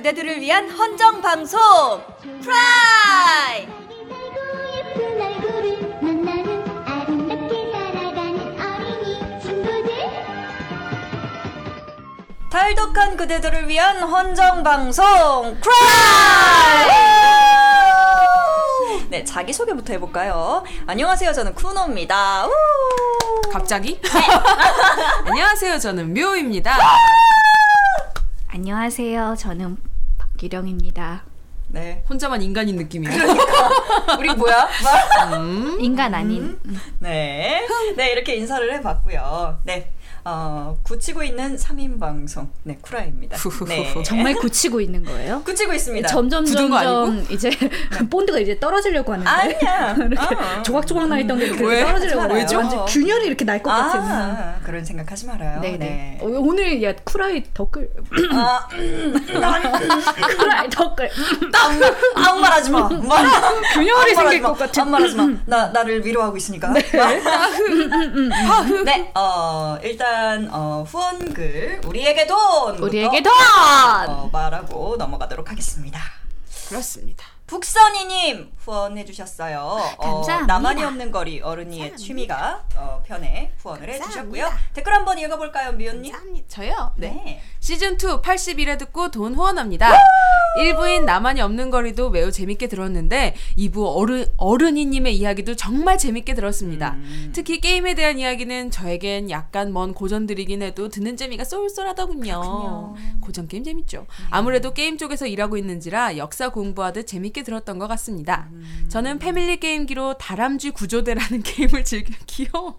그대들을 위한 헌정 방송 프라이 탈덕한 그대들을 위한 헌정 방송 크라이 네 자기 소개부터 해 볼까요 안녕하세요 저는 쿠노입니다 우! 갑자기? 안녕하세요. 저는 묘입니다. 안녕하세요. 저는 박기령입니다. 네 혼자만 인간인 느낌이에요. 우리 뭐야 음. 인간 아닌 네. 네, 이렇게 인사를 해봤고요. 네. 어, 굳히고 있는 3인 방송. 네, 쿠라입니다. 네. 정말 굳히고 있는 거예요? 굳히고 있습니다. 점점 굳은 거 점점 이제 본드가 이제 떨어지려고 하는데 아니야. 이렇게 어. 조각조각 나 있던 게 이렇게 왜? 떨어지려고 하는 왜죠? 완전 균열이 이렇게 날 것 같은. 아, 그런 생각하지 말아요. 네네. 네. 어, 오늘 야 쿠라이 덧글 아, 쿠라이 덧글 아무 말 하지 마. 말, 균열이 아무 말 하지 생길 마. 것 같은. 아무 말 하지 마. 나, 나를 위로하고 있으니까. 네. 네, 어, 일단, 어, 후원글, 우리에게 돈! 우리에게 돈! 어, 말하고 넘어가도록 하겠습니다. 그렇습니다. 북선이님 후원해 주셨어요. 어, 감사합니다. 나만이 없는 거리 어른이의 취미가 어, 편에 후원을 해주셨고요. 댓글 한번 읽어볼까요, 미연님? 저요? 네. 시즌 2 81회 듣고 돈 후원합니다. 1부인 나만이 없는 거리도 매우 재밌게 들었는데 2부 어른, 어른이님의 이야기도 정말 재밌게 들었습니다. 음. 특히 게임에 대한 이야기는 저에겐 약간 먼 고전들이긴 해도 듣는 재미가 쏠쏠하더군요. 그렇군요. 고전 게임 재밌죠. 아무래도 게임 쪽에서 일하고 있는지라 역사 공부하듯 재밌게 들었던 것 같습니다. 저는 패밀리 게임기로 다람쥐 구조대라는 게임을 즐겨 귀여워.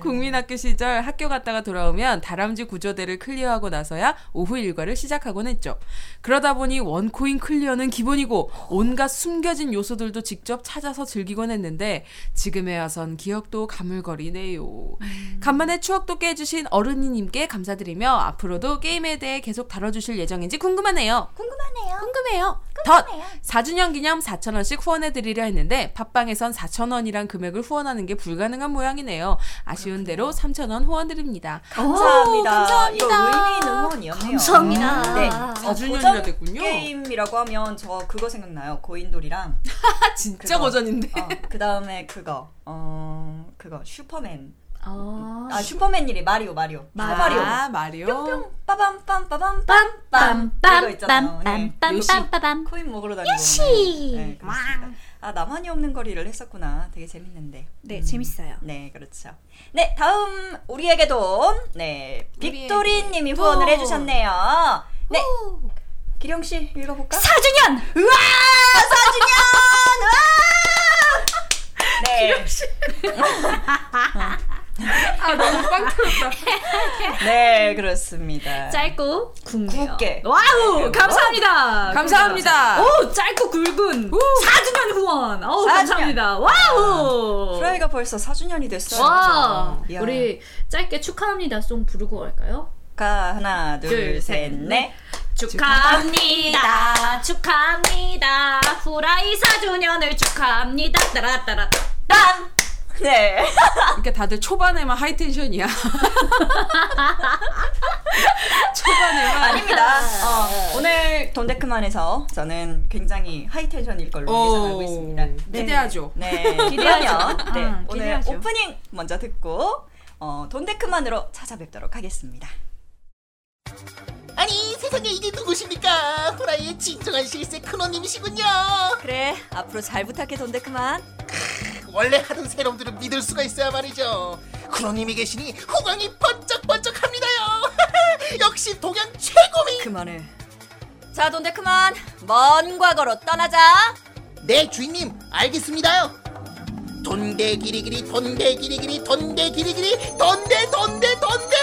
국민학교 시절 학교 갔다가 돌아오면 다람쥐 구조대를 clear하고 나서야 오후 일과를 시작하곤 했죠. 그러다 보니 one coin clear는 기본이고 온갖 숨겨진 요소들도 직접 찾아서 즐기곤 했는데 지금에 와선 기억도 가물거리네요. 간만에 추억 돋게 해주신 어른이님께 감사드리며 앞으로도 게임에 대해 계속 다뤄주실 예정인지 궁금하네요. 궁금하네요. 궁금해요. 덧 4주년 기념 4,000원씩 후원해드리려 했는데 팟빵에선 4,000원이란 금액을 후원하는 게 불가능한 모양이네요. 아쉬운 대로 3,000원 후원드립니다. 감사합니다. 감사합니다. 이거 의미 있는 후원이었네요. 감사합니다. 네. 아, 어, 4주년이나 고전 됐군요. 게임이라고 하면 저 그거 생각나요. 고인돌이랑 아, 진짜 그거. 고전인데. 어, 그 다음에 그거 어 그거 슈퍼맨. 아, 아 슈퍼맨 일이 마리오 마리오. 마리오. 아, 마리오. 뿅뿅 빠밤 빰빰 빰빰. 빰빰 빰빰 코인 먹으러 다니고 요시! 뭐. 예, 아 나만이 없는 거리를 했었구나. 되게 재밌는데. 네 음. 재밌어요. 네 그렇죠. 네 다음 우리에게 돈네 빅토리님이 후원을 해주셨네요. 네. 기령 씨 읽어볼까? 4주년! 우와! 4주년! 우와! 네 기령 씨. 아, 너무 빵 터졌다. 네, 그렇습니다. 짧고 굵네요. 굵게. wow! 감사합니다. 감사합니다. 오, 짧고 굵은 4주년 후원. 오, 4주년. 감사합니다. wow! 후라이가 벌써 4주년이 됐어요. 와, 이야. 우리 짧게 축하합니다 송 부르고 갈까요? 가 하나, 둘, 둘, 셋, 셋, 넷. 축하합니다. 축하합니다. 후라이 4주년을 축하합니다. 따라따라. 딴. 네. 이렇게 다들 초반에만 high tension이야. 초반에만. 아닙니다. 어, 오늘 돈데크만에서 저는 굉장히 high tension일 걸로 오, 예상하고 있습니다. 네. 기대하죠. 네, 기대하죠. 그러면 네, 아, 오늘 기대하죠. 오프닝 먼저 듣고 어, 돈데크만으로 찾아뵙도록 하겠습니다. 아니 세상에 이게 누구십니까? 후라이의 진정한 실세 큰언님이시군요. 그래, 앞으로 잘 부탁해 돈데크만. 원래 하던 새놈들은 믿을 수가 있어야 말이죠. 큰언님이 계시니 호강이 번쩍번쩍합니다요. 역시 동양 최고미. 그만해. 자, 돈데크만, 먼 과거로 떠나자. 네 주인님 알겠습니다요. 돈대 기리기리 돈대 기리기리 돈대 기리기리 돈대 돈대 돈대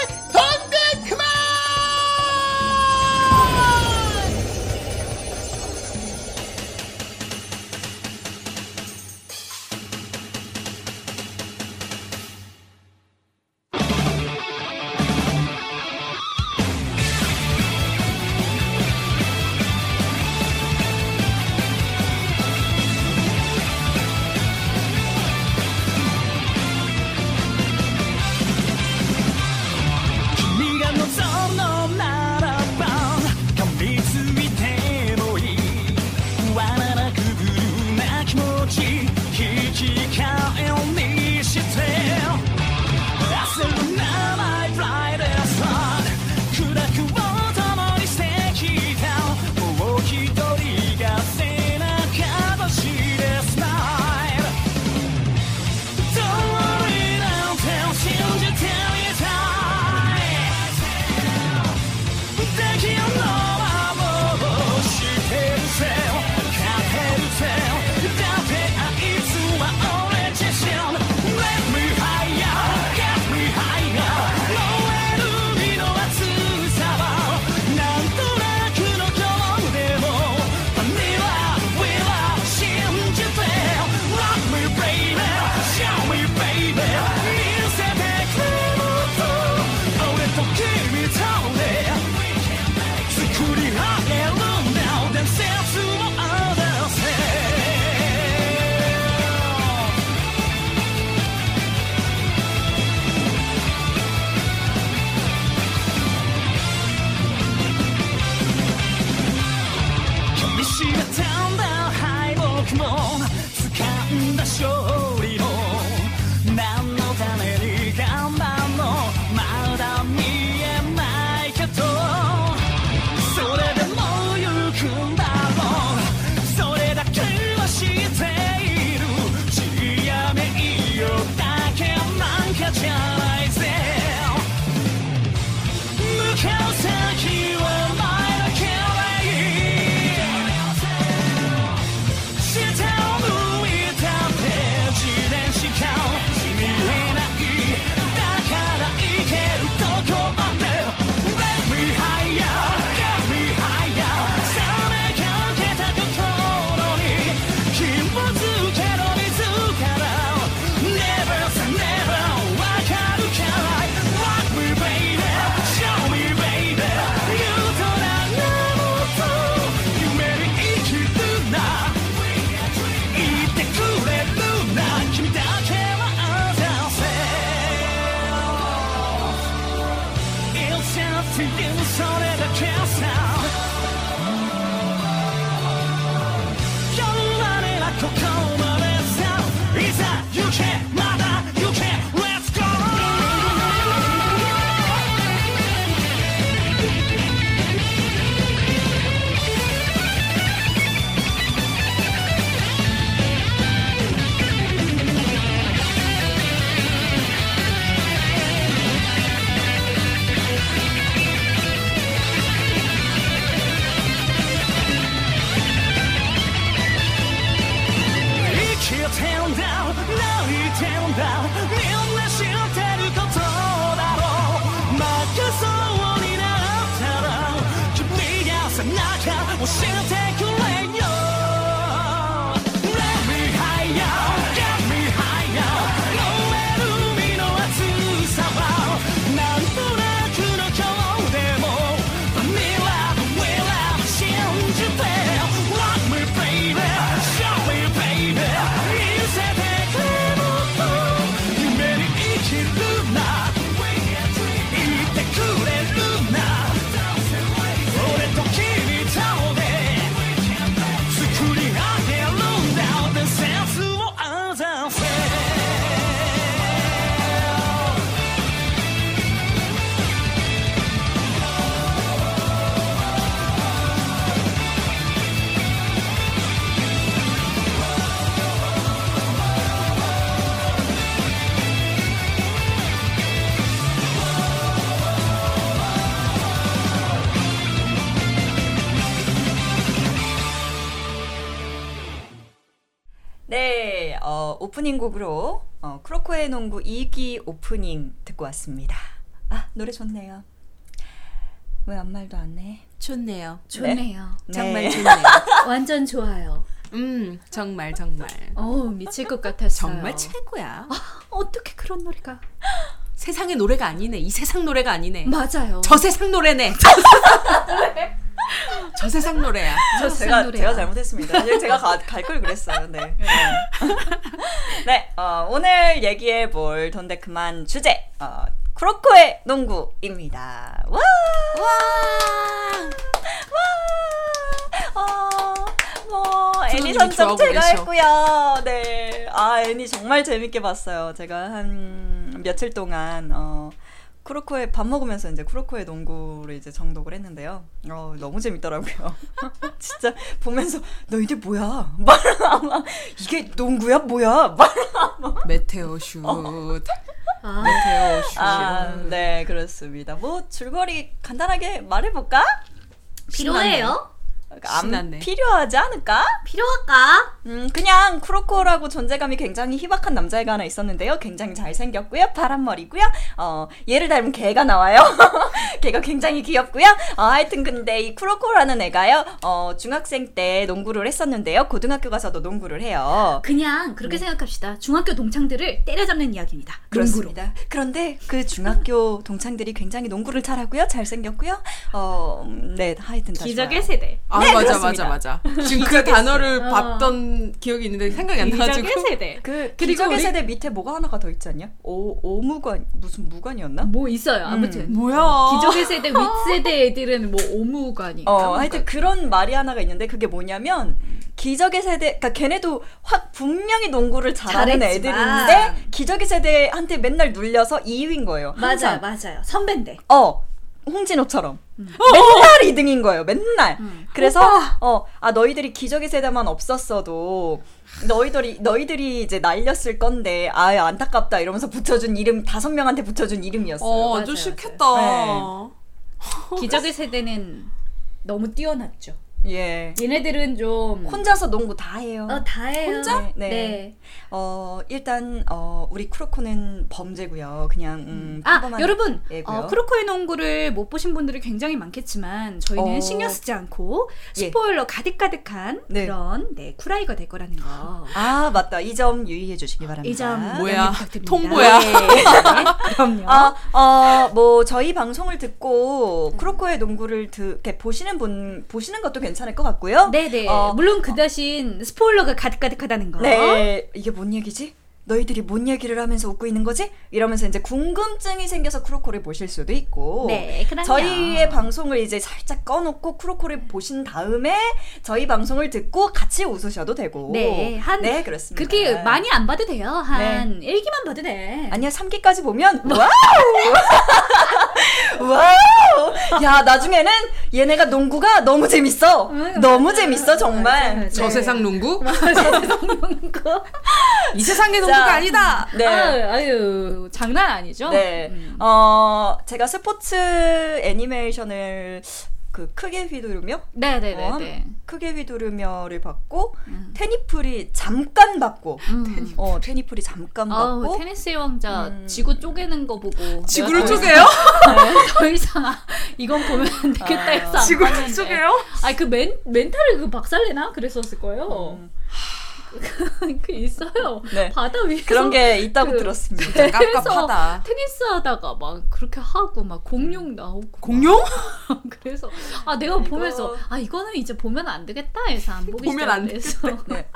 오프닝 곡으로 어, 크로코의 농구 2기 오프닝 듣고 왔습니다. 아, 노래 좋네요. 왜 아무 말도 안 해? 좋네요. 좋네요. 정말 네. 좋네요. 완전 좋아요. 음, 정말 정말. 어우 미칠 것 같았어요. 정말 최고야. 어떻게 그런 노래가? 세상의 노래가 아니네. 이 세상 노래가 아니네. 맞아요. 저 세상 노래네. 저 세상 노래 야. 저 제가 노래야. 제가 잘못했습니다. 제가 갈 걸 그랬어요. 네. 네, 어, 오늘 얘기해 볼 돈데 그만 주제 어, 크로코의 농구입니다. 와! 와! 어, 뭐 애니 선정 제가 계셔. 했고요. 네, 아 애니 정말 재밌게 봤어요. 제가 한 며칠 동안 어, 크로코의 밥 먹으면서 이제 크로코의 농구를 이제 정독을 했는데요. 어, 너무 재밌더라고요. 진짜 보면서 너희들 뭐야? 막 이게 농구야 뭐야? 막 메테오 슛. 아, 메테오 슛. 아, 네, 그렇습니다. 뭐 줄거리 간단하게 말해볼까? 필요해요? 안 신났네. 필요하지 않을까? 필요할까? 음, 그냥 크로코라고 존재감이 굉장히 희박한 남자애가 하나 있었는데요. 굉장히 잘생겼고요. 파란머리고요. 어, 얘를 닮은 개가 나와요. 걔가 굉장히 귀엽고요. 어, 하여튼 근데 이 크로코라는 애가요. 어, 중학생 때 농구를 했었는데요. 고등학교 가서도 농구를 해요. 그냥 그렇게 생각합시다. 중학교 동창들을 때려잡는 이야기입니다. 농구로. 그렇습니다. 그런데 그 중학교 동창들이 굉장히 농구를 잘하고요. 잘생겼고요. 어, 음, 네, 하여튼 다 기적의 좋아요. 세대. 아, 맞아 맞아 그렇습니다. 맞아. 지금 그 단어를 봤던 기억이 있는데 생각이 안 나가지고. 기적의 세대. 그 그리고 기적의 우리- 세대 밑에 뭐가 하나가 더 있지 않냐? 오 오무관 무슨 무관이었나? 뭐 있어요. 아무튼 뭐야? 기적의 세대 윗 세대 애들은 뭐 오무관이. 어, 하여튼 그런 말이 하나가 있는데 그게 뭐냐면 기적의 세대, 그러니까 걔네도 확 분명히 농구를 잘하는 잘했지만. 애들인데 기적의 세대한테 맨날 눌려서 2위인 거예요. 맞아요, 항상. 맞아요. 선배인데. 어. 홍진호처럼 맨날 2등인 거예요. 맨날. 그래서 어, 아 너희들이 기적의 세대만 없었어도 너희들이 너희들이 이제 날렸을 건데 아 안타깝다 이러면서 붙여준 이름 다섯 명한테 붙여준 이름이었어요. 어, 맞아요, 완전 맞아요. 싫겠다. 네. 기적의 세대는 너무 뛰어났죠. 예. 얘네들은 좀 혼자서 농구 다 해요. 어, 다 해요. 혼자? 네. 네. 어 일단 어 우리 크로코는 범죄고요. 그냥 음, 아 평범한 여러분 애고요. 어, 크로코의 농구를 못 보신 분들이 굉장히 많겠지만 저희는 어. 신경 쓰지 않고 예. 스포일러 가득가득한 네. 그런 네 쿠라이가 될 거라는 거. 아 맞다 이 점 유의해 주시기 바랍니다. 이 점 뭐야. 통보야. 네, 그럼요. 아, 어, 뭐 저희 방송을 듣고 크로코의 농구를 드, 이렇게 보시는 분 보시는 것도 괜찮 을 것 같고요. 네네. 어, 물론 그 대신 스포일러가 가득가득하다는 거. 네, 이게 뭔 얘기지? 너희들이 뭔 얘기를 하면서 웃고 있는 거지? 이러면서 이제 궁금증이 생겨서 크로코를 보실 수도 있고. 네, 그럼요. 저희의 방송을 이제 살짝 꺼놓고 크로코를 보신 다음에 저희 방송을 듣고 같이 웃으셔도 되고. 네, 한 네, 그렇습니다. 그렇게 많이 안 봐도 돼요. 한 네. 1기만 봐도 돼. 아니야, 3기까지 보면 wow! wow! 야, 나중에는 얘네가 농구가 너무 재밌어. 응, 너무 맞아. 재밌어, 정말. 맞아, 맞아. 저 네. 세상 농구? 농구. 이 세상의 자, 농구가 아니다. 네. 아유, 아유, 장난 아니죠? 네. 음. 어, 제가 스포츠 애니메이션을 그 크게 휘두르며 네네네. 어, 네. 크게 휘두르며를 받고 음. 테니풀이 잠깐 받고 음. 어 테니풀이 잠깐 아우 받고 테니스의 왕자 음. 지구 쪼개는 거 보고 지구를 더 쪼개요? 이상- 더 이상 아, 이건 보면 안 되겠다 아. 해서 안 지구를. 쪼개요? 아니 그 멘, 멘탈을 그 박살내나 그랬었을 거예요 음. 그 있어요 네. 바다 위에서 그런 게 있다고 그- 들었습니다. 깝깝하다. 테니스 하다가 막 그렇게 하고 막 공룡 나오고 공룡? 그래서 아 내가 이거- 보면서 아 이거는 이제 보면 안 되겠다 해서 안 보기 보면 안 시작했어 네.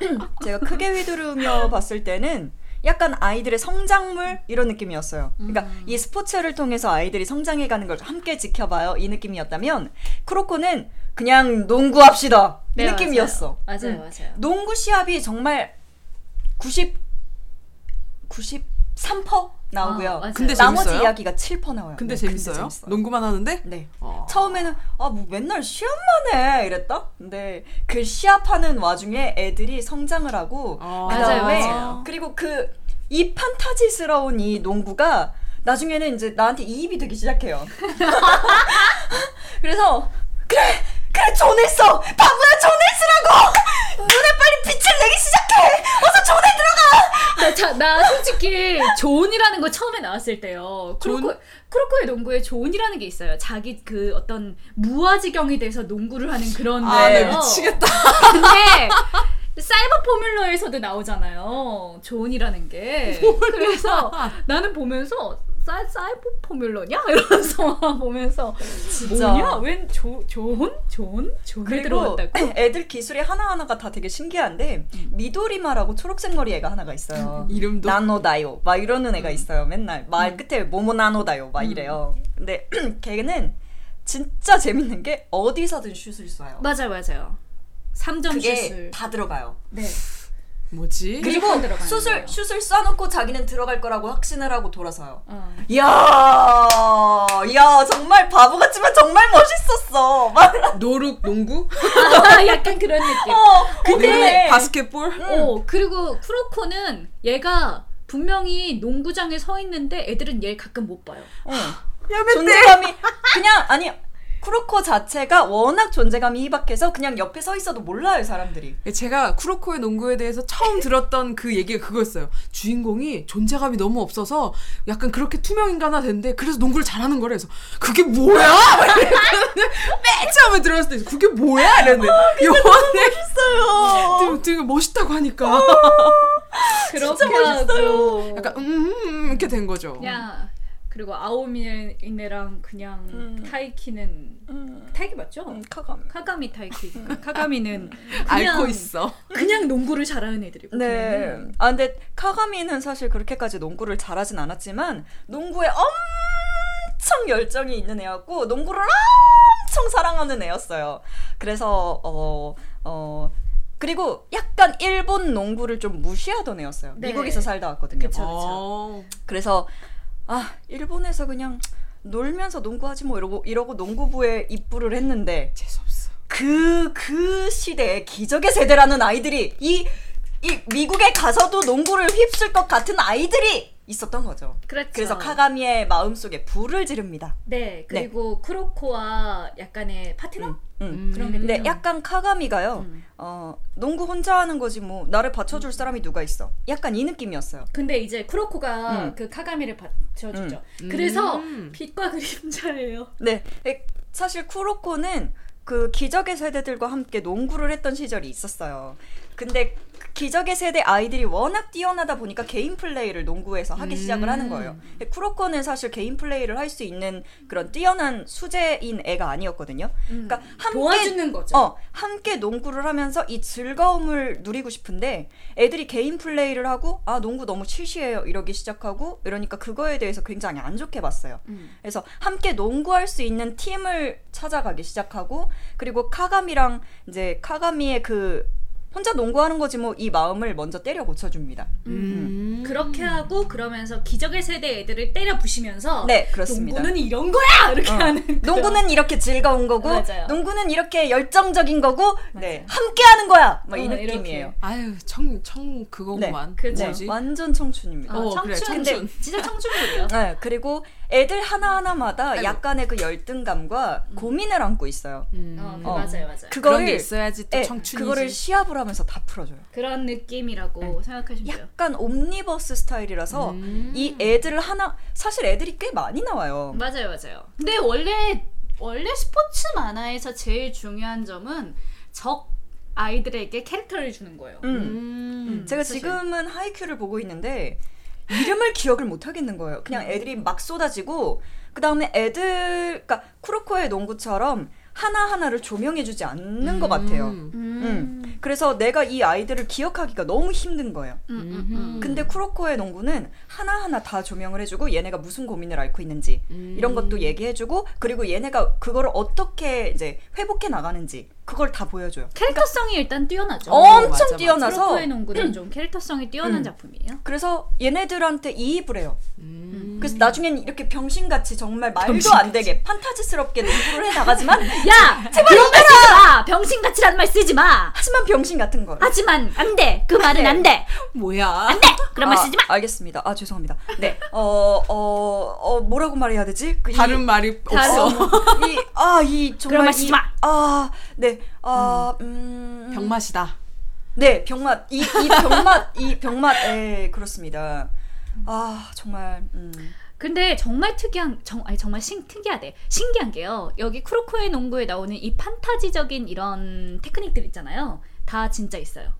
제가 크게 휘두르며 봤을 때는 약간 아이들의 성장물 이런 느낌이었어요. 그러니까 음. 이 스포츠를 통해서 아이들이 성장해가는 걸 함께 지켜봐요 이 느낌이었다면 크로코는 그냥 농구합시다 이 네, 느낌이었어. 맞아요 응. 맞아요 농구 시합이 정말 90 93% 나오고요. 아, 맞아요. 근데 나머지 재밌어요? 이야기가 7% 나와요. 근데 네, 재밌어요? 재밌어요. 농구만 하는데? 네. 어. 처음에는 아 뭐 맨날 시합만 해 이랬다. 근데 그 시합하는 와중에 애들이 성장을 하고 어. 그다음에 맞아요, 맞아요. 그리고 그 이 판타지스러운 이 농구가 나중에는 이제 나한테 이입이 되기 시작해요. 그래서 그래 그래 조네스 바보야 조네스라고 눈에 빨리 빛을 내기 시작해 어서 조네 들어가 나, 자, 나 솔직히 조은이라는 거 처음에 나왔을 때요. 크로코? 크로코의 농구에 조은이라는 게 있어요. 자기 그 어떤 무아지경에 대해서 농구를 하는 그런 아, 네. 미치겠다. 근데 사이버 포뮬러에서도 나오잖아요. 조은이라는 게. 그래서 나는 보면서 사, 사이버 포뮬러냐? 이러면서 보면서 진짜. 뭐냐? 웬 조? 조은? 조은에 그리고 들어왔다고? 애들 기술이 하나하나가 다 되게 신기한데 미도리마라고 초록색 머리 애가 하나가 있어요. 이름도 나노다요 막 이러는 애가 있어요. 맨날 말 끝에 모모 나노다요 막 이래요. 근데 걔는 진짜 재밌는 게 어디서든 슛을 쏴요. 맞아요, 맞아요. 3점 그게 슛을. 다 들어가요. 네. 뭐지? 그리고 슛을. 슛을 쏴놓고 자기는 들어갈 거라고 확신을 하고 돌아서요. 어. 이야, 야 정말 바보 같지만 정말 멋있었어. 막, 노룩 농구? 아, 약간 그런 느낌. 어, 근데 바스켓볼? 어, 그리고 쿠로코는 얘가 분명히 농구장에 서 있는데 애들은 얘를 가끔 못 봐요. 어, 존재감이 그냥 아니 쿠로코 자체가 워낙 존재감이 희박해서 그냥 옆에 서 있어도 몰라요 사람들이. 제가 쿠로코의 농구에 대해서 처음 들었던 그 얘기가 그거였어요. 주인공이 존재감이 너무 없어서 약간 그렇게 투명 인간화 됐는데 그래서 농구를 잘하는 거래. 그래서 그게 뭐야? 맨 처음에 들었을 때 그게 뭐야? 이랬는데 요번에 멋있어요. 되게 멋있다고 하니까 어. 그렇게 멋있어요. 약간 음, 음, 음 이렇게 된 거죠. 야 그리고 아오미네랑 그냥 음. 타이키는 음, 타이키 맞죠? 음, 카가미. 카가미 타이키. 카가미는 그냥- 있어. 그냥 농구를 잘하는 애들이고. 네. 아 근데 카가미는 사실 그렇게까지 농구를 잘하진 않았지만 농구에 엄청 열정이 있는 애였고 농구를 엄청 사랑하는 애였어요. 그래서 어 어, 그리고 약간 일본 농구를 좀 무시하던 애였어요. 네. 미국에서 살다 왔거든요. 그쵸. 어. 그래서 아 일본에서 그냥 놀면서 농구하지 뭐 이러고 이러고 농구부에 입부를 했는데 재수없어. 그, 그 시대에 기적의 세대라는 아이들이 이, 이 미국에 가서도 농구를 휩쓸 것 같은 아이들이 있었던 거죠. 그렇죠. 그래서 카가미의 마음속에 불을 지릅니다. 네 그리고 크로코와 약간의 파트너 음, 음. 음. 그런 게 근데 있죠. 약간 카가미가요. 음. 어, 농구 혼자 하는 거지 뭐 나를 받쳐줄 사람이 누가 있어. 약간 이 느낌이었어요. 근데 이제 크로코가 음. 그 카가미를 받쳐주죠. 그래서 음. 빛과 그림자예요. 네, 에, 사실 쿠로코는 그 기적의 세대들과 함께 농구를 했던 시절이 있었어요. 근데 그 기적의 세대 아이들이 워낙 뛰어나다 보니까 개인 플레이를 농구에서 하기 시작을 하는 거예요. 쿠로코는 사실 개인 플레이를 할 수 있는 그런 뛰어난 수재인 애가 아니었거든요. 그러니까 함께 도와주는 거죠. 어, 함께 농구를 하면서 이 즐거움을 누리고 싶은데 애들이 개인 플레이를 하고 아 농구 너무 치시해요 이러기 시작하고 이러니까 그거에 대해서 굉장히 안 좋게 봤어요. 음. 그래서 함께 농구할 수 있는 팀을 찾아가기 시작하고 그리고 카가미랑 이제 카가미의 그 혼자 농구하는 거지 뭐 이 마음을 먼저 때려 고쳐줍니다. 음. 그렇게 하고 그러면서 기적의 세대 애들을 때려 부시면서 네 그렇습니다. 농구는 이런 거야 이렇게 어. 하는 그런- 농구는 이렇게 즐거운 거고 맞아요. 농구는 이렇게 열정적인 거고 네 맞아요. 함께 하는 거야 막이 어, 느낌이에요. 아유 청 청 그거구만. 네, 그죠. 뭐지? 완전 청춘입니다. 어, 청춘 그래, 근데 청춘. 진짜 청춘물이에요. 네, 그리고 애들 하나하나마다 아이고. 약간의 그 열등감과 고민을 안고 있어요. 음. 어, 그 어. 맞아요, 맞아요. 그거를 그런 게 있어야지 또 예, 청춘이지. 그거를 시합을 하면서 다 풀어줘요. 그런 느낌이라고 생각하시면 돼요. 약간 옴니버스 스타일이라서 음. 이 애들 하나 사실 애들이 꽤 많이 나와요. 맞아요, 맞아요. 근데 원래 원래 스포츠 만화에서 제일 중요한 점은 적 아이들에게 캐릭터를 주는 거예요. 음. 음. 제가 사실. 지금은 하이큐를 보고 있는데 이름을 기억을 못 하겠는 거예요. 그냥 애들이 막 쏟아지고 그 다음에 애들, 그러니까 쿠로코의 농구처럼 하나 하나를 조명해주지 않는 것 같아요. 음. 음. 그래서 내가 이 아이들을 기억하기가 너무 힘든 거예요. 음, 음, 음. 근데 쿠로코의 농구는 하나하나 다 조명을 해주고 얘네가 무슨 고민을 앓고 있는지 음. 이런 것도 얘기해주고 그리고 얘네가 그거를 어떻게 이제 회복해 나가는지 그걸 다 보여줘요. 캐릭터성이 일단 뛰어나죠. 엄청 맞아, 맞아. 뛰어나서 크로코의 농구는 좀 캐릭터성이 뛰어난 음. 작품이에요. 그래서 얘네들한테 이입을 해요. 음. 그래서 나중엔 이렇게 병신같이 정말 말도 안 되게 판타지스럽게 농구를 해 나가지만 야, 제발 그런 말 쓰지 마. 병신같이라는 말 쓰지 마. 하지만 병신 같은 걸. 하지만 안 돼. 그 말은 안 돼. 뭐야? 안 돼. 그런 말 아, 쓰지 마. 알겠습니다. 아 죄송합니다. 네. 어, 어, 어 뭐라고 말해야 되지? 그 이- 다른 말이 다른- 없어. 이, 아, 이 정말 그런 말 이- 쓰지 마. 아, 네. 아, 음. 병맛이다. 네, 병맛. 이, 이 병맛, 이 병맛. 예, 그렇습니다. 아, 정말. 음. 근데 정말 특이한 정 아니 정말 신 특이하대. 신기한 게요. 여기 크로코의 농구에 나오는 이 판타지적인 이런 테크닉들 있잖아요. 다 진짜 있어요.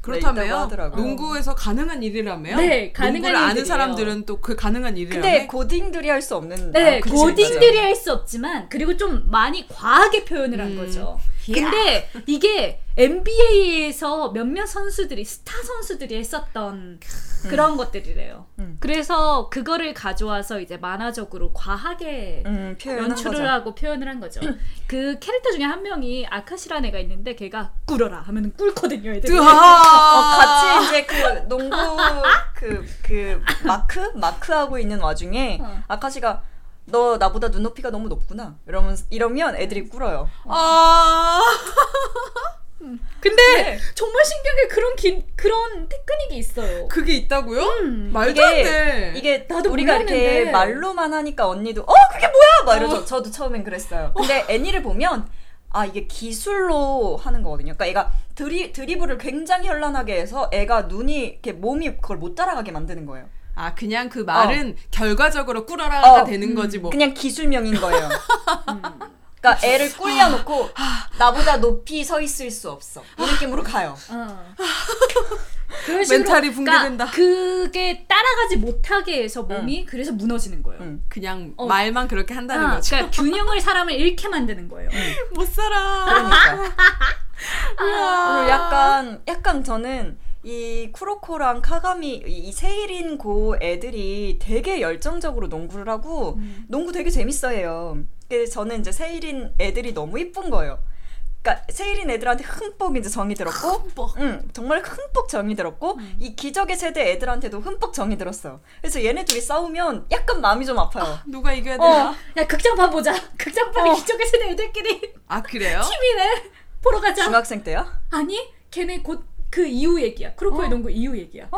그렇다며요. 농구에서 가능한 일이라며요? 네, 가능한 농구를 아는. 사람들은 또 그 가능한 일이라며. 근데 고딩들이 할 수 없는. 네, 아, 고딩들이 할 수 없지만 그리고 좀 많이 과하게 표현을 한 음. 거죠. 근데 이게 NBA에서 몇몇 선수들이 스타 선수들이 했었던 그런 것들이래요. 음. 그래서 그거를 가져와서 이제 만화적으로 과하게 음, 연출을 거죠. 하고 표현을 한 거죠. 그 캐릭터 중에 한 명이 아카시라는 애가 있는데 걔가 꿇어라 하면은 꿇거든요, 애들이. 어. 같이 이제 그 농구 그, 그 마크? 마크 하고 있는 와중에 어. 아카시가 너 나보다 눈높이가 너무 높구나. 이러면, 이러면 애들이 꿇어요. 아. 근데 네. 정말 신기한 게 그런 기, 그런 테크닉이 있어요. 그게 있다고요? 음. 말도 안 돼. 이게 나도 우리가 몰랐는데. 이렇게 말로만 하니까 언니도 어 그게 뭐야 막 이러죠. 저도 처음엔 그랬어요. 근데 애니를 보면 아 이게 기술로 하는 거거든요. 그러니까 얘가 드리 드리블을 굉장히 현란하게 해서 애가 눈이 이렇게 몸이 그걸 못 따라가게 만드는 거예요. 아 그냥 그 말은 결과적으로 꿇어라가 어. 되는 거지 뭐. 그냥 기술명인 거예요. 그러니까 애를 꿀려놓고 나보다 높이 서 있을 수 없어. 이 느낌으로 가요. 어. 그런 식으로 멘탈이 붕괴된다. 그러니까 그게 따라가지 못하게 해서 몸이 그래서 무너지는 거예요. 응. 그냥 어. 말만 그렇게 한다는 아, 거죠. 그러니까 균형을 사람을 잃게 만드는 거예요. 못 살아. 그러니까. 아. 그리고 약간 약간 저는 이 쿠로코랑 카가미 이 세일인 고 애들이 되게 열정적으로 농구를 하고 음. 농구 되게 재밌어해요. 그래서 저는 이제 세일인 애들이 너무 이쁜 거예요. 그러니까 세일인 애들한테 흠뻑 이제 정이 들었고, 흠뻑. 응 정말 흠뻑 정이 들었고 음. 이 기적의 세대 애들한테도 흠뻑 정이 들었어요. 그래서 얘네 둘이 싸우면 약간 마음이 좀 아파요. 누가 이겨야 어. 되나? 야 극장판 보자. 극장판이 어. 기적의 세대 애들끼리 아 그래요? 팀이네. 보러 가자. 중학생 때야? 아니 걔네 곧 그 이후 얘기야. 크로코의 어. 농구 이후 얘기야.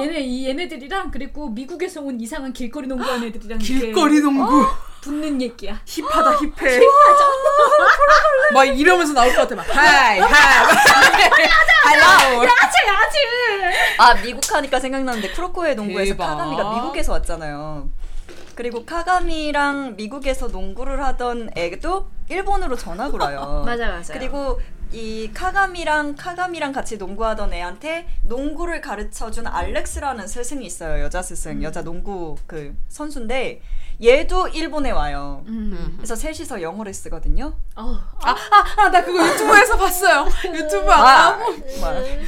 얘네 이 얘네들이랑 그리고 미국에서 온 이상한 길거리 농구하는 애들이랑 길거리 농구 붙는 얘기야. hip하다 hip해. 막 이러면서 나올 것 같아 막 hi hi 야채 야채. 아 미국 하니까 생각나는데 쿠로코의 농구에서 대박. 카가미가 미국에서 왔잖아요. 그리고 카가미랑 미국에서 농구를 하던 애도 일본으로 전학을 와요. 맞아 맞아. 그리고 이 카가미랑 카가미랑 같이 농구하던 애한테 농구를 가르쳐준 알렉스라는 스승이 있어요. 여자 스승, 여자 농구 그 선수인데 얘도 일본에 와요. 음. 그래서 셋이서 영어를 쓰거든요. 어. 아나 그거 유튜브에서 봤어요. 유튜브 아,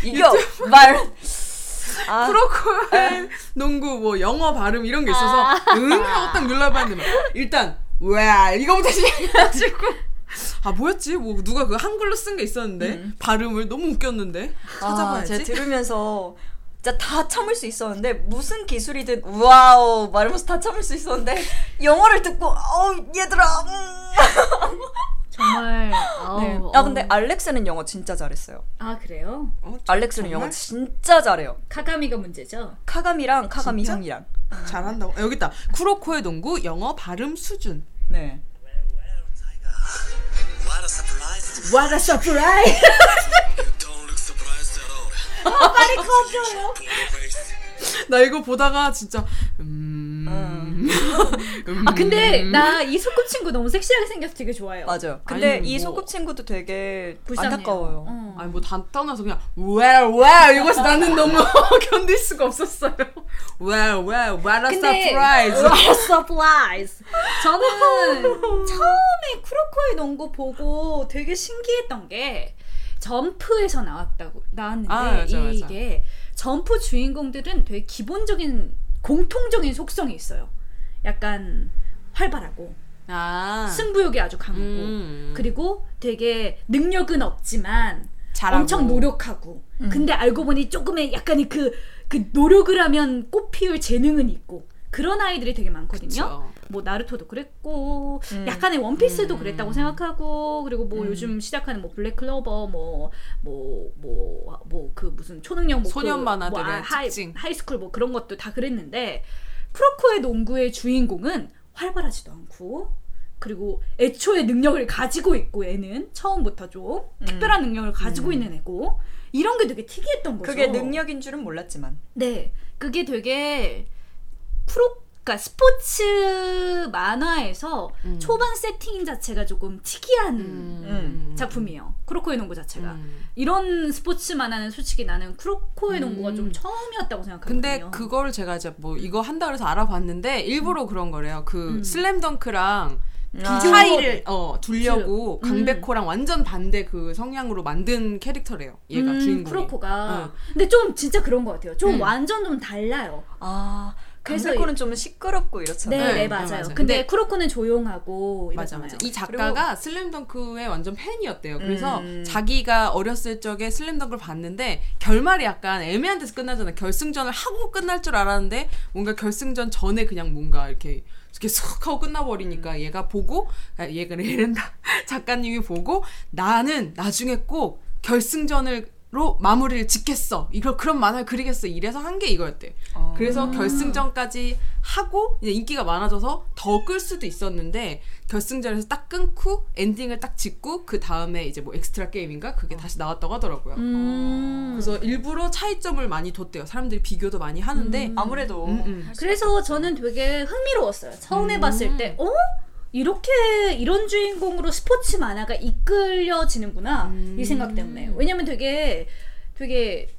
이거 말. 아, 프로코의 농구 뭐 영어 발음 이런 게 있어서 응 하고 딱 눌러봤는데 막 일단 왜 이거부터 시작해가지고 아 뭐였지 뭐 누가 그 한글로 쓴 게 있었는데 발음을 너무 웃겼는데 아, 찾아봐야지 제가 들으면서 진짜 다 참을 수 있었는데 무슨 기술이든 와우 말하면서 다 참을 수 있었는데 영어를 듣고 어 얘들아 음. 정말. 아우, 네. 어. 아 근데 알렉스는 영어 진짜 잘했어요. 아 그래요? 어, 알렉스는 정말? 영어 진짜 잘해요. 카가미가 문제죠. 카가미랑 카가미 진짜? 형이랑 잘한다고 아, 여기 있다 쿠로코의 농구 영어 발음 수준 네. What a surprise. What a surprise! Don't look surprised oh, 나 이거 보다가 진짜 음... 음... 아 근데 나 이 소꿉친구 너무 섹시하게 생겨서 되게 좋아해요. 맞아요. 근데 아니, 이 뭐- 소꿉친구도 되게 불쌍해요. 안타까워요. 어. 아니 뭐다 떠나서 그냥 well well 이거서 나는 너무 견딜 수가 없었어요. well well what a 근데 surprise. What a surprise. 저는 처음에 쿠로코의 농구 보고 되게 신기했던 게 점프에서 나왔다고 나왔는데 아, 맞아, 맞아. 점프 주인공들은 되게 기본적인 공통적인 속성이 있어요. 약간 활발하고 아 승부욕이 아주 강하고 음. 그리고 되게 능력은 없지만 잘하고. 엄청 노력하고 근데 알고 보니 조금의 약간의 그, 그 노력을 하면 꽃 피울 재능은 있고 그런 아이들이 되게 많거든요. 그쵸. 뭐 나루토도 그랬고 음. 약간의 원피스도 음. 그랬다고 생각하고 그리고 뭐 요즘 시작하는 뭐 블랙 클로버 뭐 뭐 뭐 뭐 그 무슨 초능력 뭐 소년 그 만화들의 뭐 아, high. high school 뭐 그런 것도 다 그랬는데 쿠로코의 농구의 주인공은 활발하지도 않고 그리고 애초에 능력을 가지고 있고 애는 처음부터 좀 특별한 능력을 가지고 있는 애고 이런 게 되게 특이했던 거죠. 그게 능력인 줄은 몰랐지만. 네, 그게 되게 프로, 그러니까 스포츠 만화에서 음. 초반 세팅 자체가 조금 특이한 음. 작품이에요. 쿠로코의 농구 자체가 음. 이런 스포츠 만화는 솔직히 나는 쿠로코의 농구가 음. 좀 처음이었다고 생각하거든요. 근데 그거를 제가 이제 뭐 이거 한다 그래서 알아봤는데 일부러 그런 거래요. 그 음. 슬램덩크랑 아. 차이를 어 두려고 음. 강백호랑 완전 반대 그 성향으로 만든 캐릭터래요. 얘가 음, 주인공이. 크로코가. 응. 근데 좀 진짜 그런 것 같아요. 좀 음. 완전 좀 달라요. 아, 그래서 강백호는 좀 시끄럽고 이렇잖아요. 네, 네, 네, 맞아요. 맞아요. 근데, 근데- 크로코는 조용하고 맞아. 맞아. 이 작가가 슬램덩크의 완전 팬이었대요. 그래서 음. 자기가 어렸을 적에 슬램덩크를 봤는데 결말이 약간 애매한 데서 끝나잖아. 결승전을 하고 끝날 줄 알았는데 뭔가 결승전 전에 그냥 뭔가 이렇게 이렇게 쑥 하고 끝나버리니까 얘가 보고 아, 얘가 얘란다 작가님이 보고 나는 나중에 꼭 결승전으 로 마무리를 짓겠어. 이걸 그런 만화를 그리겠어. 이래서 한 게 이거였대. 어. 그래서 결승전까지 하고 이제 인기가 많아져서 더 끌 수도 있었는데 결승전에서 딱 끊고 엔딩을 딱 짓고 그 다음에 이제 뭐 엑스트라 게임인가 그게 다시 나왔다고 하더라고요. 음. 그래서 일부러 차이점을 많이 뒀대요. 사람들이 비교도 많이 하는데 아무래도 음, 음. 그래서 저는 되게 흥미로웠어요. 처음에 음. 봤을 때, 어? 이렇게 이런 주인공으로 스포츠 만화가 이끌려지는구나 음. 이 생각 때문에 왜냐면 되게 되게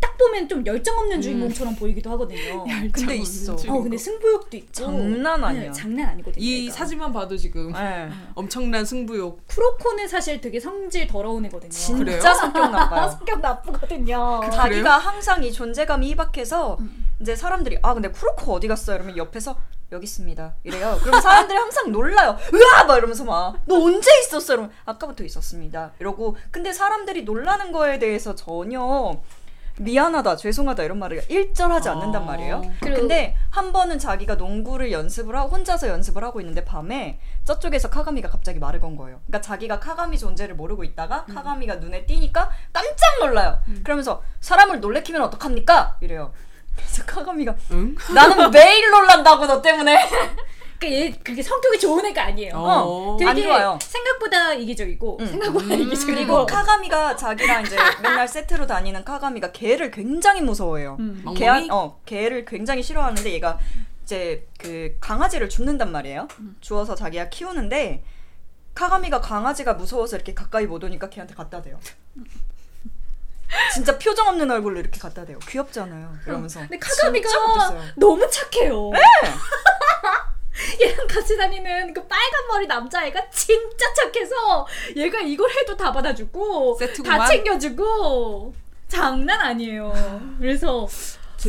딱딱 보면 좀 열정 없는 주인공처럼 보이기도 하거든요. 근데 있어. 어 근데 승부욕도 있고 장난 아니야. 네, 장난 아니거든요. 이 얘가. 사진만 봐도 지금 네. 엄청난 승부욕. 쿠로코는 사실 되게 성질 더러운 애거든요. 진짜? 성격 나빠요. 성격 나쁘거든요. 자기가 항상 이 존재감이 희박해서 이제 사람들이 아 근데 쿠로코 어디 갔어요? 이러면 옆에서 여기 있습니다. 이래요. 그럼 사람들이 항상 놀라요. 으아 막 이러면서 막 너 언제 있었어? 이러면 아까부터 있었습니다. 이러고 근데 사람들이 놀라는 거에 대해서 전혀 미안하다, 죄송하다 이런 말을 일절하지 않는단 어. 말이에요. 그리고- 근데 한 번은 자기가 농구를 연습을 하고 혼자서 연습을 하고 있는데 밤에 저쪽에서 카가미가 갑자기 말을 건 거예요. 그러니까 자기가 카가미 존재를 모르고 있다가 카가미가 눈에 띄니까 깜짝 놀라요. 그러면서 사람을 놀래키면 어떡합니까? 이래요. 그래서 카가미가 응? 나는 매일 놀란다고 너 때문에. 그러니까 얘 그게 성격이 좋은 애가 아니에요. 어. 되게 안 좋아요. 생각보다 이기적이고 응. 생각보다 이기적이고 그리고 카가미가 자기랑 이제 맨날 세트로 다니는 카가미가 개를 굉장히 무서워해요. 음. 개, 어, 개를 굉장히 싫어하는데 얘가 이제 그 강아지를 줍는단 말이에요. 주워서 자기가 키우는데 카가미가 강아지가 무서워서 이렇게 가까이 못 오니까 걔한테 갖다 대요. 진짜 표정 없는 얼굴로 이렇게 갖다 대요. 귀엽잖아요. 이러면서. 근데 카가미가. 너무 착해요. 얘랑 같이 다니는 그 빨간 머리 남자애가 진짜 착해서 얘가 이걸 해도 다 받아주고 세트구만. 다 챙겨주고 장난 아니에요. 그래서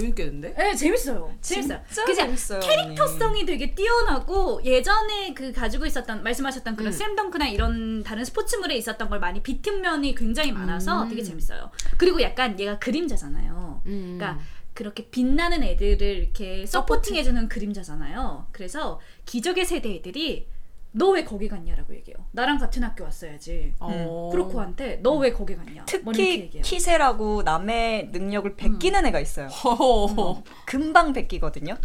재밌겠는데? 예 재밌어요. 재밌어요. 그냥 재밌어요. 캐릭터성이 되게 뛰어나고 예전에 그 가지고 있었던 말씀하셨던 그런 음. 쌤덩크나 이런 다른 스포츠물에 있었던 걸 많이 비튼 면이 굉장히 많아서 음. 되게 재밌어요. 그리고 약간 얘가 그림자잖아요. 음. 그러니까 그렇게 빛나는 애들을 이렇게 supporting해주는 그림자잖아요. 그래서 기적의 세대 애들이 너 왜 거기 갔냐라고 얘기해요. 나랑 같은 학교 왔어야지. 어. 쿠로코한테 너 왜 거기 갔냐. 뭐 특히. 키세라고 남의 능력을 베끼는 애가 있어요. 허허허. 금방 베끼거든요.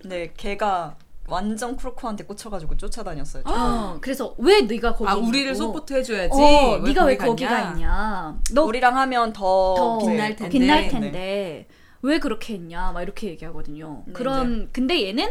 근데 걔가 완전 쿠로코한테 꽂혀가지고 쫓아다녔어요. 어, 그래서 왜 네가 거기 아 우리를. support 해줘야지. 어, 왜 네가 왜 거기 거기가 갔냐? 있냐. 너 우리랑 하면 더, 더 빛날 텐데. 빛날 네. 텐데 왜 그렇게 했냐 막 이렇게 얘기하거든요. 네, 그런 근데 얘는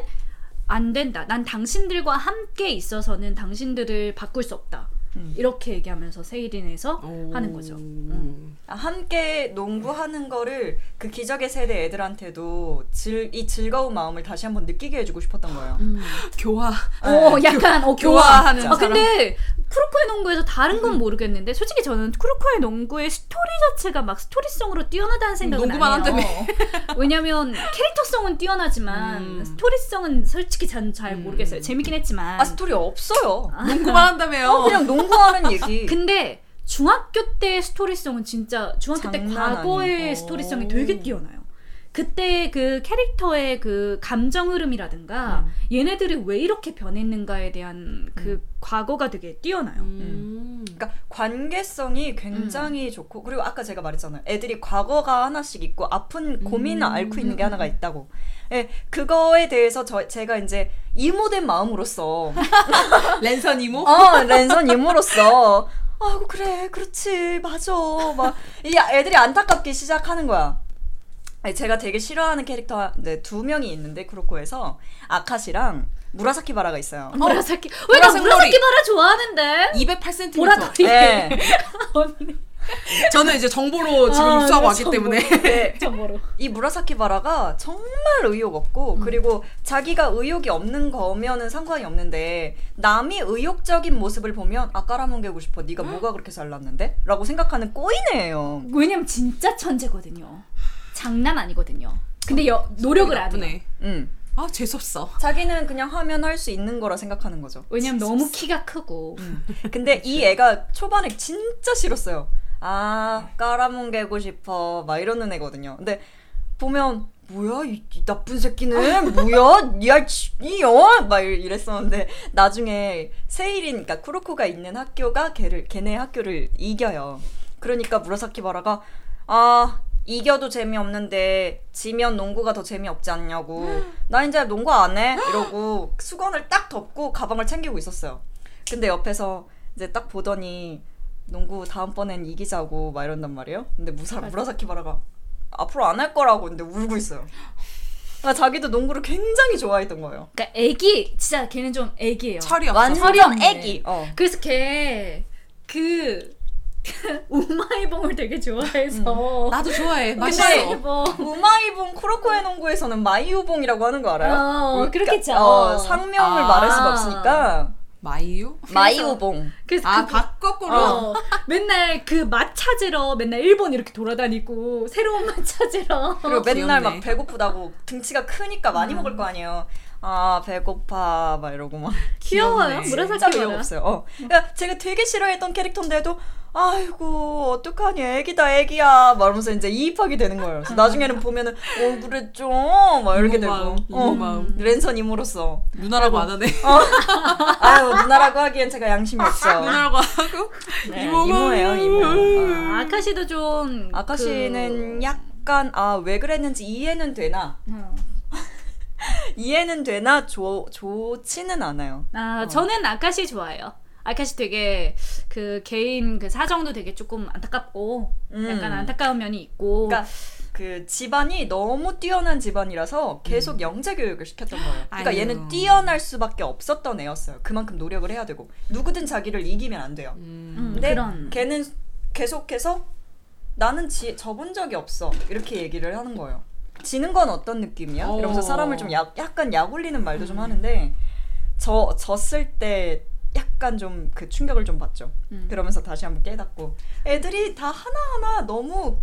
안 된다. 난 당신들과 함께 있어서는 당신들을 바꿀 수 없다. 음. 이렇게 얘기하면서 세이린에서 오. 하는 거죠. 음. 아, 함께 농구하는 거를 그 기적의 세대 애들한테도 즐, 이 즐거운 마음을 다시 한번 느끼게 해주고 싶었던 거예요. 음. 교화. 어, 약간 어 교화. 교화하는 아 사람. 근데 쿠로코의 농구에서 다른 건 모르겠는데 솔직히 저는 쿠로코의 농구의 스토리 자체가 막 스토리성으로 뛰어나다는 생각은 농구만 안 해요. 한다며. 왜냐면 캐릭터성은 뛰어나지만 음. 스토리성은 솔직히 전 잘 모르겠어요. 재밌긴 했지만. 아 스토리 없어요. 농구만 한다며요. 어, 그냥 농 구하는 얘기. 근데 중학교 때 스토리성은 진짜 중학교 때 과거의 아니고. 스토리성이 되게 뛰어나요. 그때 그 캐릭터의 그 감정 흐름이라든가 음. 얘네들이 왜 이렇게 변했는가에 대한 그 과거가 되게 뛰어나요. 음. 그러니까 관계성이 굉장히 좋고 그리고 아까 제가 말했잖아요. 애들이 과거가 하나씩 있고 아픈 고민을 앓고 있는 게 하나가 있다고. 예, 그거에 대해서 저 제가 이제 이모된 마음으로서 랜선 이모? 어, 랜선 이모로서 아이고 그래 그렇지 맞아 막 이 애들이 안타깝게 시작하는 거야. 아니, 제가 되게 싫어하는 캐릭터 네, 두 명이 있는데 크로코에서 아카시랑 무라사키 바라가 있어요. 무라사키 왜나 보라색 무라사키. 바라 좋아하는데? 208cm. 보라돌이 네. 언니 저는 이제 정보로 지금 아, 입수하고 이거 왔기 정보. 때문에. 네. 정보로. 이 무라사키 바라가 정말 의욕 없고 그리고 자기가 의욕이 없는 거면은 상관이 없는데 남이 의욕적인 모습을 보면 아 깔아뭉개고 싶어 네가 뭐가 그렇게 잘났는데? 라고 생각하는 꼬이네예요 왜냐면 진짜 천재거든요. 장난 아니거든요. 근데 여, 노력을 안 해요. 나쁘네. 음. 아 재수없어. 자기는 그냥 하면 할 수 있는 거라 생각하는 거죠. 왜냐면 너무 키가 크고. 근데 이 애가 초반에 진짜 싫었어요. 아 깔아뭉개고 싶어. 막 이러는 애거든요. 근데 보면 뭐야 이, 이 나쁜 새끼는? 뭐야? 야이어 막 이랬었는데 나중에 세일인 그러니까 쿠로코가 있는 학교가 걔를 걔네 학교를 이겨요. 그러니까 무라사키 바라가 아 이겨도 재미없는데 지면 농구가 더 재미없지 않냐고. 나 이제 농구 안 해? 이러고 수건을 딱 덮고 가방을 챙기고 있었어요. 근데 옆에서 이제 딱 보더니 농구 다음번엔 이기자고 막 이런단 말이에요. 근데 무사, 무라사키 바라가 앞으로 안 할 거라고 근데 울고 있어요. 그러니까 자기도 농구를 굉장히 좋아했던 거예요. 그러니까 애기 진짜 걔는 좀 애기예요. 철이 없어. 완전. 애기. 어. 그래서 걔 그 우마이봉을 되게 좋아해서 나도 좋아해. 근데 맛있어. 뭐 우마이봉 쿠로코의 농구에서는 마이우봉이라고 하는 거 알아요? 어, 그러니까, 그렇겠죠. 어, 상명을 아. 말할 수가 없으니까 마이유? 마이우봉. 그래서 아, 그, 밥 거꾸로. 어, 맨날 그 맛 찾으러 맨날 일본 이렇게 돌아다니고 새로운 맛 찾으러 그리고 맨날 귀엽네. 막 배고프다고 등치가 크니까 많이 먹을 거 아니에요. 아 배고파 막 이러고 막 귀여워요. 무라사키. 없어요. 어. 그러니까 제가 되게 싫어했던 캐릭터인데도 아이고 어떡하니 애기다 애기야 말하면서 이제 이입하게 되는 거예요. 그래서 나중에는 보면은 어 그랬죠 막 이렇게 되고 마음, 어, 마음. 랜선 이모로서 누나라고 안 하네. 아유 누나라고 하기엔 제가 양심이 없죠. 누나라고 하고. 네, 이모 이모예요 이모. 어. 아, 아카시도 좀 아카시는 약간 아 왜 그랬는지 이해는 되나 그, 어. 이해는 되나 좋 좋지는 않아요. 아 저는 아카시 좋아해요. 아카시 되게 그 개인 그 사정도 되게 조금 안타깝고 음. 약간 안타까운 면이 있고 그러니까 그 집안이 너무 뛰어난 집안이라서 계속 영재 교육을 시켰던 거예요. 그러니까 아유. 얘는 뛰어날 수밖에 없었던 애였어요. 그만큼 노력을 해야 되고 누구든 자기를 이기면 안 돼요. 음. 음, 근데 그런 걔는 계속해서 나는 지, 접은 적이 없어 이렇게 얘기를 하는 거예요. 지는 건 어떤 느낌이야? 어. 이러면서 사람을 좀 약, 약간 약 올리는 말도 좀 하는데 저 졌을 때 약간 좀 그 충격을 좀 받죠. 음. 그러면서 다시 한번 깨닫고 애들이 다 하나하나 너무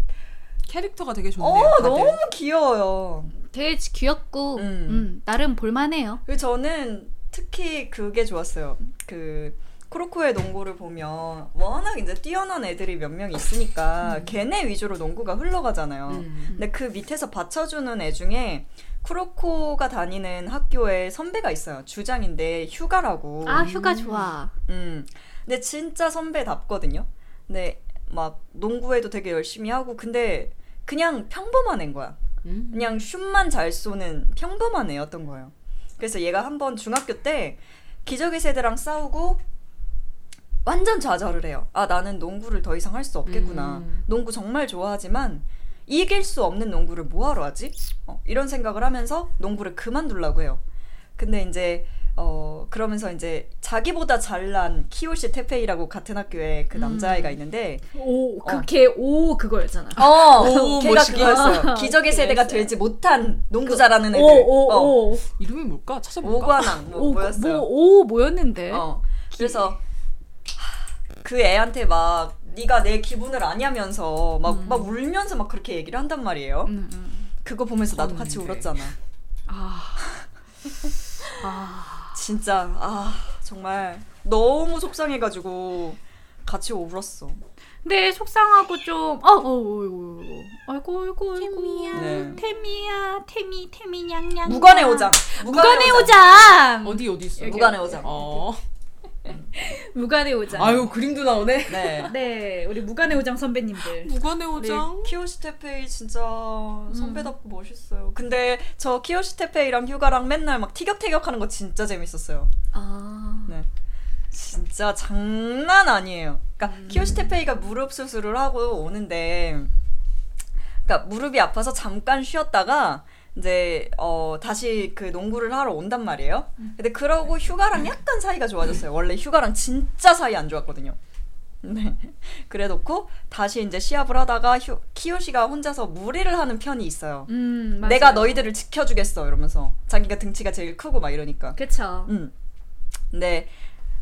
캐릭터가 되게 좋네요. 어 다들. 너무 귀여워요. 되게 귀엽고 음. 음, 나름 볼만해요. 저는 특히 그게 좋았어요. 그 크로코의 농구를 보면 워낙 이제 뛰어난 애들이 몇 명 있으니까 걔네 위주로 농구가 흘러가잖아요. 음. 근데 그 밑에서 받쳐주는 애 중에 크로코가 다니는 학교에 선배가 있어요. 주장인데 휴가라고. 아 휴가 좋아. 음. 근데 진짜 선배답거든요. 근데 막 농구에도 되게 열심히 하고 근데 그냥 평범한 애인 거야. 음. 그냥 슛만 잘 쏘는 평범한 애였던 거예요. 그래서 얘가 한번 중학교 때 기적의 세대랑 싸우고 완전 좌절을 해요. 아 나는 농구를 더 이상 할 수 없겠구나. 음. 농구 정말 좋아하지만 이길 수 없는 농구를 뭐하러 하지? 어, 이런 생각을 하면서 농구를 그만두려고 해요. 근데 이제 어 그러면서 이제 자기보다 잘난 키요시 테페이라고 같은 학교에 그 남자아이가 있는데 오 어. 그걔 오 그거였잖아. 어 오, 걔가 멋있게. 그거였어요. 기적의 세대가. 되지 못한 농구 잘하는 애들. 어. 오오오 이름이 뭘까? 찾아볼까? 오관왕 뭐 뭐였어요. 뭐 오 뭐였는데? 어. 그래서 하, 그 애한테 막 네가 내 기분을 아냐면서 막막 울면서 막 그렇게 얘기를 한단 말이에요. 음, 음. 그거 보면서 나도 같이 그런데. 울었잖아. 아. 아. 진짜 아 정말 너무 속상해가지고 같이 울었어. 근데 속상하고 좀 어, 어, 어, 어, 어. 아이고 아이고 아이고 네. 태미야 태미 태미 냥냥 무관의 오장. 무관의 오장 어디 어디 있어? 무관의 오장. 어. 무관의 오장 아유 그림도 나오네. 네. 네 우리 무관의 오장 선배님들 무관의 오장. 키오시테페이 진짜 선배답고 멋있어요. 근데 저 키오시테페이랑 휴가랑 맨날 막 티격태격하는 거 진짜 재밌었어요. 아 네. 진짜 장난 아니에요. 그러니까 키오시테페이가 무릎 수술을 하고 오는데, 그러니까 무릎이 아파서 잠깐 쉬었다가 이제 어 다시 그 농구를 하러 온단 말이에요. 근데 그러고 휴가랑 약간 사이가 좋아졌어요. 원래 휴가랑 진짜 사이 안 좋았거든요. 네. 그래 놓고 다시 이제 시합을 하다가 휴, 키요시가 혼자서 무리를 하는 편이 있어요. 음. 내가 너희들을 지켜주겠어 이러면서 자기가 등치가 제일 크고 막 이러니까. 그쵸 음. 근데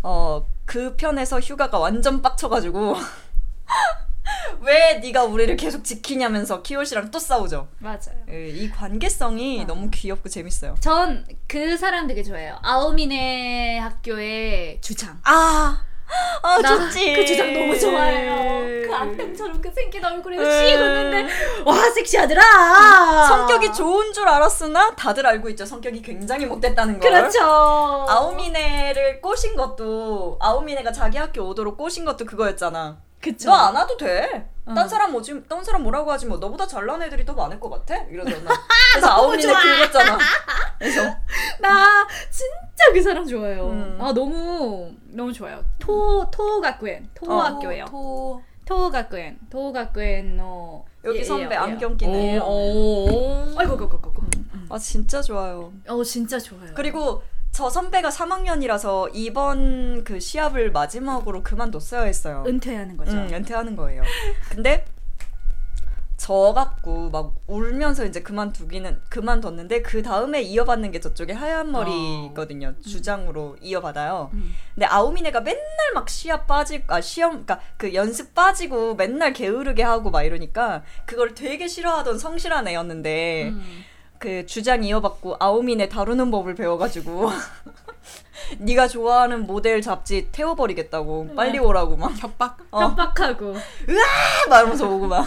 어 그 편에서 휴가가 완전 빡쳐가지고 왜 네가 우리를 계속 지키냐면서 키요시랑 또 싸우죠. 맞아요 예, 이 관계성이 너무 귀엽고 재밌어요. 전 그 사람 되게 좋아해요 아오미네 학교의 주장 아, 아나 좋지. 그 주장 너무 좋아해요 그 악당처럼 그 생긴 얼굴에 에. 씩 웃는데 와 섹시하더라 성격이 좋은 줄 알았으나 다들 알고 있죠. 성격이 굉장히 못됐다는 걸. 그렇죠 아오미네를 꼬신 것도 아오미네가 자기 학교 오도록 꼬신 것도 그거였잖아. 그쵸 너안 와도 돼. 어. 딴 사람 오지, 딴 사람 뭐라고 하지 뭐. 너보다 잘난 애들이 더 많을 것 같아. 이러잖아. 그래서 아오미네 좋아. 긁었잖아. 그래서 나 진짜 그 사람 좋아해요. 음. 아 너무 너무 좋아요. 토 토학교엔 토 어. 학교예요. 토. 토학교엔 토학교엔의 여기 예, 선배 예, 안경 예. 끼는 애. 오. 아이고 아이고 아이고. 아이고. 아 진짜 좋아요. 어 진짜 좋아요. 그리고 저 선배가 3학년이라서 이번 그 시합을 마지막으로 그만뒀어야 했어요. 은퇴하는 거죠. 응, 연퇴하는 거예요. 근데 저 갖고 막 울면서 이제 그만두기는 그만뒀는데 그 다음에 이어받는 게 저쪽에 하얀 머리거든요. 주장으로 이어받아요. 음. 근데 아오미네가 맨날 막 시합 빠지고 아 시험 그러니까 그 연습 빠지고 맨날 게으르게 하고 막 이러니까 그걸 되게 싫어하던 성실한 애였는데 음. 그 주장 이어받고 아오미네 다루는 법을 배워가지고 네가 좋아하는 모델 잡지 태워버리겠다고 빨리 오라고 막 협박? 어. 협박하고 막 이러면서 오고 막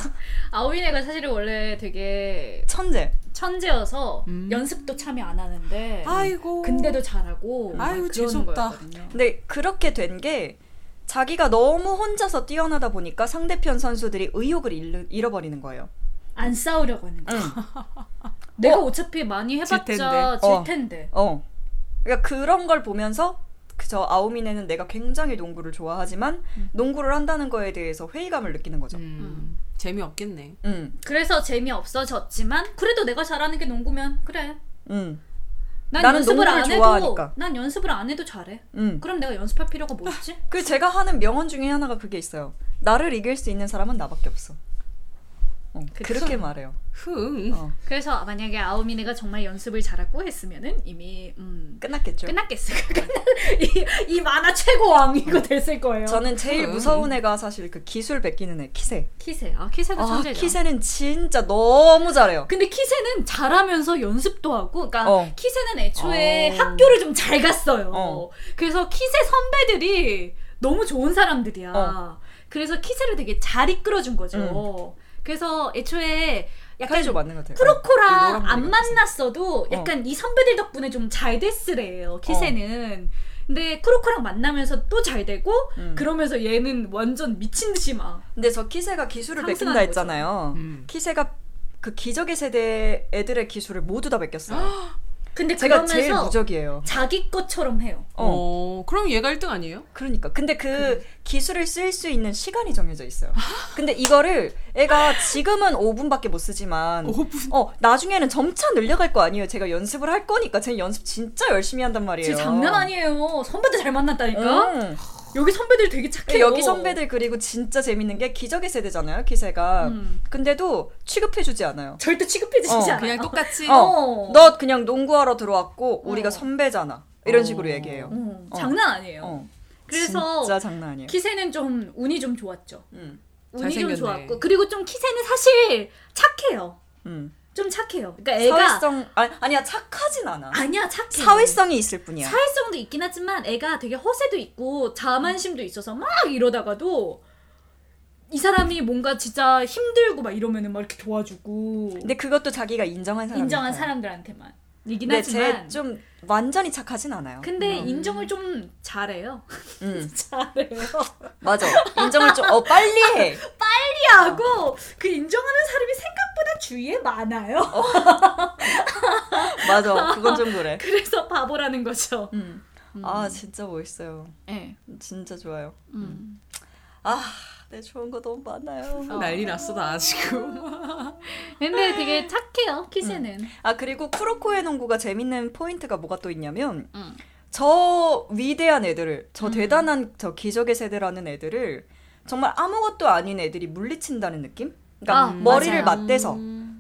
아오이네가 사실은 원래 되게 천재 천재여서 음. 연습도 참여 안 하는데 아이고. 근데도 잘하고 막 아이고, 재수없다. 근데 그렇게 된 게 자기가 너무 혼자서 뛰어나다 보니까 상대편 선수들이 의욕을 잃, 잃어버리는 거예요. 안 싸우려고 하는 거야. 응. 내가 어. 어차피 많이 질 해봤자 텐데. 질 어. 텐데. 어. 그러니까 그런 걸 보면서 그저 아오미네는 내가 굉장히 농구를 좋아하지만 농구를 한다는 거에 대해서 회의감을 느끼는 거죠. 음, 재미없겠네. 음. 그래서 재미 없어졌지만 그래도 내가 잘하는 게 농구면 그래. 음. 난 나는 연습을 안 해도 좋아하니까. 난 연습을 안 해도 잘해. 음. 그럼 내가 연습할 필요가 뭐 있지? 그 제가 하는 명언 중에 하나가 그게 있어요. 나를 이길 수 있는 사람은 나밖에 없어. 어. 그렇게 말해요. 흥. 어. 그래서 만약에 아오미네가 정말 연습을 잘하고 했으면은 이미 음, 끝났겠죠. 끝났겠어. 이, 이 만화 최고 왕 이거 됐을 거예요. 저는 제일 음. 무서운 애가 사실 그 기술 베끼는 애 키세. 키세. 아 키세도 아, 천재죠. 키세는 진짜 너무 잘해요. 근데 키세는 잘하면서 연습도 하고, 그러니까 어. 키세는 애초에 어. 학교를 좀 잘 갔어요. 어. 그래서 키세 선배들이 너무 좋은 사람들이야. 어. 그래서 키세를 되게 잘 이끌어준 거죠. 그래서 애초에 약간 맞는 것 같아요. 이 프로코랑 노란 안 만났어도 약간 이 선배들 덕분에 좀 잘 됐으래요. 키세는. 근데 크로코랑 만나면서 또 잘 되고 음. 그러면서 얘는 완전 미친 듯이 막 근데 저 키세가 기술을 베낀다 했잖아요. 음. 키세가 그 기적의 세대 애들의 기술을 모두 다 베꼈어요. 근데 제가 그러면서 제일 무적이에요. 자기 것처럼 해요. 어. 어, 그럼 얘가 1등 아니에요? 그러니까 근데 그 기술을 쓸 수 있는 시간이 정해져 있어요. 근데 이거를 애가 지금은 5분밖에 못 쓰지만 5분. 어 나중에는 점차 늘려갈 거 아니에요. 제가 연습을 할 거니까 제 연습 진짜 열심히 한단 말이에요. 진짜 장난 아니에요. 선배들 잘 만났다니까. 응. 여기 선배들 되게 착해요. 여기 선배들 그리고 진짜 재밌는 게 기적의 세대잖아요. 키세가. 음. 근데도 취급해주지 않아요. 절대 취급해주지 어, 않아요. 그냥 똑같이. 어, 어. 너 그냥 농구하러 들어왔고 우리가 어. 선배잖아. 이런 어. 식으로 얘기해요. 어, 어. 장난 아니에요. 어. 그래서 진짜 장난 아니에요. 키세는 좀 운이 좀 좋았죠. 음. 운이 좀 잘생겼네. 좋았고 그리고 좀 키세는 사실 착해요. 음. 좀 착해요. 그러니까 애가 사회성 아니, 아니 야 착하진 않아. 아니야 착해. 사회성이 있을 뿐이야. 사회성도 있긴 하지만 애가 되게 허세도 있고 자만심도 있어서 막 이러다가도 이 사람이 뭔가 진짜 힘들고 막 이러면은 막 이렇게 도와주고 근데 그것도 자기가 인정한 사람. 인정한 사람들한테만 이긴 하지만 쟤좀 완전히 착하진 않아요. 근데 인정을 좀 잘해요. 음, 잘해요. 맞아. 인정을 좀 어 빨리 해. 하고 그 인정하는 사람이 생각보다 주위에 많아요. 맞아. 그건 좀 그래. 그래서 바보라는 거죠. 음. 아 진짜 멋있어요. 네. 진짜 좋아요. 음. 아, 내 좋은 거 너무 많아요. 난리 났어 나 지금. 근데 되게 착해요 키세는. 아 그리고 쿠로코의 농구가 재밌는 포인트가 뭐가 또 있냐면 음. 저 위대한 애들을 저 대단한 저 기적의 세대라는 애들을 정말 아무것도 아닌 애들이 물리친다는 느낌? 그러니까 아, 머리를 맞아요. 맞대서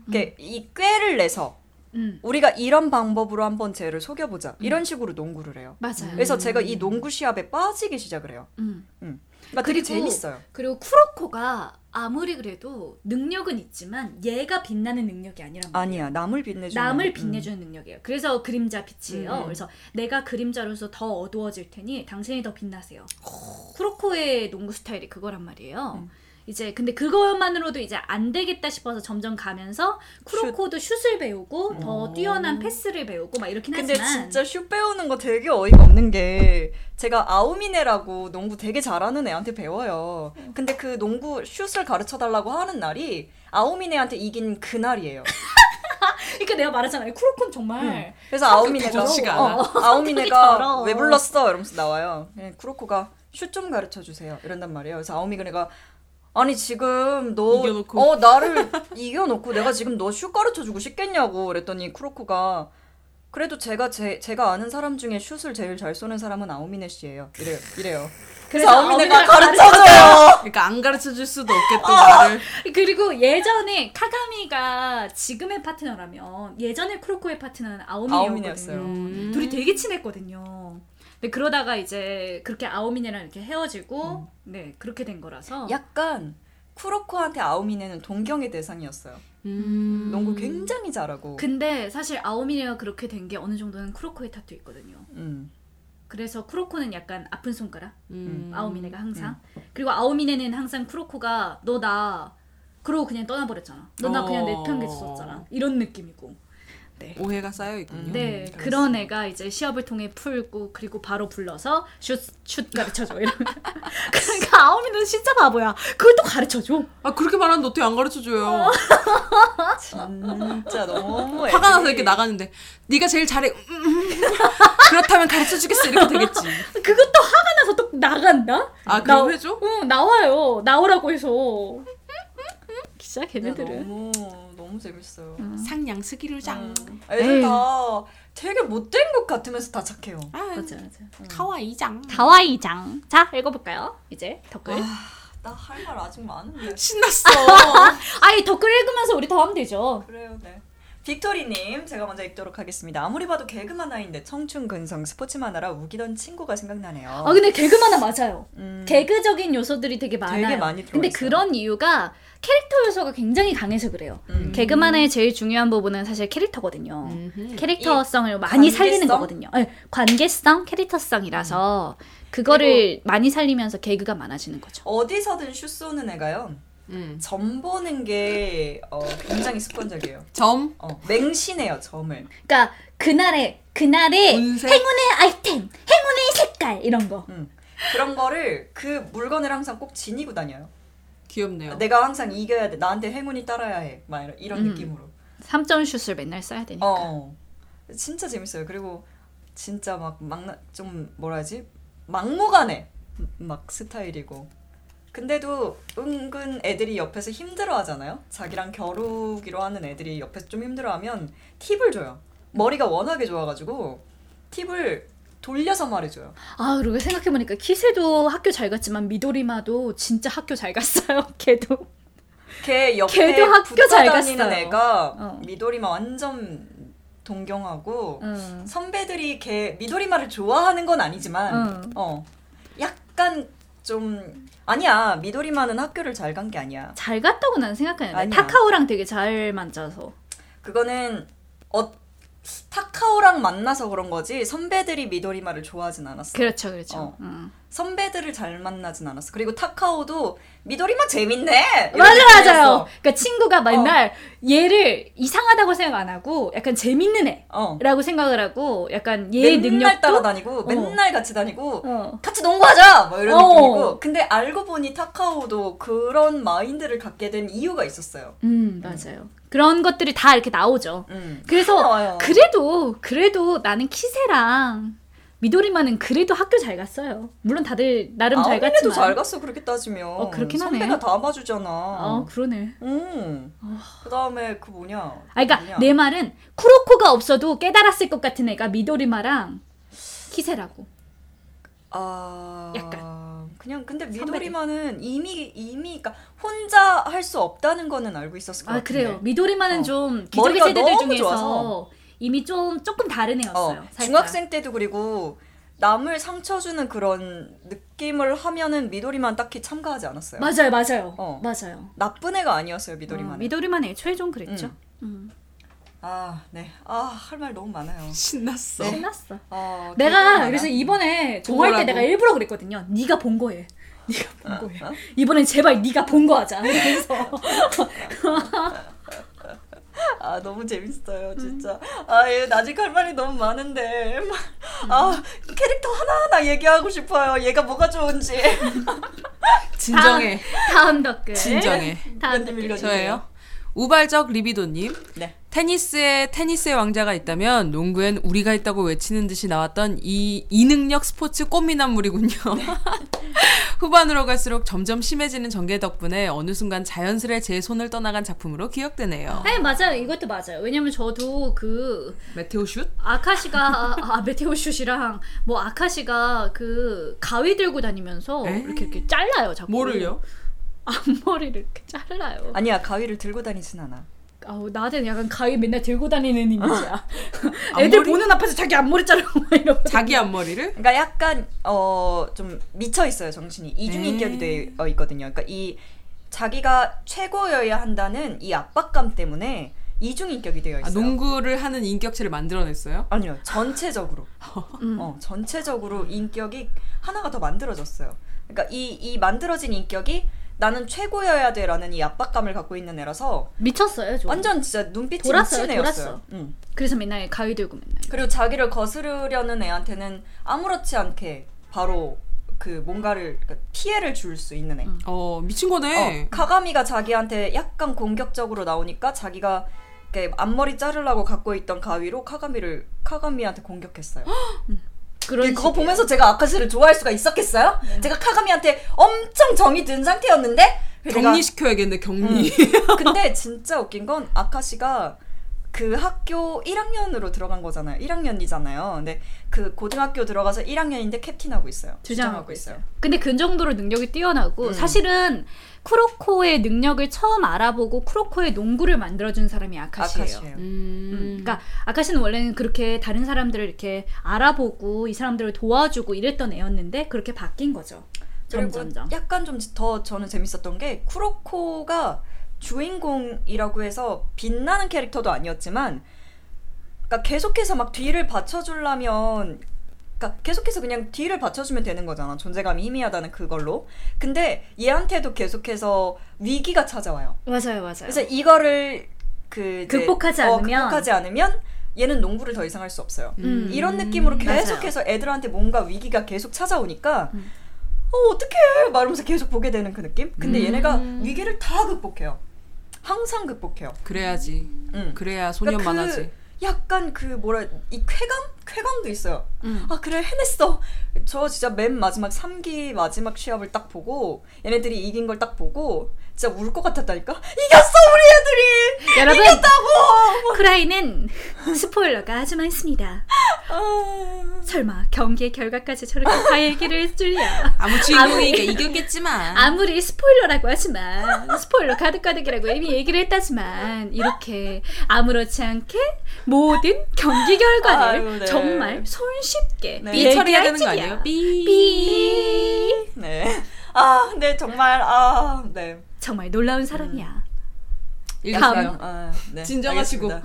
이렇게 이 꾀를 내서 음. 우리가 이런 방법으로 한번 쟤를 속여보자 이런 식으로 농구를 해요. 맞아요. 그래서 제가 이 농구 시합에 빠지기 시작을 해요. 음. 그러니까 그리고 재밌어요. 그리고 쿠로코가 아무리 그래도 능력은 있지만 얘가 빛나는 능력이 아니란 말이에요. 아니야 남을 빛내주는 남을 음. 빛내주는 능력이에요. 그래서 그림자 빛이에요. 음. 그래서 내가 그림자로서 더 어두워질 테니 당신이 더 빛나세요. 쿠로코의 농구 스타일이 그거란 말이에요. 음. 이제 근데 그것만으로도 이제 안 되겠다 싶어서 점점 가면서 쿠로코도 슛 을 배우고 더 뛰어난 패스를 배우고 막 이렇긴 근데 하지만 진짜 슛 배우는 거 되게 어이가 없는 게 제가 아우미네라고 농구 되게 잘하는 애한테 배워요. 근데 그 농구 슛을 가르쳐 달라고 하는 날이 아우미네한테 이긴 그날이에요. 그러니까 내가 말했잖아요. 쿠로코는 정말 그래서 아우미네가 어, 않아. 아우미네가. 왜 불렀어? 이러면서 나와요. 예, 쿠로코가 슛 좀 가르쳐 주세요. 이런단 말이에요. 그래서 아우미네가 아니 지금 너 이겨놓고. 어 나를 이겨놓고 내가 지금 너 슛 가르쳐 주고 싶겠냐고 그랬더니 쿠로코가 그래도 제가 제, 제가 아는 사람 중에 슛을 제일 잘 쏘는 사람은 아오미네 씨예요. 이래요. 이래요. 그래서 아오미네가 가르쳐줘요. 그러니까 안 가르쳐 줄 수도 없겠고 말을. 그리고 예전에 카가미가 지금의 파트너라면 예전에 크로코의 파트너는 아오미네였거든요. 아오미네였어요. 음. 둘이 되게 친했거든요. 근데 그러다가 이제 그렇게 아오미네랑 이렇게 헤어지고 네 그렇게 된 거라서 약간 쿠로코한테 아오미네는 동경의 대상이었어요. 음. 농구 굉장히 잘하고. 근데 사실 아오미네가 그렇게 된 게 어느 정도는 크로코의 탓도 있거든요. 음. 그래서 크로코는 약간 아픈 손가락, 음. 아오미네가 항상. 그리고 아오미네는 항상 크로코가 너 나 그러고 그냥 떠나버렸잖아. 너 나 그냥 어. 내팽개쳤잖아. 이런 느낌이고. 오해가 쌓여 있군요. 네, 그렇습니다. 그런 애가 이제 시합을 통해 풀고 그리고 바로 불러서 슛, 슛 가르쳐줘 이러면 그러니까 아오미는 진짜 바보야. 그걸 또 가르쳐줘. 아 그렇게 말하는데 어떻게 안 가르쳐 줘요? 진짜 너무 화가 나서 이렇게 나가는데 네가 제일 잘해. 음, 음. 그렇다면 가르쳐 주겠어 이렇게 되겠지. 그것도 화가 나서 또 나간다. 아 그럼 나- 해줘? 응 나와요. 나오라고 해서. 진짜 걔네들은. 너무 너무 재밌어요. 상냥 스기를 장. 음. 애들 다 되게 못된 것 같으면서 다 착해요. 아, 맞아 맞아. 카와이장. 가와이장. 자 읽어볼까요? 이제 댓글. 나 할 말 아직 많은데. 신났어. 아이 댓글 읽으면서 우리 더 하면 되죠. 그래요, 네. 빅토리님, 제가 먼저 읽도록 하겠습니다. 아무리 봐도 개그 만화인데 청춘 근성 스포츠 만화라 우기던 친구가 생각나네요. 아 근데 개그 만화 맞아요. 음, 개그적인 요소들이 되게 많아요. 되게 많이 들어가 근데. 그런 이유가 캐릭터 요소가 굉장히 강해서 그래요. 음. 개그 만화의 제일 중요한 부분은 사실 캐릭터거든요. 음흠. 캐릭터성을 많이 살리는 관계성? 거거든요. 네, 관계성, 캐릭터성이라서 그거를 많이 살리면서 개그가 많아지는 거죠. 어디서든 슛 쏘는 애가요. 음. 점 보는 게 어, 굉장히 습관적이에요. 점. 어, 맹신해요, 점을. 그러니까 그날의 그날의 운세? 행운의 아이템, 행운의 색깔 이런 거. 음. 그런 거를 그 물건을 항상 꼭 지니고 다녀요. 귀엽네요. 내가 항상 이겨야 돼. 나한테 행운이 따라야 해. 막 이런, 음. 느낌으로. 3점 슛을 맨날 써야 되니까. 어. 진짜 재밌어요. 그리고 진짜 막막좀 뭐라 하지? 막무가내 막 스타일이고. 근데도 은근 애들이 옆에서 힘들어 하잖아요. 자기랑 겨루기로 하는 애들이 옆에서 좀 힘들어 하면 팁을 줘요. 머리가 워낙에 좋아 가지고 팁을 돌려서 말해줘요. 아 그리고 생각해보니까 키세도 학교 잘 갔지만 미도리마도 진짜 학교 잘 갔어요. 걔도. 걔 옆에 걔도 학교 잘 갔어요. 애가 어. 미도리마 완전 동경하고 응. 선배들이 걔 미도리마를 좋아하는 건 아니지만 응. 어 약간 좀 아니야 미도리마는 학교를 잘 간 게 아니야 잘 갔다고 나는 생각하는데. 타카오랑 되게 잘 만져서. 그거는 어 타카오랑 만나서 그런 거지 선배들이 미도리마를 좋아하진 않았어 그렇죠, 그렇죠. 어. 응. 선배들을 잘 만나진 않았어 그리고 타카오도 미도리마 재밌네 맞아 맞아요. 그러니까 친구가 맨날 얘를 이상하다고 생각 안 하고 약간 재밌는 어 애라고 생각을 하고 약간 얘의 맨날 능력도 따라다니고 맨날 같이 다니고 어. 같이 농구하자 뭐 이런 어. 느낌이고 근데 알고 보니 타카오도 그런 마인드를 갖게 된 이유가 있었어요. 음 맞아요. 그런 것들이 다 이렇게 나오죠. 음. 그래서. 그래도 그래도 나는 키세랑 미도리마는 그래도 학교 잘 갔어요. 물론 다들 나름 잘 아우미네도 갔지만. 잘 갔어 그렇게 따지면. 어, 그렇긴 선배가 하네. 다 봐주잖아. 어 그러네. 음. 그 다음에 그 뭐냐. 아, 그러니까 뭐냐. 내 말은 쿠로코가 없어도 깨달았을 것 같은 애가 미도리마랑 키세라고. 아 약간. 그냥 근데 미도리마는 이미 이미 그러니까 혼자 할 수 없다는 거는 알고 있었을 것 아 같은데. 그래요. 미도리마는 어. 좀 기저귀 세대들 중에서 좋아서. 이미 좀 조금 다른 애였어요. 어. 중학생 때도 그리고 남을 상처 주는 그런 느낌을 하면은 미도리만 딱히 참가하지 않았어요. 맞아요, 맞아요, 어. 맞아요. 나쁜 애가 아니었어요 미도리만. 어, 미도리만 애초에 좀 그랬죠. 음. 음. 아 네. 아 할 말 너무 많아요. 신났어. 신났어. 어, 내가 그래서? 이번에 정할 때. 내가 일부러 그랬거든요. 네가 본 거에. 네가 본 어? 거에. 이번엔 제발 네가 본 거 하자. 그래서 아 너무 재밌어요 진짜. 아얘 아직 할 말이 너무 많은데 아 캐릭터 하나 하나 얘기하고 싶어요. 얘가 뭐가 좋은지. 진정해. 다음 댓글. 진정해. 다음 님 댓글. 저예요. 우발적 리비도님. 네. 테니스에 테니스의 왕자가 있다면 농구엔 우리가 있다고 외치는 듯이 나왔던 이 이능력 스포츠 꽃미남물이군요. 후반으로 갈수록 점점 심해지는 전개 덕분에 어느 순간 자연스레 제 손을 떠나간 작품으로 기억되네요. 네 맞아요. 이것도 맞아요. 왜냐면 저도 그 메테오 슛? 아카시가 아 메테오 슛이랑 뭐 아카시가 그 가위 들고 다니면서 에? 이렇게 이렇게 잘라요. 자꾸 뭐를요? 앞머리를 이렇게 잘라요. 아니야 가위를 들고 다니진 않아. 아우 나한테는 약간 가위 맨날 들고 다니는 이미지야. 애들 앞머리? 보는 앞에서 자기 앞머리 자르고 막 이러고. 자기 앞머리를? 그러니까 약간 어 좀 미쳐 있어요 정신이 이중인격이 음. 되어 있거든요. 그러니까 이 자기가 최고여야 한다는 이 압박감 때문에 이중인격이 되어 아, 있어요. 농구를 하는 인격체를 만들어냈어요? 아니요 전체적으로 음. 어 전체적으로 인격이 하나가 더 만들어졌어요. 그러니까 이 이 만들어진 인격이 나는 최고여야 돼라는 이 압박감을 갖고 있는 애라서 미쳤어요, 저. 완전 진짜 눈빛이 돌았어요, 미친 애였어요. 돌았어. 응. 그래서 맨날 가위 들고 맨날. 그리고 자기를 거스르려는 애한테는 아무렇지 않게 바로 그 뭔가를 그러니까 피해를 줄 수 있는 애. 어 미친 거네. 어, 카가미가 자기한테 약간 공격적으로 나오니까 자기가 이렇게 앞머리 자르려고 갖고 있던 가위로 카가미를 카가미한테 공격했어요. 그런 그거. 보면서 제가 아카시를 좋아할 수가 있었겠어요? 제가 카가미한테 엄청 정이 든 상태였는데 내가- 격리시켜야겠네 격리. 근데 진짜 웃긴 건 아카시가 그 학교 1학년으로 들어간 거잖아요. 1학년이잖아요. 근데 그 고등학교 들어가서 1학년인데 캡틴하고 있어요. 주장하고 있어요. 근데 그 정도로 능력이 뛰어나고 사실은 쿠로코의 능력을 처음 알아보고 쿠로코의 농구를 만들어준 사람이 아카시예요. 아카시예요. 음. 음, 그러니까 아카시는 원래는 그렇게 다른 사람들을 이렇게 알아보고 이 사람들을 도와주고 이랬던 애였는데 그렇게 바뀐 거죠. 그리고 점점점. 약간 좀 더 저는 재밌었던 게 쿠로코가 주인공이라고 해서 빛나는 캐릭터도 아니었지만 그러니까 계속해서 막 뒤를 받쳐주려면 그러니까 계속해서 그냥 뒤를 받쳐주면 되는 거잖아 존재감이 희미하다는 그걸로 근데 얘한테도 계속해서 위기가 찾아와요 맞아요, 맞아요. 그래서 이거를 그 이제 극복하지 어, 않으면 극복하지 않으면 얘는 농구를 더 이상 할 수 없어요 음. 이런 느낌으로 맞아요. 계속해서 애들한테 뭔가 위기가 계속 찾아오니까 음. 어 어떡해 말하면서 계속 보게 되는 그 느낌? 근데 음. 얘네가 위기를 다 극복해요. 항상 극복해요. 그래야지. 응. 그래야 소년 그러니까 그 만하지. 약간 그 뭐라 이 쾌감? 쾌감도 있어요. 음. 아 그래 해냈어. 저 진짜 맨 마지막 3기 마지막 시합을 딱 보고 얘네들이 이긴 걸 딱 보고 진짜 울 것 같았다니까. 이겼어 우리 애들이. 여러분 이겼다고. 크라이는 스포일러가 아주 많습니다. 아, 설마 경기의 결과까지 저렇게 다 얘기를 해줄랴. 아무 주인공이니까 이겼겠지만. 아무리 스포일러라고 하지만 스포일러 가득가득이라고 이미 얘기를 했다지만 이렇게 아무렇지 않게 모든 경기 결과를 아유, 네. 정말 손쉽게 네. 삐 처리해야 되는 거 아니에요? 줄이야. 삐. 삐. 네. 아 근데 정말 아 네. 정말 놀라운 사람이야. 읽으세요. 아, 네. 진정하시고. 네.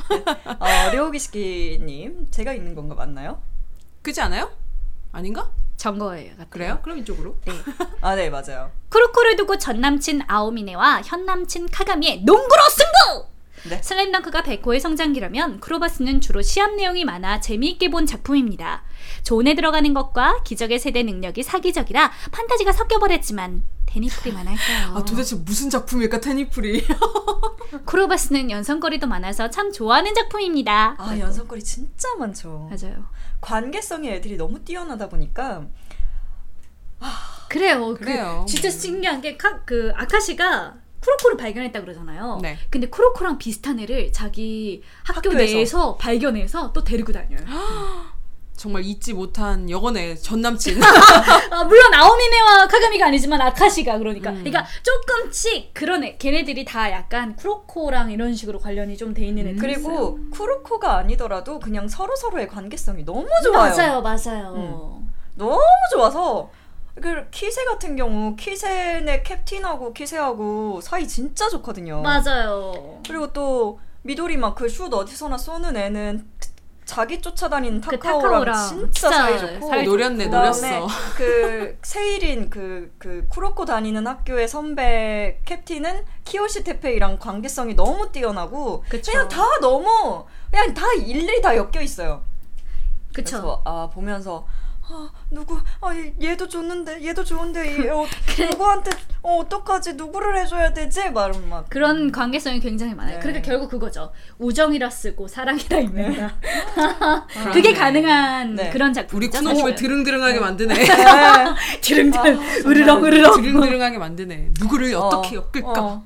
어, 료기스키님 제가 읽는 건가 맞나요? 그지 않아요? 아닌가? 정거예요. 같아요. 그래요? 그럼 이쪽으로. 아네 맞아요. 쿠로코를 두고 전 남친 아오미네와 현 남친 카가미의 농구로 승부! 네. 슬램덩크가 백호의 성장기라면 크로바스는 주로 시합 내용이 많아 재미있게 본 작품입니다. 존에 들어가는 것과 기적의 세대 능력이 사기적이라 판타지가 섞여버렸지만 테니프리만 할까요? 아 도대체 무슨 작품일까 테니프리. 크로바스는 연성거리도 많아서 참 좋아하는 작품입니다. 아 연속거리 진짜 많죠. 맞아요. 관계성이 애들이 너무 뛰어나다 보니까 그래요. 그래요. 그 진짜 신기한 게 그 아카시가 쿠로코를 발견했다 그러잖아요. 네. 근데 쿠로코랑 비슷한 애를 자기 학교 학교에서. 내에서 발견해서 또 데리고 다녀요. 정말 잊지 못한 여건의 전 남친. 아, 물론 아오미네와 카가미가 아니지만 아카시가 그러니까. 음. 그러니까 조금씩 그런 애, 걔네들이 다 약간 쿠로코랑 이런 식으로 관련이 좀 돼 있는 애들. 그리고 쿠로코가 아니더라도 그냥 서로 서로의 관계성이 너무 좋아요. 맞아요, 맞아요. 너무 좋아서 그 키세 같은 경우 키세네 캡틴하고 키세하고 사이 진짜 좋거든요. 맞아요. 그리고 또 미도리 막 그 슛 어디서나 쏘는 애는 자기 쫓아다니는 그 타카오랑, 타카오랑 진짜, 진짜 사이 좋고 사이 노렸네 노렸어. 그 세일인 그, 그 쿠로코 다니는 학교의 선배 캡틴은 키요시 테페이랑 관계성이 너무 뛰어나고 그쵸. 그냥 다 너무 그냥 다 일일이 다 엮여 있어요. 그쵸. 그래서 아 보면서 아, 누구 아 얘- 얘도 좋는데 얘도 좋은데 얘 어, 누구한테 어 어떡하지 누구를 해줘야 되지 말은 막 그런 관계성이 굉장히 많아요. 네. 그러니까 결국 그거죠. 우정이라 쓰고 사랑이라 읽는다. 그러네. 그게 가능한 네. 그런 우리 작품이죠. 쿠노님을. 드릉드릉하게 만드네. 드릉드릉 으르렁 으르렁. 드릉드릉하게 만드네. 누구를 어, 어떻게 엮을까? 어.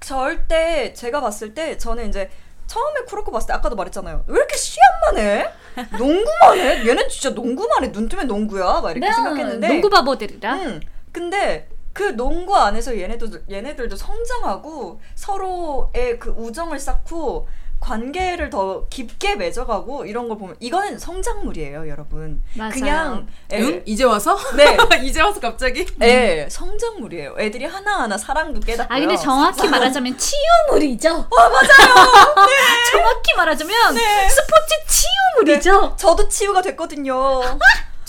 절대 제가 봤을 때 저는 이제 처음에 쿠로코 봤을 때 아까도 말했잖아요. 왜 이렇게 시합만 해? 농구만 해? 얘는 진짜 농구만 해. 눈 뜨면 농구야. 막 이렇게 네, 생각했는데. 농구 바보들이라. 음, 근데 그 농구 안에서 얘네도 얘네들도 성장하고 서로의 그 우정을 쌓고 관계를 더 깊게 맺어가고 이런 걸 보면 이거는 성장물이에요, 여러분. 맞아요. 그냥 애, 응? 이제 와서? 네. 이제 와서 갑자기? 애 성장물이에요. 애들이 하나하나 사랑도 깨닫고요. 아 근데 정확히 말하자면 치유물이죠. 아 맞아요. 정확히 말하자면 스포츠 치유물이죠. 저도 치유가 됐거든요.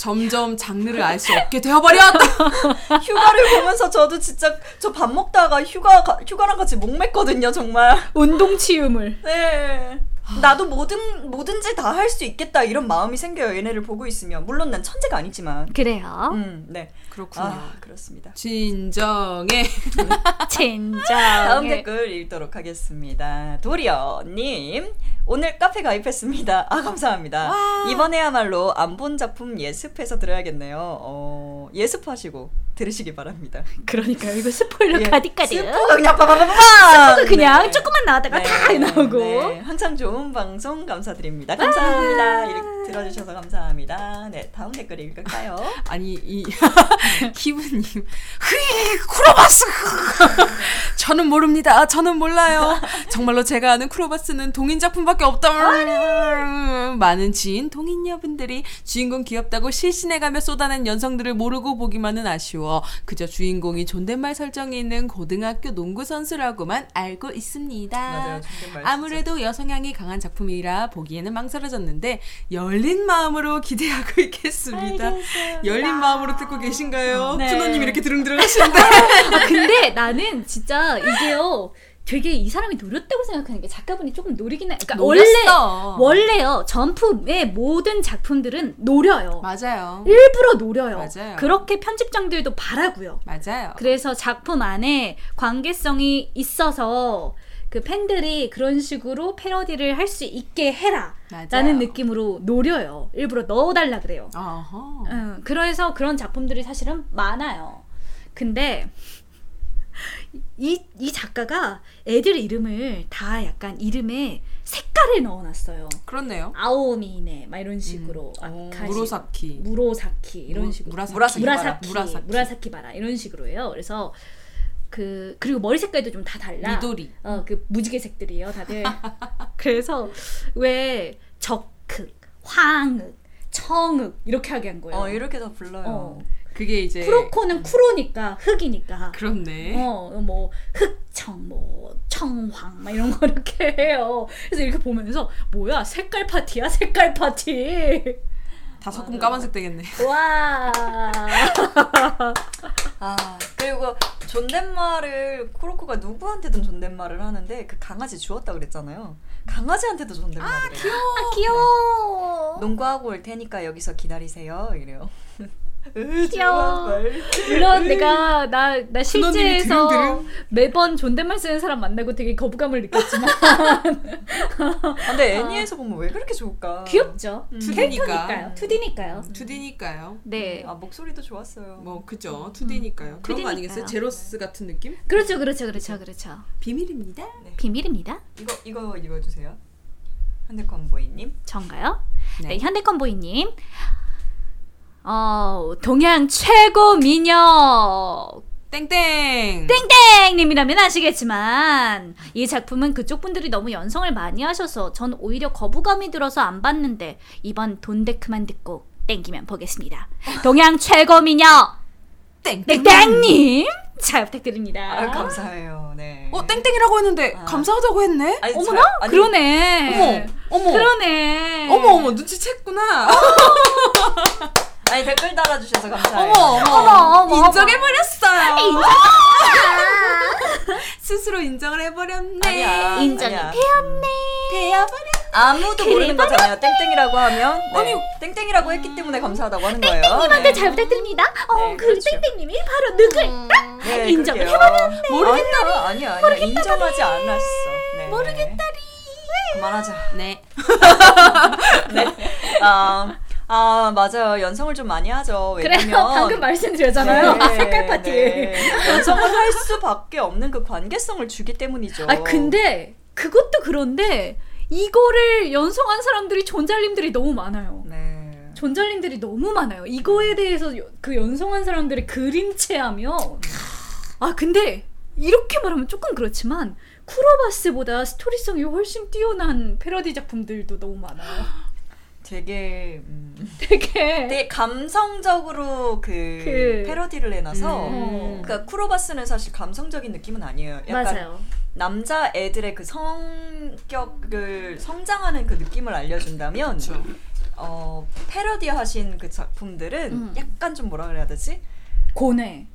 점점 장르를 알 수 없게 되어버렸다. 휴가를 보면서 저도 진짜 저 밥 먹다가 휴가 가- 휴가랑 같이 목맸거든요, 정말. 운동 치유물. 네. 나도 뭐든 뭐든지 다 할 수 있겠다 이런 마음이 생겨요. 얘네를 보고 있으면 물론 난 천재가 아니지만. 그래요. 음, 네. 그렇군요. 아, 그렇습니다. 진정해. 진짜. 다음 댓글 읽도록 하겠습니다. 도리어님, 오늘 카페 가입했습니다. 아, 감사합니다. 이번에야말로 안 본 작품 예습해서 들어야겠네요. 어, 예습하시고 들으시기 바랍니다. 그러니까 이거 스포일러 예, 가디가디. 스포가 그냥 빠바바바! 스포가 그냥 네. 조금만 나왔다가 네, 다 나오고. 네, 한참 좋은 방송 감사드립니다. 감사합니다. 이렇게 들어주셔서 감사합니다. 네, 다음 댓글 읽을까요? 아니 이 키브님 흐이 쿠로바스 저는 모릅니다 저는 몰라요 정말로 제가 아는 쿠로바스는 동인 작품밖에 없다 많은 지인 동인녀분들이 주인공 귀엽다고 실신해가며 쏟아낸 연성들을 모르고 보기만은 아쉬워 그저 주인공이 존댓말 설정이 있는 고등학교 농구 선수라고만 알고 있습니다 맞아요, 아무래도 여성향이 강한 작품이라 보기에는 망설여졌는데 열린 마음으로 기대하고 있겠습니다. 열린 마음으로 듣고 계신가요? 네. 푸노님 이렇게 드릉드릉 하시는데 아, 근데 나는 진짜 이게요. 되게 이 사람이 노렸다고 생각하는 게 작가분이 조금 노리긴 해. 그러니까 원래 노렸어. 원래요. 점프의 모든 작품들은 노려요. 맞아요. 일부러 노려요. 맞아요. 그렇게 편집장들도 바라고요. 맞아요. 그래서 작품 안에 관계성이 있어서 그 팬들이 그런 식으로 패러디를 할 수 있게 해라. 맞아요. 라는 느낌으로 노려요. 일부러 넣어달라 그래요. 어허. 응, 그래서 그런 작품들이 사실은 많아요. 근데 이, 이 작가가 애들 이름을 다 약간 이름에 색깔을 넣어놨어요. 그렇네요. 아오미네 막 이런 식으로 어, 아카시, 무로사키. 무로사키 이런 무- 식으로 무라사키. 무라사키 무라사키. 무라사키 바라 이런 식으로요. 그래서 그 그리고 머리 색깔도 좀 다 달라. 미도리. 어그 무지개 색들이에요, 다들. 그래서 왜 적흑, 황흑, 청흑 이렇게 하게 한 거예요. 어, 이렇게 다 불러요. 어. 그게 이제 쿠로코는 쿠로니까 흑이니까. 그렇네. 어, 뭐 흑청, 뭐 청황, 막 이런 거 이렇게 해요. 그래서 이렇게 보면서 뭐야 색깔 파티야 색깔 파티. 다 섞으면 까만색 되겠네. 와. 아 그리고 존댓말을 쿠로코가 누구한테든 존댓말을 하는데 그 강아지 주었다 그랬잖아요. 강아지한테도 존댓말을 해요. 아 귀여워. 농구하고 올 테니까 여기서 기다리세요. 이래요. 귀여워. 물론 내가 나 나 실제에서 드릉드릉. 매번 존댓말 쓰는 사람 만나고 되게 거부감을 느꼈지만 근데 애니에서 보면 왜 그렇게 좋을까? 귀엽죠. 투디니까. 캐릭터니까요. 2D니까요. 2D니까요. 네. 아 목소리도 좋았어요. 뭐 그죠. 2D니까요. 그런 거 아니겠어요? 2D니까요. 제로스 같은 느낌? 그렇죠, 그렇죠, 그렇죠, 그렇죠. 비밀입니다. 비밀입니다. 이거 이거 읽어주세요. 현대컨보이님. 전가요? 네, 네. 현대컨보이님. 어, 동양 최고 미녀 땡땡. 땡땡님이라면 아시겠지만 이 작품은 그쪽 분들이 너무 연성을 많이 하셔서 전 오히려 거부감이 들어서 안 봤는데 이번 돈데크만 듣고 땡기면 보겠습니다. 동양 최고 미녀 땡땡. 땡땡님 잘 부탁드립니다. 아 감사해요. 네. 어 땡땡이라고 했는데 아. 감사하다고 했네. 아니, 어머나? 잘- 아니, 그러네. 어머, 어머. 그러네. 어머 어머 눈치챘구나. 아니 댓글 달아주셔서 감사해요. 어머 어머 어머, 어머, 인정해버렸어요. 스스로 인정을 해버렸네. 아니야. 인정이 아니야. 되었네. 되어버렸네. 아무도 모르는 거잖아요. 땡땡이라고 하면 아니 땡땡이라고 했기 때문에 감사하다고 하는 거예요. 땡땡님한테 네. 잘 부탁드립니다. 어, 네, 그 그렇죠. 땡땡님이 바로 누굴까? 네, 인정을 그럴게요. 모르겠다리. 아니야, 아니야, 아니야. 인정하지 않았어. 네. 모르겠다리. 그만하자. 네. 아, 아 맞아요. 연성을 좀 많이 하죠. 그래요. 왜냐면 방금 말씀드렸잖아요. 네, 색깔 파티. 네. 연성을 할 수밖에 없는 그 관계성을 주기 때문이죠. 아 근데 그것도 그런데 이거를 연성한 사람들이 존잘님들이 너무 많아요. 네. 존잘님들이 너무 많아요. 이거에 대해서 여- 그 연성한 사람들의 그림체하며 아 근데 이렇게 말하면 조금 그렇지만 쿠로바스보다 스토리성이 훨씬 뛰어난 패러디 작품들도 너무 많아요. 되게 음, 되게 되게 감성적으로 그, 그- 패러디를 해놔서 음. 그러니까 쿠로바스는 사실 감성적인 느낌은 아니에요. 약간 맞아요. 남자 애들의 그 성격을 성장하는 그 느낌을 알려준다면 그렇죠. 어 패러디하신 그 작품들은 음. 약간 좀 뭐라 그래야 되지? 고뇌.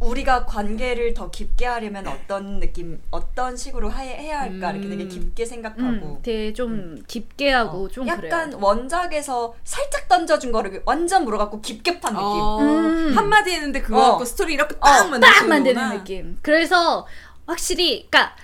우리가 관계를 더 깊게 하려면 어떤 느낌, 어떤 식으로 하, 해야 할까 이렇게 되게 음. 깊게 생각하고 음, 되게 좀 깊게 하고 어, 좀 약간 그래요. 원작에서 살짝 던져준 거를 완전 물어갖고 깊게 판 느낌. 어, 음. 한마디 했는데 그거 어. 갖고 스토리 이렇게 딱 만드는 딱 만드는 느낌. 그래서 확실히 그러니까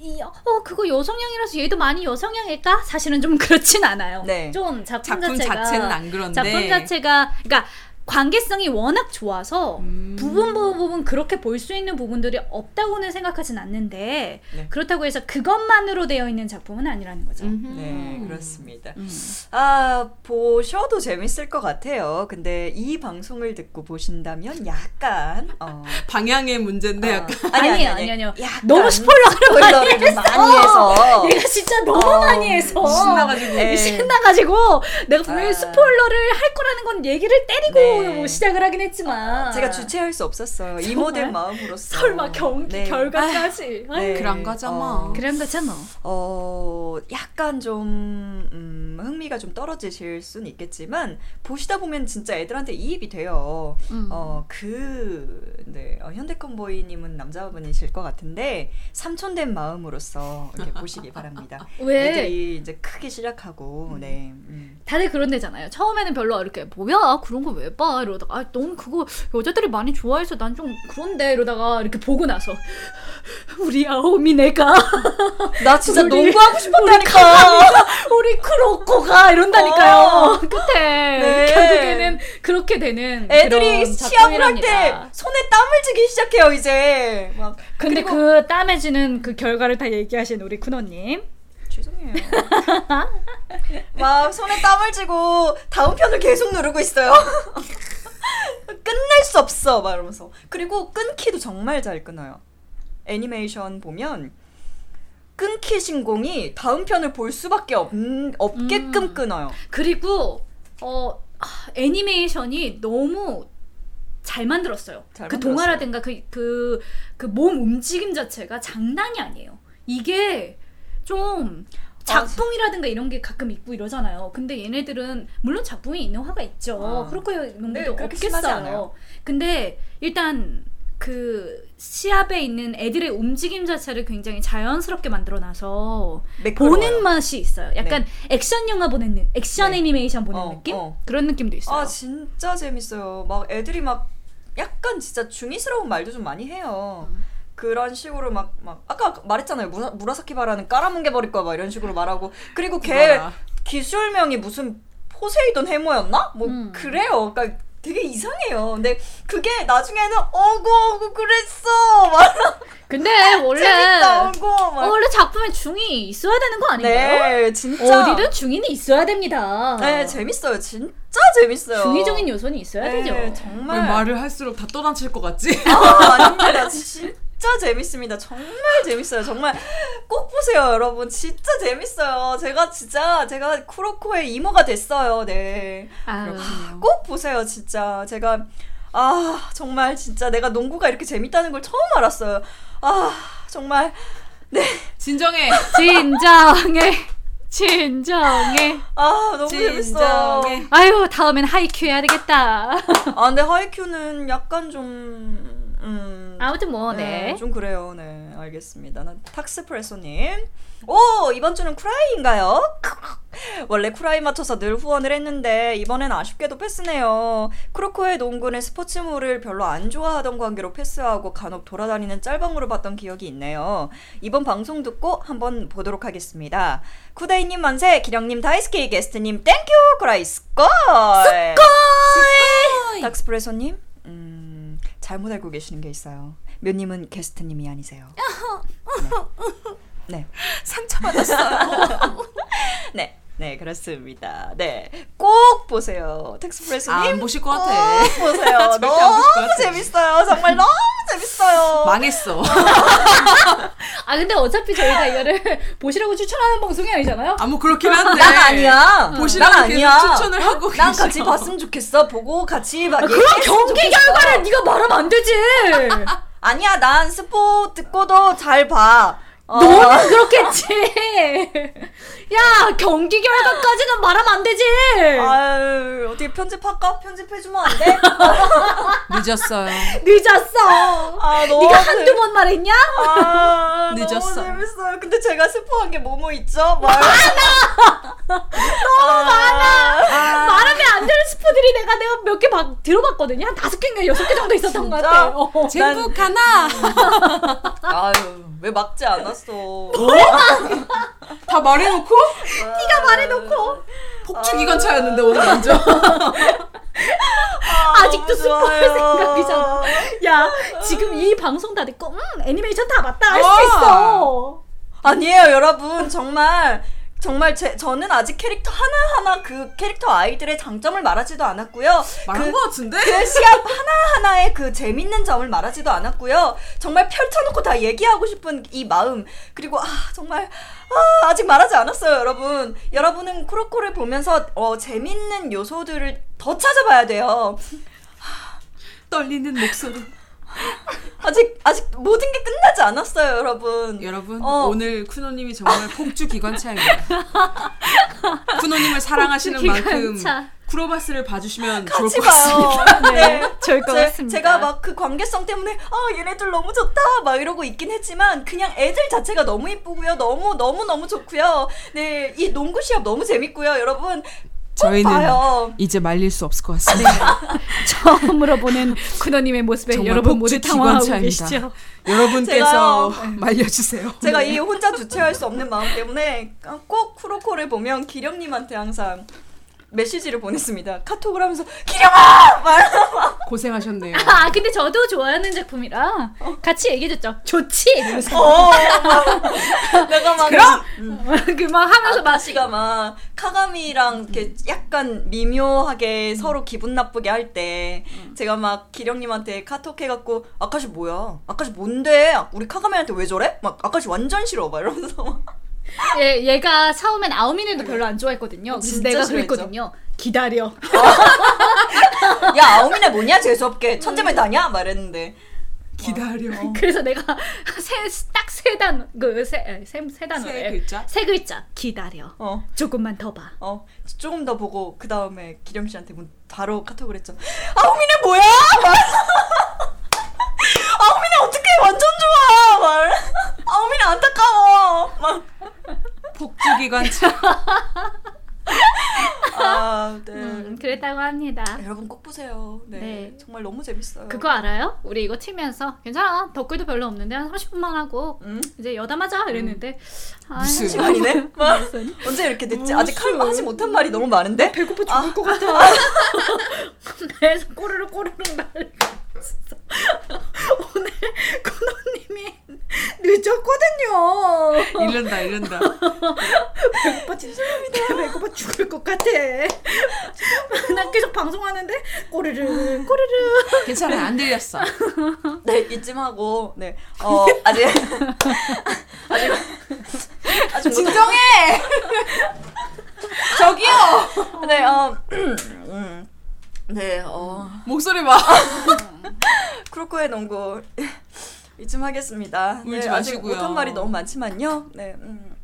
이, 어 그거 여성향이라서 얘도 많이 여성향일까? 사실은 좀 그렇진 않아요. 네. 좀 작품, 작품 자체가 자체는 안 그런데 작품 자체가 그러니까 관계성이 워낙 좋아서 음. 부분 부분 그렇게 볼 수 있는 부분들이 없다고는 생각하진 않는데 네. 그렇다고 해서 그것만으로 되어 있는 작품은 아니라는 거죠. 음흠. 네, 그렇습니다. 음. 아, 보셔도 재밌을 것 같아요. 근데 이 방송을 듣고 보신다면 약간 어, 방향의 문제인데 어, 약간 아니, 아니에요, 아니, 아니요, 아니요. 약간 너무 스포일러를 많이 많이 해서 얘가 진짜 너무 어, 많이 해서 신나가지고 네. 신나가지고 내가 분명히 아. 스포일러를 할 거라는 건 얘기를 때리고 네. 뭐 시작을 하긴 했지만 제가 주체할 수 없었어요. 이모된 마음으로서. 설마 경 네. 결과까지 네. 아유, 그런 거죠, 뭐. 어, 그런 거잖아. 어, 약간 좀, 음, 흥미가 좀 떨어지실 수는 있겠지만, 보시다 보면 진짜 애들한테 이입이 돼요. 음. 어, 그, 네, 어, 현대 컨보이님은 남자분이실 것 같은데, 삼촌된 마음으로서 이렇게 보시기 바랍니다. 왜 애들이 이제 크기 시작하고, 네. 음. 다들 그런 데잖아요. 처음에는 별로 이렇게 뭐야 그런 거 왜 봐 이러다가 아, 너무 그거 여자들이 많이 좋아해서 난 좀 그런데 이러다가 이렇게 보고 나서 우리 아오미 내가 나 진짜 우리- 농구하고 싶었다니까! 우리 크로코가 이런다니까요. 어. 끝에 네. 결국에는 그렇게 되는 애들이 시합을 할 때. 손에 땀을 쥐기 시작해요, 이제. 막. 근데 그 땀해지는 그 결과를 다 얘기하신 우리 쿠노님. 죄송해요. 막 손에 땀을 쥐고 다음 편을 계속 누르고 있어요. 끝낼 수 없어. 막 이러면서. 그리고 끊기도 정말 잘 끊어요. 애니메이션 보면 끊기 신 공이 다음 편을 볼 수밖에 없, 없게끔 음. 끊어요. 그리고 어 아, 애니메이션이 너무 잘 만들었어요. 잘 그 만들었어요. 동화라든가 그 그 그 몸 움직임 자체가 장난이 아니에요. 이게 좀 작품이라든가 이런 게 가끔 있고 이러잖아요. 근데 얘네들은 물론 작품이 있는 화가 있죠. 아. 네, 농구도 심하지 없겠어요. 근데 일단 그 시합에 있는 애들의 움직임 자체를 굉장히 자연스럽게 만들어놔서 매끄러워요. 보는 맛이 있어요. 약간 액션 영화 보는 느- 액션 네. 애니메이션 보는 어, 느낌 어. 그런 느낌도 있어요. 아 진짜 재밌어요. 막 애들이 막 약간 진짜 중이스러운 말도 좀 많이 해요. 음. 그런 식으로 막 막 아까 말했잖아요. 무라, 무라사키 바라는 깔아뭉개 버릴 거야 막 이런 식으로 말하고 그리고 걔. 기술명이 무슨 포세이돈 해모였나? 뭐 음. 그래요. 그러니까 되게 이상해요. 근데 그게 나중에는 어구 어구 그랬어. 막 근데 원래 재밌다 어구 막. 어, 원래 작품에 중이 있어야 되는 거 아닌가요? 네, 진짜. 어디든 중이는 있어야 됩니다. 네, 재밌어요. 진짜 재밌어요. 중의적인 요소는 있어야 네, 되죠. 왜 정말 말을 할수록 다 떠나칠 것 같지? 아, 아닙니다. 진짜 재밌습니다. 정말 재밌어요. 정말 꼭 보세요, 여러분. 진짜 재밌어요. 제가 진짜 제가 쿠로코의 이모가 됐어요. 네. 아유, 꼭 보세요, 진짜. 제가 아, 정말 진짜 내가 농구가 이렇게 재밌다는 걸 처음 알았어요. 아, 정말 진정해. 진정해, 진정해. 아, 너무 재밌어. 진정해. 아유, 다음엔 하이큐 해야 되겠다. 아, 근데 하이큐는 약간 좀 음, 아무튼 뭐 네. 좀 그래요. 네, 알겠습니다. 난 탁스프레소님. 오, 이번 주는 쿠라이인가요? 원래 쿠라이 맞춰서 늘 후원을 했는데 이번엔 아쉽게도 패스네요. 크로코의 농구는 스포츠물을 별로 안 좋아하던 관계로 패스하고 간혹 돌아다니는 짤방으로 봤던 기억이 있네요. 이번 방송 듣고 한번 보도록 하겠습니다. 쿠라이님 만세, 기령님 大好き, 게스트님 thank you, 쿠라이 스콜! 스콜! 탁스프레소님, 음, 잘못 알고 계시는 게 있어요. 묘님은 게스트님이 아니세요. 네. 네. 상처받았어요. 네. 네, 그렇습니다. 네. 꼭 보세요. 텍스프레스님. 아, 안 보실 것 같아. 꼭 보세요. 너무. 재밌어요. 정말 너무 재밌어요. 망했어. 아 근데 어차피 저희가 이거를 보시라고 추천하는 방송이 아니잖아요. 아, 뭐 그렇긴 한데. 난 아니야. 보시라고 난 아니야. 추천을 하고 난 계셔. 같이 봤으면 좋겠어. 보고 같이 막 그럼 얘기했으면 경기 좋겠어. 결과를 네가 말하면 안 되지. 아니야. 난 스포 듣고도 잘 봐. 어. 너는 그렇겠지. 야 경기 결과까지는 말하면 안 되지. 아유, 어떻게 편집할까? 편집해주면 안 돼? 늦었어요. 늦었어. 아, 너무 네가 한두 번 말했냐? 아, 늦었어. 너무 재밌어요. 근데 제가 스포한 게 뭐뭐 있죠? 말... 너무 많아. 말하면 안 되는 스포들이 내가 내가 몇 개 들어봤거든요. 한 다섯 개인가 여섯 개 정도 있었던 것? 같아. 어. 젠북 하나. 아유, 왜 막지 않았어? 다 말해놓고? 네가 말해놓고 폭주 기관차였는데 오늘 완전. 아직도 스포할 생각이잖아. 야 지금 이 방송 다 듣고 음 애니메이션 다 봤다 할수 어. 있어. 아니에요, 여러분. 정말 정말 제 저는 아직 캐릭터 하나하나 그 캐릭터 아이들의 장점을 말하지도 않았고요. 말한 그, 것 같은데? 그 시합 하나하나의 그 재밌는 점을 말하지도 않았고요. 정말 펼쳐놓고 다 얘기하고 싶은 이 마음. 그리고 아, 정말 아, 아직 말하지 않았어요, 여러분. 여러분은 크로코를 보면서 어, 재밌는 요소들을 더 찾아봐야 돼요. 떨리는 목소리. 아직 아직 모든 게 끝나지 않았어요, 여러분. 여러분 어. 오늘 쿠노님이 정말 폭주 기관차입니다. 쿠노님을 사랑하시는 만큼 기관차. 쿠로바스를 봐주시면 좋을 것 같습니다. 봐요. 네. 좋을 것 제, 같습니다. 제가 막 그 관계성 때문에 아 얘네들 너무 좋다 막 이러고 있긴 했지만 그냥 애들 자체가 너무 이쁘고요 너무 너무 너무 좋고요 네 이 농구 시합 너무 재밌고요 여러분 꼭 저희는 봐요 이제 말릴 수 없을 것 같습니다. 처음으로 보는 쿠노님의 모습에 여러분 모두 당황하고 기관차입니다. 계시죠. 여러분께서. 말려주세요. 제가 이 혼자 주체할 수 없는 마음 때문에 꼭 쿠로코를 보면 기령님한테 항상 메시지를 보냈습니다 카톡을 하면서 기령아 말 고생하셨네요. 아 근데 저도 좋아하는 작품이라 같이 얘기해줬죠. 좋지. 이러면서 어, 막 내가 막 그럼 그막 하면서 막 아다시가 막 카가미랑 이렇게 약간 미묘하게 서로 기분 나쁘게 할 때 제가 막 기령님한테 카톡 해갖고 아카시 뭐야? 아카시 뭔데? 우리 카가미한테 왜 저래? 막 아카시 완전 싫어 막 이러면서 막 얘, 얘가 처음엔 아우미네도 별로 안 좋아했거든요. 그래서 진짜 내가 싫어했죠. 그랬거든요. 기다려. 야 아우미네 뭐냐 재수없게 천재만 다냐? 말했는데 기다려. 그래서 내가 세딱세 단, 그세세 단어래. 세 글자? 세 글자. 기다려. 어. 조금만 더 봐. 어 조금 더 보고 그 다음에 기령 씨한테 문- 바로 카톡을 했죠. 아우미네 뭐야? 막 아우미네 어떻게 완전 좋아? 말 아우미네 안타까워. 막 폭주 기관차. 아, 네. 음, 그랬다고 합니다. 여러분 꼭 보세요. 네. 네. 정말 너무 재밌어요. 그거 알아요? 우리 이거 치면서 괜찮아. 덧글도 별로 없는데 한 30분만 하고 음? 이제 여담하자 이랬는데 아, 무슨 시간이네? 막 언제 이렇게 됐지? 아직 할, 하지 못한 말이 너무 많은데? 배고파 죽을 것 같아. 그래서 꼬르르 날리고 있어. 오늘 군호님이 늦었거든요. 이른다 이른다. 배고파 죄송합니다. 배고파 죽을 것 같아. 난 계속 방송하는데 꼬르르 꼬르르. 괜찮아 안 들렸어. 네, 이쯤 하고, 네. 어, 아직. 아직. 아직 못 진정해. 저기요. 네, 어. 음. 네, 어. 목소리 봐. 크로코의 농구. 이쯤 하겠습니다. 울지 네, 마시고요. 못한 말이 너무 많지만요. 네, 음.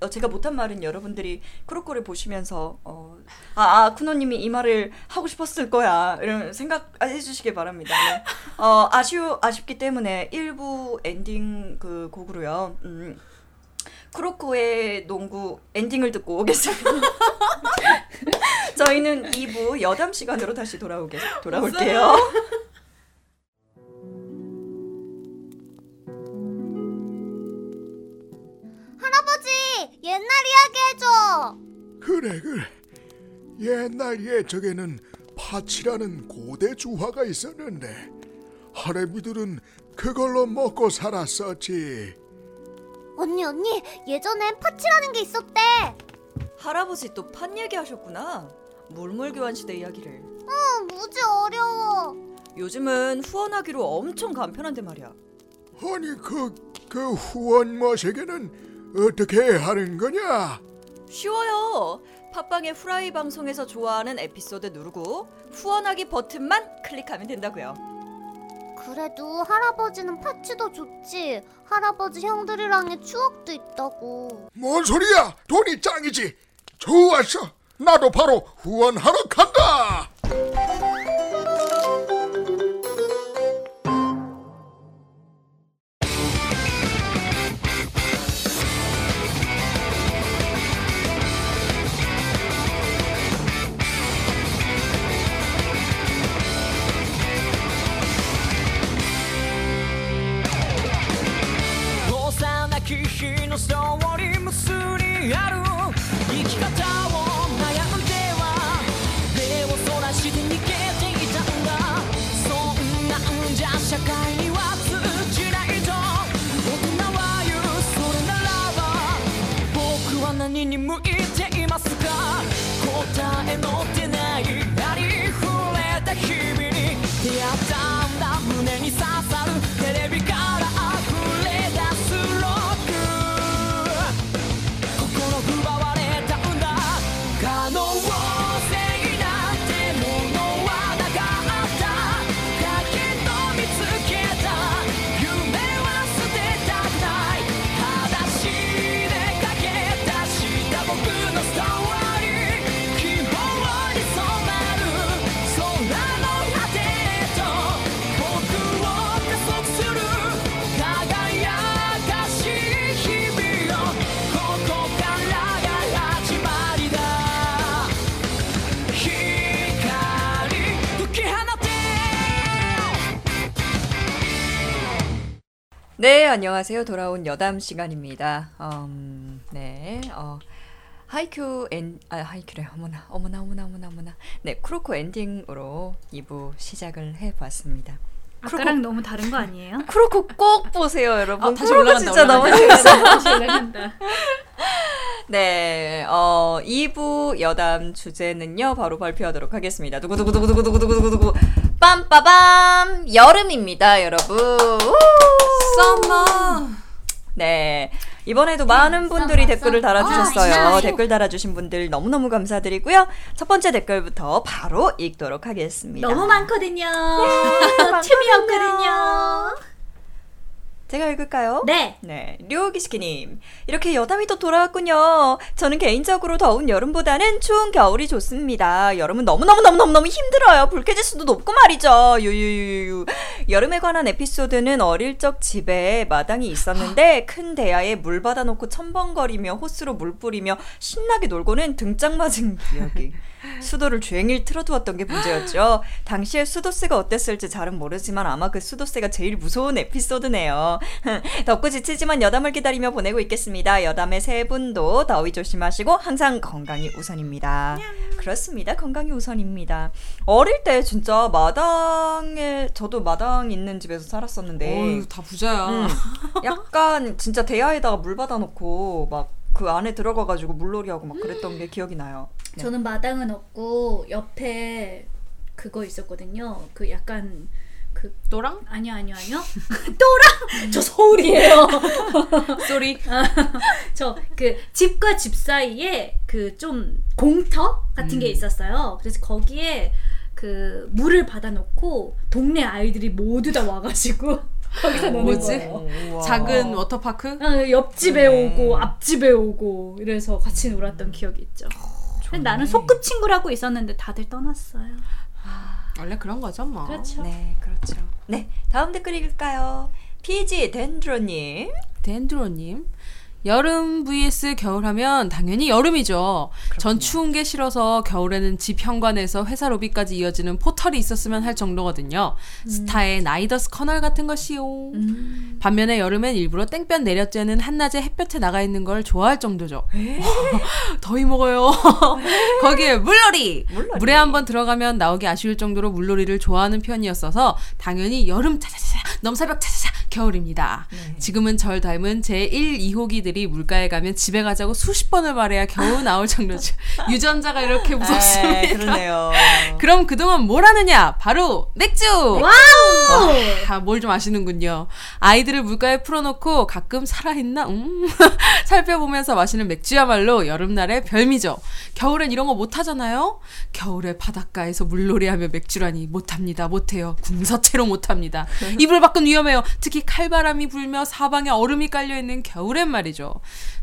어, 제가 못한 말은 여러분들이 크로코를 보시면서 어, 아, 아 쿠노님이 이 말을 하고 싶었을 거야 이런 생각 해 주시길 바랍니다. 네. 어, 아쉬우 아쉽기 때문에 1부 엔딩 그 곡으로요. 음, 크로코의 농구 엔딩을 듣고 오겠습니다. 저희는 2부 여담 시간으로 다시 돌아오게 돌아올게요. 할아버지, 옛날 이야기 해줘. 그래 그래 옛날 옛적에는 파치라는 고대 주화가 있었는데 할애비들은 그걸로 먹고 살았었지 언니, 언니, 예전엔 파치라는 게 있었대. 할아버지 또판 얘기하셨구나. 물물 교환 시대 이야기를. 응, 무지 어려워. 요즘은 후원하기로 엄청 간편한데 말이야. 아니 그, 그 후원 머시기는 어떻게 하는 거냐 쉬워요. 팟빵의 후라이 방송에서 좋아하는 에피소드 누르고 후원하기 버튼만 클릭하면 된다고요. 그래도 할아버지는 파치도 좋지. 할아버지 형들이랑의 추억도 있다고. 뭔 소리야 돈이 짱이지 좋았어 나도 바로 후원하러 간다 いていますか答えの出ないありふれた日々に出会った 네, 안녕하세요. 돌아온 여담 시간입니다. 음, 네, 어, 하이큐 엔, 아, 하이큐래. 어머나, 어머나, 어머나, 어머나, 어머나. 네, 쿠로코 엔딩으로 2부 시작을 해봤습니다. 아까랑 너무 다른 거 아니에요? 쿠로코 꼭 보세요, 여러분. 아, 다시 올라간다, 진짜 너무 올라간다. 재밌어요. 다시 올라간다. 네, 어, 2부 여담 주제는요, 바로 발표하도록 하겠습니다. 두구두구두구두구두구두구두구. 빰빠밤! 여름입니다, 여러분. 우! Summer. 네. 이번에도 많은 분들이 summer, 댓글을. 달아주셨어요. 아, 댓글 달아주신 분들 너무너무 감사드리고요. 첫 번째 댓글부터 바로 읽도록 하겠습니다. 너무 많거든요. 많거든요. 틈이 없거든요. 제가 읽을까요? 네. 네, 류기스키님 이렇게 여담이 또 돌아왔군요. 저는 개인적으로 더운 여름보다는 추운 겨울이 좋습니다. 여름은 너무 너무 너무 너무 너무 힘들어요. 불쾌지수도 높고 말이죠. 유유유유. 여름에 관한 에피소드는 어릴 적 집에 마당이 있었는데 큰 대야에 물 받아놓고 첨벙거리며 호스로 물 뿌리며 신나게 놀고는 등짝 맞은 기억이. 수도를 주행일 틀어두었던 게 문제였죠. 당시에 수도세가 어땠을지 잘은 모르지만 아마 그 수도세가 제일 무서운 에피소드네요. 덥고 지치지만 여담을 기다리며 보내고 있겠습니다. 여담의 세 분도 더위 조심하시고 항상 건강이 우선입니다. 그렇습니다. 건강이 우선입니다. 어릴 때 진짜 마당에 저도 마당 있는 집에서 살았었는데 어휴, 다 부자야. 음, 약간 진짜 대야에다가 물 받아놓고 막 그 안에 들어가가지고 물놀이 하고 막 그랬던 게 기억이 나요. 네. 저는 마당은 없고 옆에 그거 있었거든요. 그 약간 그 또랑? 아니요 아니요 아니요. 또랑 저 서울이에요. 쏘리. 저그 집과 집 사이에 그 좀 공터 같은 게 있었어요. 그래서 거기에 그 물을 받아놓고 동네 아이들이 모두 다 와가지고 거기서 노는 뭐지? 거예요. 우와. 작은 워터파크? 아, 옆집에 네. 오고 앞집에 오고 이래서 같이 놀았던 기억이 있죠. 근데 나는 소꿉 친구라고 있었는데 다들 떠났어요. 원래 그런 거죠 뭐. 그렇죠. 네, 그렇죠. 네, 다음 댓글 읽을까요? PG 덴드로님. 덴드로님. 여름 vs 겨울 하면 당연히 여름이죠. 전 추운 게 싫어서 겨울에는 집 현관에서 회사 로비까지 이어지는 포털이 있었으면 할 정도거든요. 스타의 나이더스 커널 같은 것이요. 반면에 여름엔 일부러 땡볕 내려쬐는 한낮에 햇볕에 나가 있는 걸 좋아할 정도죠. 더위 먹어요. 거기에 물놀이. 물놀이. 물에 한번 들어가면 나오기 아쉬울 정도로 물놀이를 좋아하는 편이었어서 당연히 여름 차차차차 넘사벽 차차차 겨울입니다. 지금은 절 닮은 제 1, 2호기들이 물가에 가면 집에 가자고 수십 번을 말해야 겨우 나올 정도죠. 유전자가 이렇게 무섭습니다. 네, 그러네요. 그럼 그동안 뭘 하느냐? 바로 맥주! 와우! 아, 뭘좀 아시는군요. 아이들을 물가에 풀어놓고 가끔 살아있나? 음. 살펴보면서 마시는 맥주야말로 여름날의 별미죠. 겨울엔 이런 거 못하잖아요? 겨울에 바닷가에서 물놀이하며 맥주라니 못합니다. 못해요. 궁서체로 못합니다. 이불 밖은 위험해요. 특히 칼바람이 불며 사방에 얼음이 깔려있는 겨울엔 말이죠.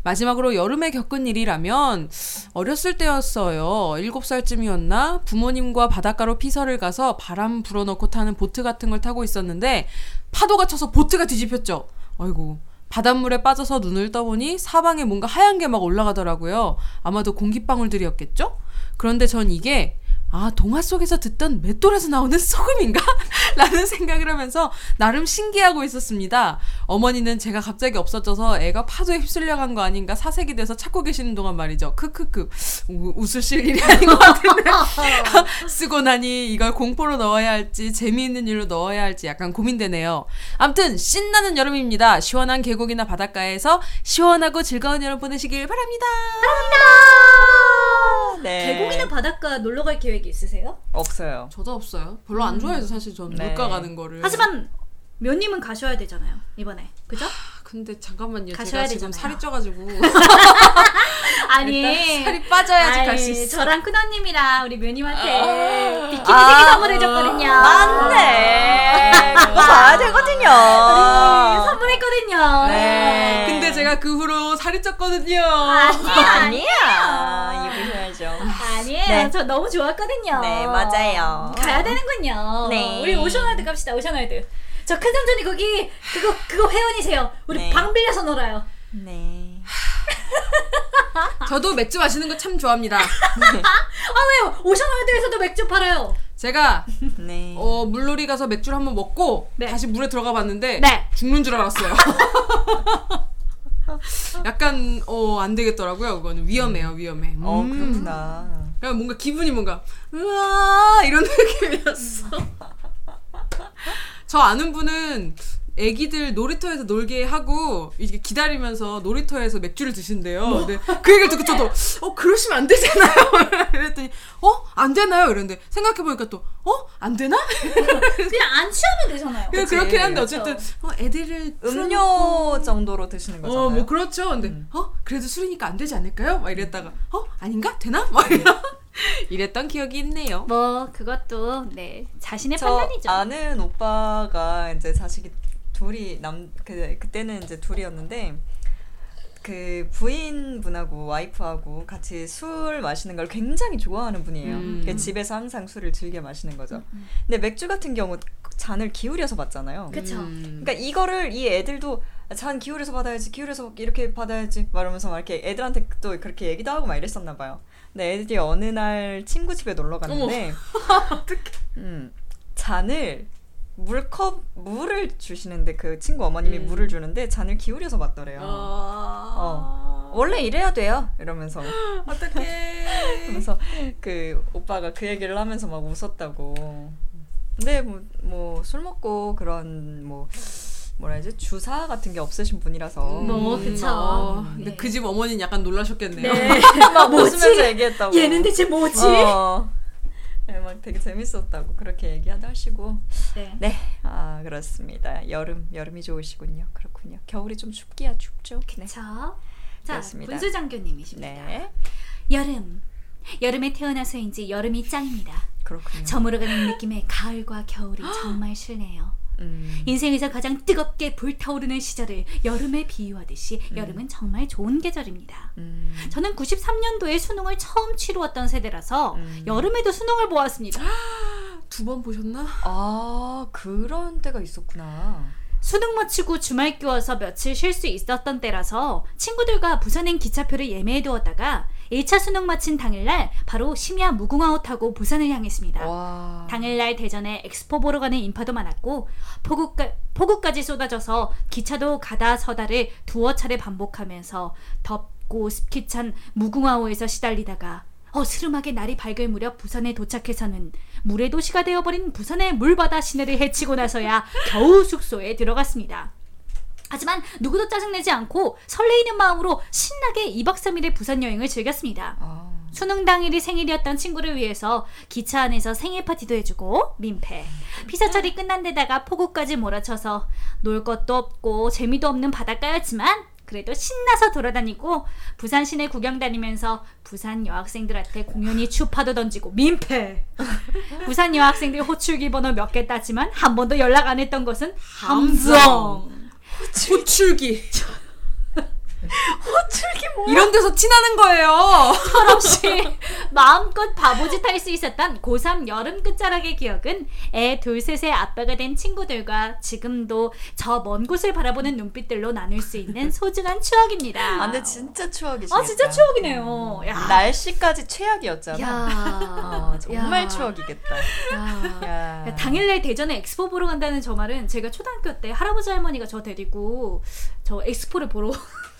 마지막으로 여름에 겪은 일이라면 어렸을 때였어요. 7살쯤이었나? 부모님과 바닷가로 피서를 가서 바람 불어넣고 타는 보트 같은 걸 타고 있었는데 파도가 쳐서 보트가 뒤집혔죠. 아이고. 바닷물에 빠져서 눈을 떠보니 사방에 뭔가 하얀 게 막 올라가더라고요. 아마도 공기방울들이었겠죠? 그런데 전 이게 아, 동화 속에서 듣던 맷돌에서 나오는 소금인가? 라는 생각을 하면서 나름 신기하고 있었습니다. 어머니는 제가 갑자기 없어져서 애가 파도에 휩쓸려 간 거 아닌가 사색이 돼서 찾고 계시는 동안 말이죠. 크크크. 우, 웃으실 일이 아닌 것 같은데. 쓰고 나니 이걸 공포로 넣어야 할지 재미있는 일로 넣어야 할지 약간 고민되네요. 암튼 신나는 여름입니다. 시원한 계곡이나 바닷가에서 시원하고 즐거운 여름 보내시길 바랍니다. 네. 계곡이나 바닷가 놀러 갈 계획이 있으세요? 없어요. 저도 없어요. 별로 안 좋아해서 사실 저는 네. 물가 가는 거를. 하지만 면님은 가셔야 되잖아요 이번에 그죠? 근데 잠깐만요. 가셔야 제가 지금 되잖아요. 살이 쪄가지고 아니 살이 빠져야지 갈 수 있어. 저랑 큰언님이랑 우리 면님한테 비키니 세개 아, 선물해줬거든요. 맞네. 그거 봐야 되거든요. 우리 선물했거든요. 네. 근데 제가 그 후로 살이 쪘거든요. 아니야 아니야. 아니에요. 네. 저 너무 좋았거든요. 네, 맞아요. 가야 되는군요. 네. 우리 오션월드 갑시다. 오션월드. 저 큰 삼촌이 거기 그거 그거 회원이세요. 우리 네. 방 빌려서 놀아요. 네. 저도 맥주 마시는 거 참 좋아합니다. 아 왜요? 오션월드에서도 맥주 팔아요. 제가 네. 어, 물놀이 가서 맥주를 한번 먹고 네. 다시 물에 들어가 봤는데 네. 죽는 줄 알았어요. 약간 어 안 되겠더라고요. 그거는 위험해요, 위험해. 어, 음. 그렇구나. 그냥 뭔가 기분이 뭔가 으아 이런 느낌이었어. 저 아는 분은 애기들 놀이터에서 놀게 하고 이게 기다리면서 놀이터에서 맥주를 드신대요. 근데 그 얘기를 듣고 저도 어 그러시면 안 되잖아요. 이랬더니 어 안 되나요? 이랬는데 생각해 보니까 또 어 안 되나? 그냥 안 취하면 되잖아요. 그냥 그렇긴 한데. 어쨌든 어, 애들을 음료 정도로 드시는 거잖아요. 어, 뭐 그렇죠. 근데 음. 어 그래도 술이니까 안 되지 않을까요? 막 이랬다가 어 아닌가 되나? 막 이런 이랬던 기억이 있네요. 뭐 그것도 네 자신의 저 판단이죠. 아는 오빠가 이제 자식이 둘이 남 그 그때는 이제 둘이었는데 그 부인분하고 와이프하고 같이 술 마시는 걸 굉장히 좋아하는 분이에요. 음. 그러니까 집에서 항상 술을 즐겨 마시는 거죠. 근데 맥주 같은 경우 잔을 기울여서 받잖아요. 그쵸. 음. 그러니까 이거를 이 애들도 잔 기울여서 받아야지, 기울여서 이렇게 받아야지, 말하면서 막 이렇게 애들한테 또 그렇게 얘기도 하고 막 이랬었나 봐요. 근데 애들이 어느 날 친구 집에 놀러 갔는데, 음, 잔을 물컵 물을 주시는데 그 친구 어머님이 음. 물을 주는데 잔을 기울여서 받더래요. 어. 원래 이래야 돼요. 이러면서 어떡해. 그래서 그 오빠가 그 얘기를 하면서 막 웃었다고. 근데 뭐술 먹고 그런 뭐 뭐라 해야지 주사 같은 게 없으신 분이라서 뭐, 그쵸. 어, 근데 네. 그집 어머니는 약간 놀라셨겠네요. 네. 막 뭐지? 웃으면서 얘기했다고. 얘는 대체 뭐지? 어. 네, 막 되게 재밌었다고 그렇게 얘기하다 하시고 네. 네, 아 그렇습니다. 여름 여름이 좋으시군요. 그렇군요. 겨울이 좀 춥기야 춥죠. 네. 자, 자 그렇습니다. 분수 장교님이십니다. 네, 여름. 여름에 태어나서인지 여름이 짱입니다. 그렇군요. 저물어가는 느낌의 가을과 겨울이 정말 싫네요. 음. 인생에서 가장 뜨겁게 불타오르는 시절을 여름에 비유하듯이 여름은 정말 좋은 계절입니다. 음. 저는 93년도에 수능을 처음 치루었던 세대라서 음. 여름에도 수능을 보았습니다. 두 번 보셨나? 아 그런 때가 있었구나. 수능 마치고 주말 끼워서 며칠 쉴 수 있었던 때라서 친구들과 부산행 기차표를 예매해 두었다가 1차 수능 마친 당일날 바로 심야 무궁화호 타고 부산을 향했습니다. 와. 당일날 대전에 엑스포 보러 가는 인파도 많았고 폭우까, 폭우까지 쏟아져서 기차도 가다 서다를 두어 차례 반복하면서 덥고 습기 찬 무궁화호에서 시달리다가 어스름하게 날이 밝을 무렵 부산에 도착해서는 물의 도시가 되어버린 부산의 물바다 시내를 헤치고 나서야 겨우 숙소에 들어갔습니다. 하지만 누구도 짜증내지 않고 설레이는 마음으로 신나게 2박 3일의 부산 여행을 즐겼습니다. 아. 수능 당일이 생일이었던 친구를 위해서 기차 안에서 생일 파티도 해주고 민폐 피사철이 끝난 데다가 폭우까지 몰아쳐서 놀 것도 없고 재미도 없는 바닷가였지만 그래도 신나서 돌아다니고 부산 시내 구경 다니면서 부산 여학생들한테 공연히 추파도 던지고 민폐. 부산 여학생들 호출기 번호 몇개 땄지만 한 번도 연락 안 했던 것은 함성. 호출기. 호출기 뭐? 이런 데서 티나는 거예요. 철없이 마음껏 바보짓 할 수 있었던 고3 여름 끝자락의 기억은 애 둘셋의 아빠가 된 친구들과 지금도 저 먼 곳을 바라보는 눈빛들로 나눌 수 있는 소중한 추억입니다. 아, 근데 진짜 추억이시겠다. 아, 진짜 추억이네요. 야. 날씨까지 최악이었잖아. 야. 어, 정말 야. 추억이겠다. 야. 야. 야, 당일날 대전에 엑스포 보러 간다는 저 말은 제가 초등학교 때 할아버지 할머니가 저 데리고 저 엑스포를 보러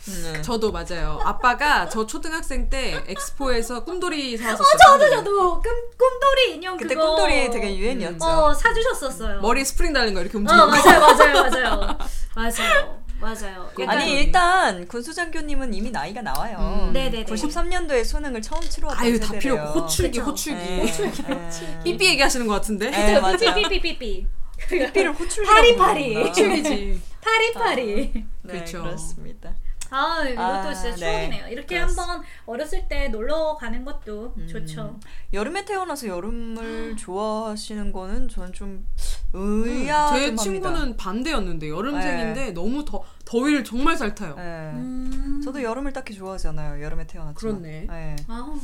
음. 저도 맞아요. 아빠가 저 초등학생 때 엑스포에서 꿈돌이 사왔었어요. 저도 저도 꿈, 꿈돌이 인형 그때 그거 꿈돌이 되게 유행이었죠. 어 사주셨었어요. 머리 스프링 달린 거 이렇게 움직이고. 어 맞아요 맞아요 맞아요 맞아요 맞아요. 아니 일단 군수장교님은 이미 나이가 나와요. 음. 네네네. 93년도에 수능을 처음 치루었던 아유 다 필요 세대래요. 없고 호출기 그쵸. 호출기. 네. 삐삐 얘기하시는 것 같은데. 네, 맞아. 삐삐삐삐삐 삐삐를 호출기 파리파리. 호출기지. 파리파리. 네, 그쵸. 그렇습니다. 아 이것도 아, 진짜 네. 추억이네요. 이렇게 그렇습니다. 한번 어렸을 때 놀러 가는 것도 음. 좋죠. 여름에 태어나서 여름을 좋아하시는 거는 저는 좀 음, 의아합니다. 제 친구는 반대였는데 여름생인데 너무 더 더위를 정말 잘 타요. 네. 음. 저도 여름을 딱히 좋아하지 않아요. 여름에 태어났지만. 그렇네. 네. 아,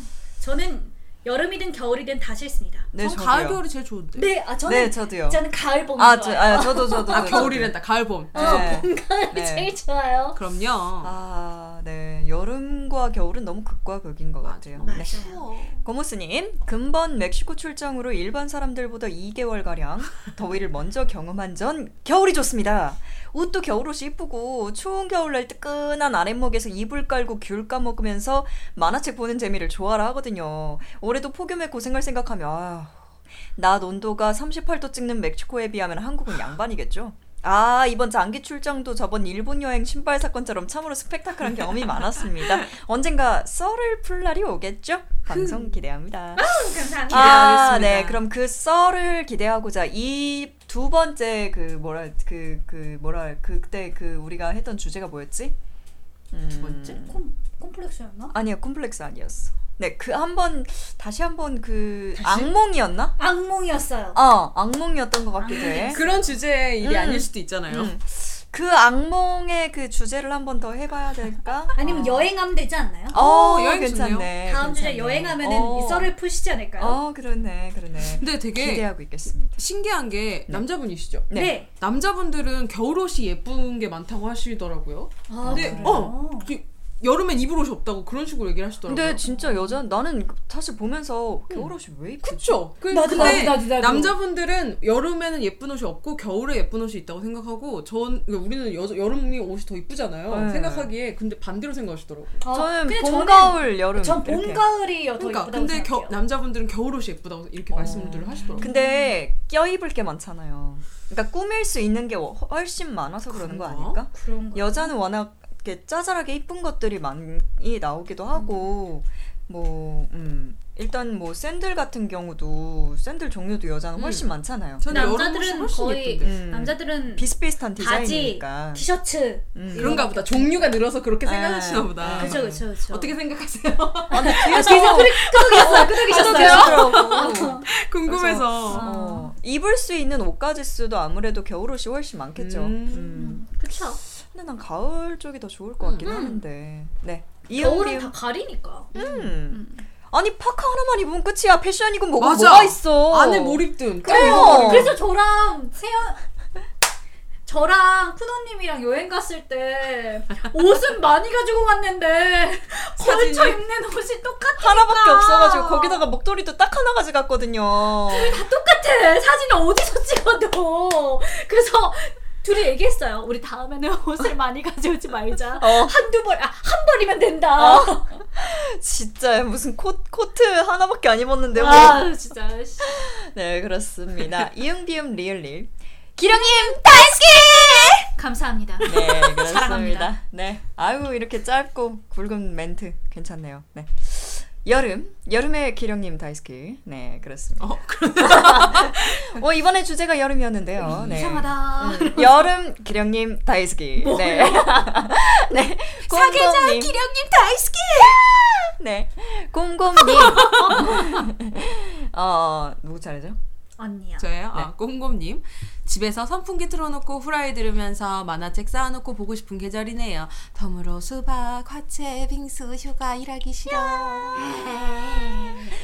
저는 여름이든 겨울이든 다 싫습니다. 네, 전 저도요. 가을 겨울이 제일 좋은데. 네, 아 저는 네, 저도요. 저는 가을 봄 아, 저, 좋아요. 아, 저도 저도. 아. 겨울이란다. 가을 봄. 네. 가을이 네. 제일 좋아요. 그럼요. 아, 네. 여름과 겨울은 너무 극과 극인 것 같아요. 네. 맞아요. 고모스님, 근본 멕시코 출장으로 일반 사람들보다 2개월 가량 더위를 먼저 경험한 전 겨울이 좋습니다. 옷도 겨울옷이 이쁘고 추운 겨울날 뜨끈한 아랫목에서 이불 깔고 귤 까먹으면서 만화책 보는 재미를 좋아라 하거든요. 올해도 폭염에 고생할 생각하면 아, 낮 온도가 38도 찍는 멕시코에 비하면 한국은 양반이겠죠. 아 이번 장기 출장도 저번 일본 여행 신발 사건처럼 참으로 스펙타클한 경험이 많았습니다. 언젠가 썰을 풀 날이 오겠죠? 방송 기대합니다. 감사합니다. 아. 네. 그럼 그 썰을 기대하고자 이 두 번째 그 뭐라 그그 뭐라 그때 그 우리가 했던 주제가 뭐였지? 음, 두 번째? 콤 콤플렉스였나? 아니야 콤플렉스 아니었어. 네, 그 한 번 다시 한 번 그 악몽이었나? 악몽이었어요. 어, 악몽이었던 것 같기도 해. 그런 주제의 일이 음. 아닐 수도 있잖아요. 음. 그 악몽의 그 주제를 한 번 더 해봐야 될까? 아니면 여행하면 되지 않나요? 어, 여행 괜찮네. 다음 주제 괜찮네. 여행하면은 어. 이 썰을 푸시지 않을까요? 어, 그러네, 그러네. 근데 되게 기대하고 있겠습니다. 신기한 게 남자분이시죠? 네. 네. 남자분들은 겨울옷이 예쁜 게 많다고 하시더라고요. 아, 근데 그래요? 어 그, 여름엔 입을 옷이 없다고 그런 식으로 얘기를 하시더라고요. 근데 진짜 여자 나는 사실 보면서 겨울 옷이 왜 이쁘지? 그쵸? 그, 나도, 근데 나도, 나도, 나도. 남자분들은 여름에는 예쁜 옷이 없고 겨울에 예쁜 옷이 있다고 생각하고 전 그러니까 우리는 여, 여름이 옷이 더 이쁘잖아요. 네. 생각하기에 근데 반대로 생각하시더라고요. 아, 저는 봄, 저는- 가을, 여름. 전 봄. 가을이 더 그러니까 예쁘다고 근데 겨, 생각해요. 남자분들은 겨울 옷이 예쁘다고 이렇게 말씀들을 하시더라고요. 근데 껴입을 게 많잖아요. 그러니까 꾸밀 수 있는 게 훨씬 많아서 그러는 거 그런가? 아닐까? 그런 거. 여자는 워낙 이렇게 짜잘하게 이쁜 것들이 많이 나오기도 하고 뭐 음, 일단 뭐 샌들 같은 경우도 샌들 종류도 여자는 훨씬 많잖아요. 남자들은 훨씬 거의 예쁜데. 음. 남자들은 비슷비슷한 바지, 디자인이니까. 티셔츠. 음. 그런가 보다. 종류가 늘어서 그렇게 아, 생각하시나 보다. 아. 그쵸 그쵸 그쵸. 어떻게 생각하세요? 아, 근데 아, 뒤에서 뒤에서 끄덕이셨어요. 끄덕이셨어요. 끄덕이시더라고. 궁금해서. 어, 입을 수 있는 옷가지 수도 아무래도 겨울 옷이 훨씬 많겠죠. 음. 음. 그쵸. 근데 난 가을 쪽이 더 좋을 것 같긴 하는데. 네. 겨울은 이응비응. 다 가리니까. 음. 아니 파카 하나만 입으면 끝이야. 패션이고 뭐가 맞아. 뭐가 있어. 안에 몰입든. 그래요. 그래서 저랑 세연 저랑 푸노님이랑 여행 갔을 때 옷은 많이 가지고 갔는데 걸쳐? 입는 옷이 똑같아. 하나밖에 없어가지고 거기다가 목도리도 딱 하나 가져갔거든요. 다 똑같아. 사진을 어디서 찍어도. 그래서 둘이 얘기했어요. 우리 다음에는 옷을 많이 가져오지 말자. 어. 한두 벌, 아, 한 벌이면 된다. 진짜 무슨 코, 코트 하나밖에 안 입었는데 뭐. 아, 진짜. 씨. 네 그렇습니다. 이응비음 리을릴 기령님 감사합니다. 네 그렇습니다. 사랑합니다. 네 아유 이렇게 짧고 굵은 멘트 괜찮네요. 네 여름 여름의 기령님 다이스키 네 그렇습니다. 어, 어 이번에 주제가 여름이었는데요. 네. 이상하다. 음, 여름 기령님 다이스키. 네. 네. 사계절 곰곰님. 기령님 다이스키. 네. 곰곰님. 어 누구 차례죠? 언니야. 저예요? 네. 아, 꼼꼼님. 집에서 선풍기 틀어놓고 후라이 들으면서 만화책 쌓아놓고 보고 싶은 계절이네요. 덤으로 수박, 화채, 빙수, 휴가, 일하기 싫어.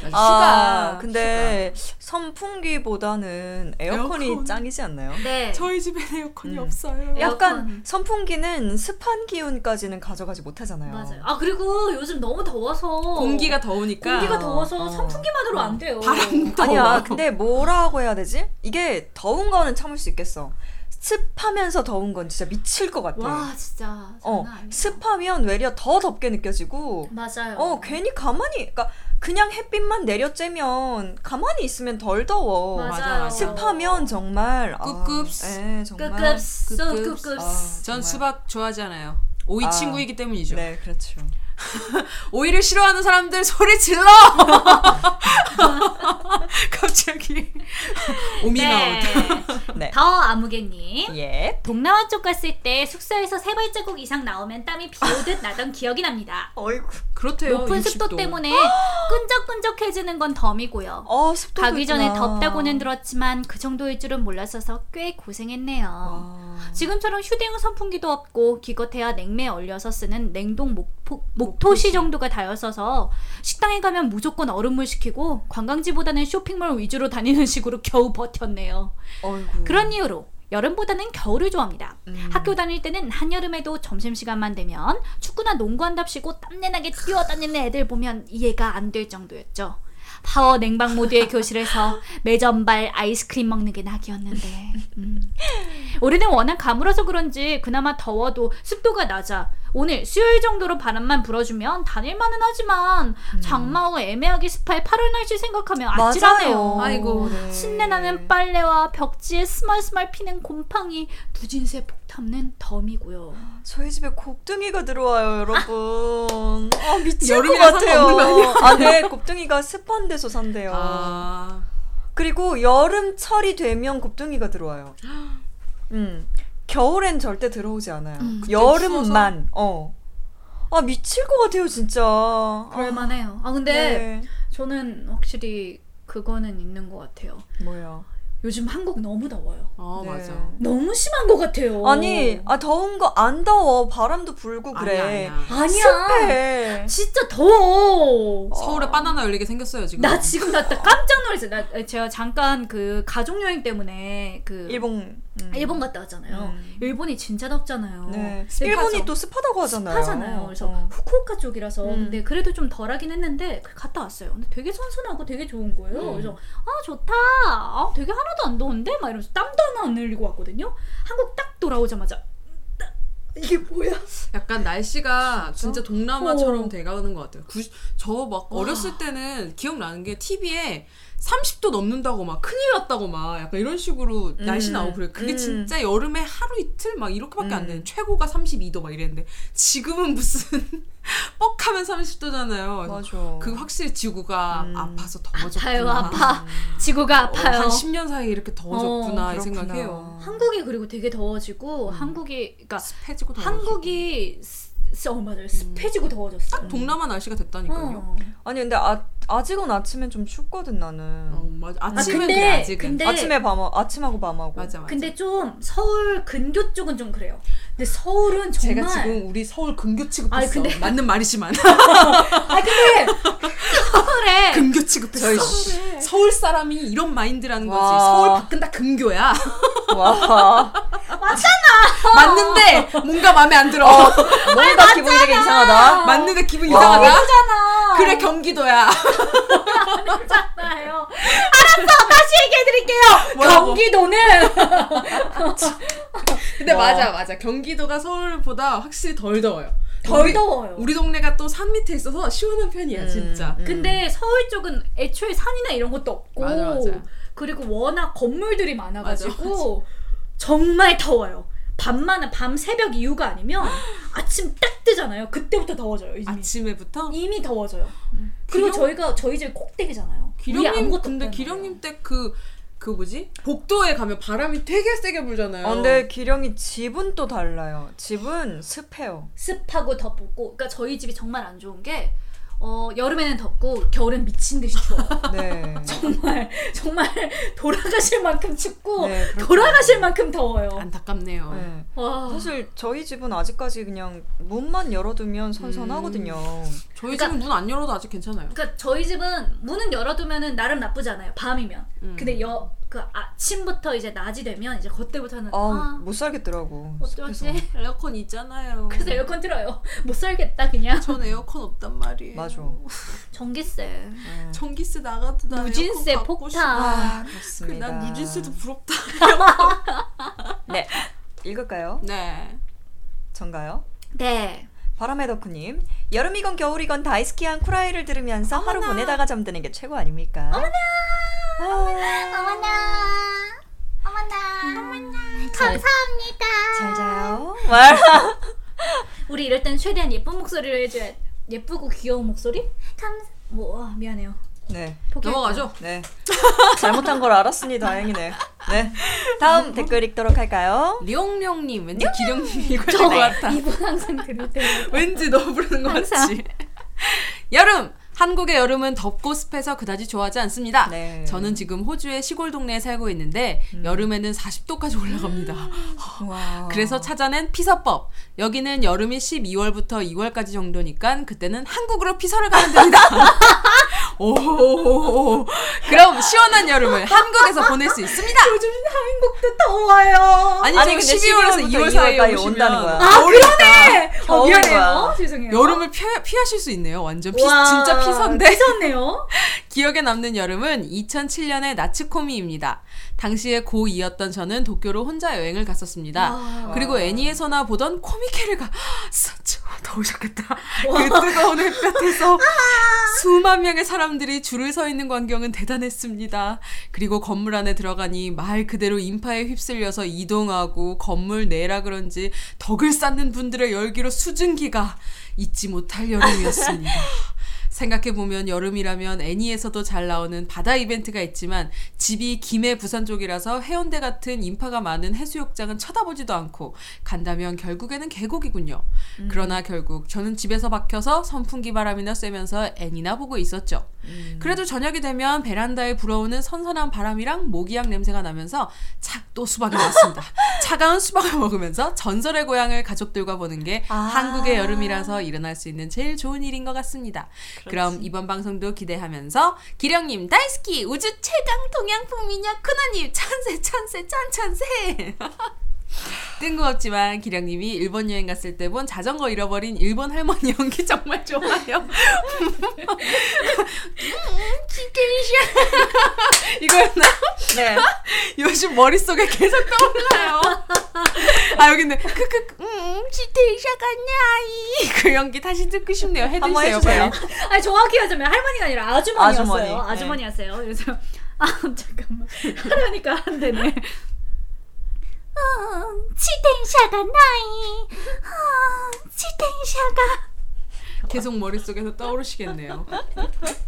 맞아, 아 휴가. 근데 선풍기보다는 에어컨이 에어컨. 짱이지 않나요? 네. 저희 집엔 에어컨이 음. 없어요. 약간 에어컨. 선풍기는 습한 기운까지는 가져가지 못하잖아요. 맞아요. 아 그리고 요즘 너무 더워서 공기가 더우니까 공기가 더워서 어. 선풍기만으로 안 돼요. 바람 아니야. 근데 뭐라고 해야 되지? 이게 더운 거는 참을 수 있겠어. 습하면서 더운 건 진짜 미칠 것 같아. 와 진짜 어. 습하면 외려 더 덥게 느껴지고, 맞아요. 어, 괜히 가만히, 그러니까 그냥 햇빛만 내려쬐면 가만히 있으면 덜 더워. 맞아요. 맞아, 맞아. 습하면 정말 꿉꿉스. 아, 에, 정말. 끄끄스. 끄끄스. 아, 전. 수박 좋아하지 않아요. 오이 아. 친구이기 때문이죠. 네, 그렇죠. 오이를 싫어하는 사람들 소리 질러! 갑자기 오미가웃. 네. 더 아무개님. 예. 동남아 쪽 갔을 때 숙소에서 세 발자국 이상 나오면 땀이 비오듯 나던 기억이 납니다. 어이구. 그렇대요. 높은 습도 60도. 때문에 끈적끈적해지는 건 덤이고요. 어, 습도 가기 전에 덥다고는 들었지만 그 정도일 줄은 몰랐어서 꽤 고생했네요. 아, 지금처럼 휴대용 선풍기도 없고 기껏해야 냉매에 얼려서 쓰는 냉동 목포, 목토시 정도가 다였어서 식당에 가면 무조건 얼음물 시키고 관광지보다는 쇼핑몰 위주로 다니는 식으로 겨우 버텼네요. 어이구. 그런 이유로 여름보다는 겨울을 좋아합니다. 음. 학교 다닐 때는 한여름에도 점심시간만 되면 축구나 농구한답시고 땀내나게 뛰어다니는 애들 보면 이해가 안 될 정도였죠. 파워 냉방 모드의 교실에서 매점발 아이스크림 먹는 게 낙이었는데 음. 올해는 워낙 가물어서 그런지 그나마 더워도 습도가 낮아 오늘 수요일 정도로 바람만 불어주면 다닐만은 하지만 장마 후 애매하게 습할 8월 날씨 생각하면 아찔하네요. 맞아요. 아이고. 네. 신내 나는 빨래와 벽지에 스멀스멀 피는 곰팡이 두진세 폭 탄는 덤이고요. 저희 집에 곱등이가 들어와요, 여러분. 아, 미칠 것 같아요. 아, 네, 곱등이가 습한 데서 산대요. 아, 그리고 여름철이 되면 곱등이가 들어와요. 음. 겨울엔 절대 들어오지 않아요. 음, 여름만. 어. 아, 미칠 것 같아요, 진짜. 그럴만해요. 아 근데 네. 저는 확실히 그거는 있는 것 같아요. 뭐야. 요즘 한국 너무 더워요. 어 네. 맞아. 너무 심한 것 같아요. 아니, 아, 더운 거 안 더워. 바람도 불고 그래. 아니야, 아니야. 아니야. 습해. 진짜 더워. 서울에 바나나 열리게 생겼어요 지금. 나 지금 나, 나 깜짝 놀랐어요. 나 제가 잠깐 그 가족 여행 때문에 그 일본. 음. 일본 갔다 왔잖아요. 음. 일본이 진짜 덥잖아요. 네. 습하죠. 일본이 또 습하다고 하잖아요. 습하잖아요. 그래서 어. 후쿠오카 쪽이라서 음. 근데 그래도 좀 덜하긴 했는데 그 갔다 왔어요. 근데 되게 선선하고 되게 좋은 거예요. 음. 그래서 아 좋다. 아 되게 하나도 안 더운데 막 이러면서 땀도 하나 안 흘리고 왔거든요. 한국 딱 돌아오자마자 딱 이게 뭐야? 약간 날씨가 진짜 동남아처럼 어. 돼가는 것 같아요. 저 막 어렸을 때는 기억나는 게 TV에 30도 넘는다고 막 큰일 났다고 막 약간 이런 식으로 날씨 음, 나오고 그래. 그게 음. 진짜 여름에 하루 이틀 막 이렇게밖에 안 음. 되는 최고가 32도 막 이랬는데 지금은 무슨 뻑하면 30도잖아요. 맞아. 그 확실히 지구가 음. 아파서 더워졌구나. 아파요 아파. 지구가 어, 아파요. 한 10년 사이에 이렇게 더워졌구나 어, 이. 생각해요. 한국이 그리고 되게 더워지고 한국이 그러니까 습해지고 더워지고. 한국이 어 맞아요 습해지고 더워졌어. 딱 동남아 날씨가 됐다니까요. 어. 아니 근데 아 아직은 아침엔 좀 춥거든 나는. 어, 맞아. 아침은 근데- 그래 아직은. 근데- 아침에 밤하 아침하고 밤하고. 맞아 맞아. 근데 좀 서울 근교 쪽은 좀 그래요. 근데 서울은 정말 제가 지금 우리 서울 근교 취급했어. 근데- 맞는 말이지만 아 근데 서울에 근교 취급했어. 저희 서울 사람이 이런 마인드라는 거지. 와. 서울 밖은 다 근교야. 와. 맞는데 뭔가 마음에 안 들어. 뭔가 기분이 되게 이상하다. 맞는데 기분 와. 이상하다. 잖아 그래 경기도야. 아니잖아요. 알았어, 다시 얘기해드릴게요. 뭐라고? 경기도는 근데 와. 맞아 맞아. 경기도가 서울보다 확실히 덜 더워요. 덜 우리- 더워요. 우리 동네가 또 산 밑에 있어서 시원한 편이야 음, 진짜. 음. 근데 서울 쪽은 애초에 산이나 이런 것도 없고 맞아, 맞아. 그리고 워낙 건물들이 많아가지고 맞아, 정말 더워요. 밤만 밤 새벽 이후가 아니면 아침 딱 뜨잖아요. 그때부터 더워져요. 이미, 아침에부터 이미 더워져요. 그리고 기령- 저희가 저희 집 꼭대기잖아요. 기령님 근데 기령님 때그 그 뭐지 복도에 가면 바람이 되게 세게 불잖아요. 어, 근데 기령이 집은 또 달라요. 집은 습해요. 습하고 덥고 그러니까 저희 집이 정말 안 좋은 게 어, 여름에는 덥고 겨울엔 미친 듯이 추워요. 네. 정말 정말 돌아가실 만큼 춥고 네. 돌아가실 만큼 더워요. 안타깝네요. 네. 와. 사실 저희 집은 아직까지 그냥 문만 열어두면 선선하거든요. 저희 그러니까- 집은 문 안 열어도 아직 괜찮아요. 그러니까 저희 집은 문은 열어두면은 나름 나쁘지 않아요. 밤이면. 음. 근데 여그 아침부터 이제 낮이 되면 이제 그때부터는 아, 아, 못 살겠더라고. 습해서. 에어컨 있잖아요. 그래서 에어컨 틀어요. 못 살겠다 그냥. 전 에어컨 없단 말이에요. 맞아. 전기세. 네. 전기세 나가도 나 싶어. 폭탄. 아, 그 그렇습니다. 난 무진세도 부럽다. 네. 읽을까요? 네. 전가요? 네. 바람의 덕후님 여름이건 겨울이건 다이스키한 쿠라이를 들으면서 하루 보내다가 잠드는 게 최고 아닙니까? 어머나 어머나 어머나 어머나 감사합니다 잘 자요. 말. 우리 이럴 땐 최대한 예쁜 목소리를 해줘야 예쁘고 귀여운 목소리? 감사. 뭐 아, 미안해요. 네. 넘어가죠. 네. 잘못한 걸 알았으니 다행이네. 네. 다음 댓글 읽도록 할까요? 룡룡님 왠지 읽을 저것 같아. 이분 항상 들을 때 왠지 너 부르는 것. 같지. 여름. 한국의 여름은 덥고 습해서 그다지 좋아하지 않습니다. 네. 저는 지금 호주의 시골 동네에 살고 있는데 여름에는 40도까지 올라갑니다. 와. 그래서 찾아낸 피서법. 여기는 여름이 12월부터 2월까지 정도니까 그때는 한국으로 피서를 가면 됩니다. 오, 그럼 시원한 여름을 한국에서 보낼 수 있습니다. 요즘 한국도 더워요. 아니, 아니, 지금 근데 12월에서 2월 12월부터 사이에 2월까지 오시면 온다는 거야. 아 그러네. 어, 미안해요. 거야. 죄송해요. 여름을 피, 피하실 수 있네요. 완전 피, 와, 진짜 피서인데. 피서네요. 기억에 남는 여름은 2007년의 나츠코미입니다. 당시에 고2였던 저는 도쿄로 혼자 여행을 갔었습니다. 와. 그리고 애니에서나 보던 코미케르가 진짜 더우셨겠다. 그 뜨거운 햇볕에서 수만 명의 사람들이 줄을 서 있는 광경은 대단했습니다. 그리고 건물 안에 들어가니 말 그대로 인파에 휩쓸려서 이동하고 건물 내라 그런지 덕을 쌓는 분들의 열기로 수증기가 잊지 못할 여름이었습니다. 생각해보면 여름이라면 애니에서도 잘 나오는 바다 이벤트가 있지만 집이 김해 부산 쪽이라서 해운대 같은 인파가 많은 해수욕장은 쳐다보지도 않고 간다면 결국에는 계곡이군요. 그러나 결국 저는 집에서 박혀서 선풍기 바람이나 쐬면서 애니나 보고 있었죠. 그래도 저녁이 되면 베란다에 불어오는 선선한 바람이랑 모기향 냄새가 나면서 착또 수박이 나왔습니다. 차가운 수박을 먹으면서 전설의 고향을 가족들과 보는 게 아. 한국의 여름이라서 일어날 수 있는 제일 좋은 일인 것 같습니다. 그럼 이번 방송도 기대하면서 기령님 다이스키 우주 최강 동양풍 미녀 큰언님 찬세 찬세 짠찬세 뜬금없지만 기령님이 일본 여행 갔을 때 본 자전거 잃어버린 일본 할머니 연기 정말 좋아요. 이거였나? 네. 요즘 머릿속에 계속 떠올라요. 아 여기 있네. 크크 음 지테이샤가 나이 그 연기 다시 듣고 싶네요. 해주세요. 빨리. 아니 정확히 하자면 할머니가 아니라 아주머니였어요. 아주머니. 아주머니, 네. 였어요 그래서 아 잠깐만 하려니까 안 되네. 어, 지텐샤가 나이 어, 지텐샤가 계속 머릿속에서 떠오르시겠네요.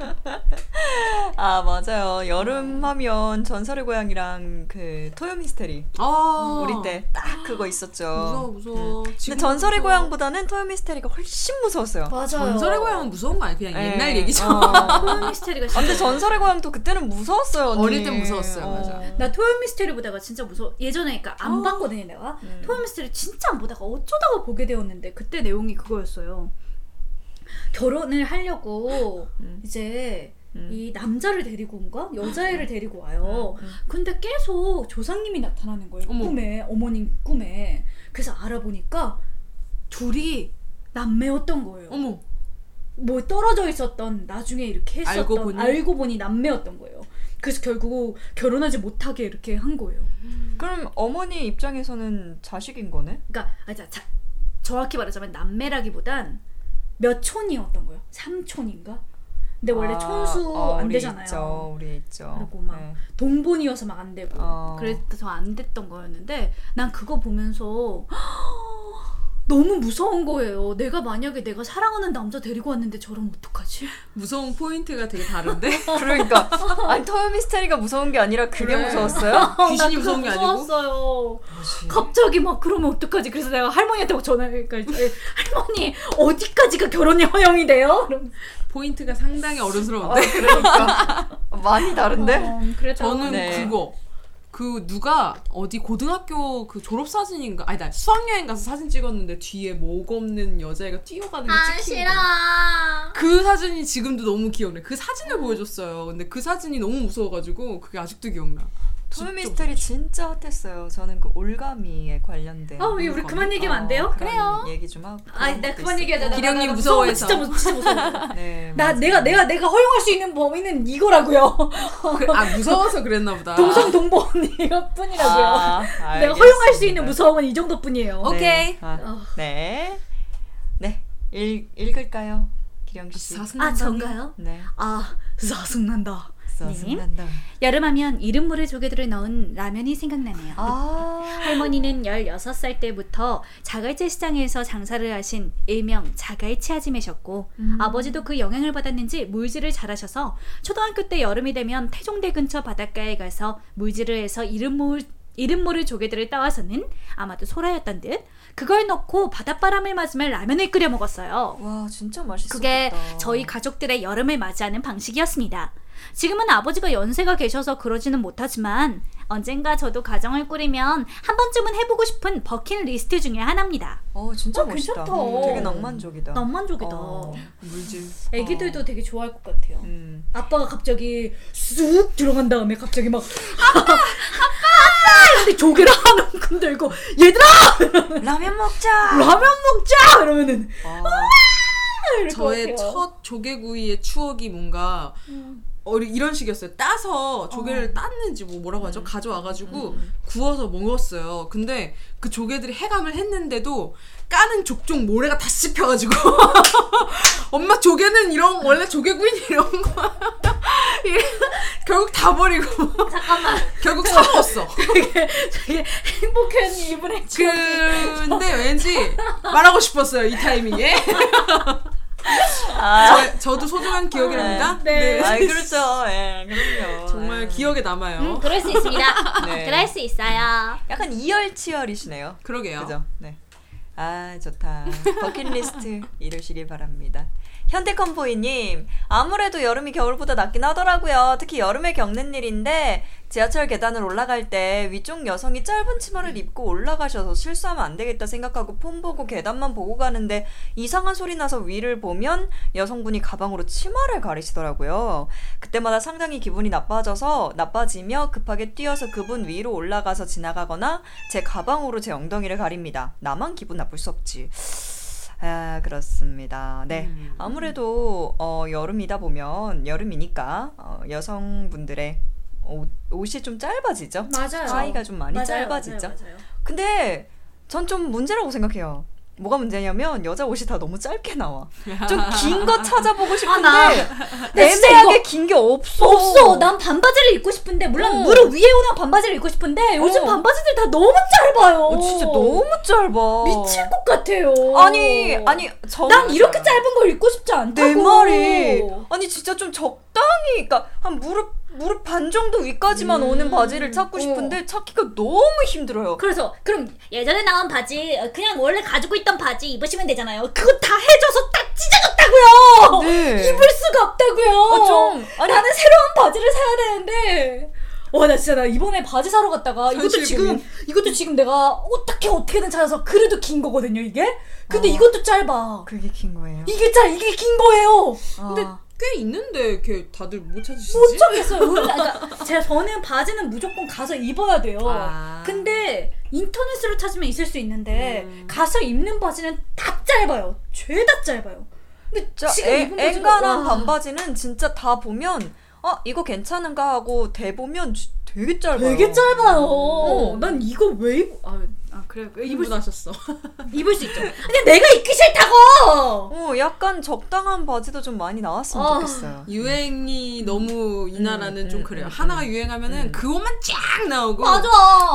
아 맞아요. 여름 하면 전설의 고향이랑 그 토요 미스테리 아 우리 때 딱 그거 있었죠. 무서워 무서워. 근데 지금 전설의 무서워. 고향보다는 토요 미스테리가 훨씬 무서웠어요. 맞아요. 전설의 고향은 무서운 거 아니야? 그냥 예. 옛날 얘기죠. 어. 토요 미스테리가 아, 진짜 근데 전설의 고향도 그때는 무서웠어요. 언니. 어릴 땐 무서웠어요, 맞아. 나 토요 미스테리 보다가 진짜 무서워. 예전에 그러니까 안 어. 봤거든요, 내가. 음. 토요 미스테리 진짜 안 보다가 어쩌다가 보게 되었는데 그때 내용이 그거였어요. 결혼을 하려고 음. 이제 음. 이 남자를 데리고 온가 여자애를 데리고 와요. 음, 음. 근데 계속 조상님이 나타나는 거예요. 어머. 꿈에 어머님 꿈에. 그래서 알아보니까 둘이 남매였던 거예요. 어머 뭐 떨어져 있었던 나중에 이렇게 했었던 알고 보니? 알고 보니 남매였던 거예요. 그래서 결국 결혼하지 못하게 이렇게 한 거예요. 그럼 어머니 입장에서는 자식인 거네? 그러니까 아, 자, 자, 정확히 말하자면 남매라기보단 몇 촌이었던 거예요. 3촌인가? 근데 원래 아, 촌수 어, 안 우리 되잖아요. 있죠, 우리 있죠. 그리고 막 네. 동본이어서 막 안 되고 어. 그래서 안 됐던 거였는데 난 그거 보면서 너무 무서운 거예요. 내가 만약에 내가 사랑하는 남자 데리고 왔는데 저러면 어떡하지? 무서운 포인트가 되게 다른데 그러니까 아니 토요 미스테리가 무서운 게 아니라 그게 그래. 무서웠어요? 귀신이 무서운 게 아니고 무서웠어요. 갑자기 막 그러면 어떡하지? 그래서 내가 할머니한테 막 전화니까 할머니 어디까지가 결혼이 허용이 돼요? 포인트가 상당히 어른스러운데 그러니까 많이 다른데? 어, 그래서 저는 네. 그거 그 누가 어디 고등학교 그 졸업 사진인가 아니 나 수학여행 가서 사진 찍었는데 뒤에 목 없는 여자애가 뛰어가는 게아 찍힌 싫어. 거. 그 사진이 지금도 너무 기억나. 그 사진을 보여줬어요. 근데 그 사진이 너무 무서워가지고 그게 아직도 기억나. 토요 진짜 핫했어요. 저는 그 올가미에 관련된. 아, 왜 우리? 그만 얘기하면 안 돼요? 그런 그래요. 얘기 좀 하고. 아, 나 그만. 얘기하자. 나- 기령님 무서워해서. 진짜 무서워, 진짜 무서워. 네, 나 맞아요. 내가 내가 내가 허용할 수 있는 범위는 이거라고요. 그- 아 무서워서 그랬나 보다. 동성 동본 이것뿐이라고요. 아, 내가 허용할 수 있는. 무서움은 이 정도뿐이에요. 어? 오케이. 아, 어. 네. 네. 읽, 읽을까요? 기령 씨. 아 전가요? 네. 아 짜증 난다. 짜증난다. 여름하면 이른모를 조개들을 넣은 라면이 생각나네요. 아. 할머니는 16살 때부터 자갈치 시장에서 장사를 하신 일명 자갈치 아지매셨고 아버지도 그 영향을 받았는지 물질을 잘하셔서 초등학교 때 여름이 되면 태종대 근처 바닷가에 가서 물질을 해서 이른모 이른모를 조개들을 따와서는 아마도 소라였던 듯 그걸 넣고 바닷바람을 맞으며 라면을 끓여 먹었어요. 와, 진짜 맛있었겠다. 그게 저희 가족들의 여름을 맞이하는 방식이었습니다. 지금은 아버지가 연세가 계셔서 그러지는 못하지만 언젠가 저도 가정을 꾸리면 한 번쯤은 해보고 싶은 버킷리스트 중에 하나입니다. 어, 진짜 어, 멋있다. 괜찮다. 음, 되게 낭만적이다. 낭만적이다. 어. 물질. 애기들도 되게 좋아할 것 같아요. 음. 아빠가 갑자기 쑥 들어간 다음에 갑자기 막 아빠 아빠 근데 조개를 한 움큼 들고 얘들아 라면 먹자. 라면 먹자 이러면은 것 저의. 첫 조개구이의 추억이 뭔가 어, 이런 식이었어요. 따서 조개를 땄는지 뭐 뭐라고 하죠? 가져와가지고 구워서 먹었어요. 근데 그 조개들이 해감을 했는데도 까는 족족 모래가 다 씹혀가지고 엄마 조개는 이런 원래 조개구이는 이런. 이래- 결국 다 버리고 잠깐만 결국 사 먹었어. 되게 되게 행복한 이분의 근데 왠지 말하고 싶었어요 이 타이밍에. 아. 저, 저도 소중한 기억이랍니다. 네. 아이, 그렇죠. 예, 그럼요. 정말 예. 기억에 남아요. 음, 그럴 수 있습니다. 네. 그럴 수 있어요. 약간 이열치열이시네요. 그러게요. 그죠? 네. 아 좋다. 버킷리스트 이루시길 바랍니다. 현대컴보이님 아무래도 여름이 겨울보다 낫긴 하더라고요. 특히 여름에 겪는 일인데 지하철 계단을 올라갈 때 위쪽 여성이 짧은 치마를 입고 올라가셔서 실수하면 안 되겠다 생각하고 폰 보고 계단만 보고 가는데 이상한 소리 나서 위를 보면 여성분이 가방으로 치마를 가리시더라고요. 그때마다 상당히 기분이 나빠져서 나빠지며 급하게 뛰어서 그분 위로 올라가서 지나가거나 제 가방으로 제 엉덩이를 가립니다. 나만 기분 나쁠 수 없지. 아 그렇습니다. 네 음. 아무래도 어, 여름이다 보면 여름이니까 어, 여성분들의 옷, 옷이 좀 짧아지죠. 맞아요. 하의가 좀 많이 맞아요, 짧아지죠. 맞아요, 맞아요. 근데 전 좀 문제라고 생각해요. 뭐가 문제냐면 여자 옷이 다 너무 짧게 나와. 좀 긴 거 찾아보고 싶은데 나- 나 진짜 애매하게 긴 게 없어. 없어. 난 반바지를 입고 싶은데 물론 어. 무릎 위에 오는 반바지를 입고 싶은데 요즘 어. 반바지들 다 너무 짧아요. 어, 진짜 너무 짧아. 미칠 것 같아요. 아니 아니 저 난 이렇게 짧은 걸 입고 싶지 않다고. 내 말이 아니 진짜 좀 적당히 그러니까 한 무릎 무릎 반 정도 위까지만 음. 오는 바지를 찾고 어. 싶은데 찾기가 너무 힘들어요. 그래서 그럼 예전에 나온 바지 어, 그냥 원래 가지고 있던 바지 입으시면 되잖아요. 그거 다 해줘서 딱 찢어졌다고요. 네. 입을 수가 없다고요. 아, 좀 아니 나는 새로운 바지를 사야 되는데. 와 나 진짜 나 이번에 바지 사러 갔다가 이것도 지금 고민. 이것도 지금 내가 어떻게 어떻게든 찾아서 그래도 긴 거거든요 이게. 근데 어. 이것도 짧아. 그게 긴 거예요. 이게 짧 이게 긴 거예요. 근데 아. 꽤 있는데 이렇게 다들 못 찾으시지? 못 찾겠어요. 오늘 그러니까 제가 저는 바지는 무조건 가서 입어야 돼요. 아. 근데 인터넷으로 찾으면 있을 수 있는데 음. 가서 입는 바지는 다 짧아요. 죄다 짧아요. 근데 진짜 지금 애, 입은 바지가 앵간한 와. 반바지는 진짜 다 보면 어 이거 괜찮은가 하고 대 보면 지- 되게 짧아요. 되게 짧아요. 어. 난 이거 왜 입? 아, 아 그래 입을 수 입으셨어. 입을 수 있죠. 근데 내가 입기 싫다고. 어 약간 적당한 바지도 좀 많이 나왔으면 아. 좋겠어요. 유행이 너무 이 나라는 음, 좀 음, 그래요. 음, 하나가 음. 유행하면은 음. 그것만 쫙 나오고 맞아.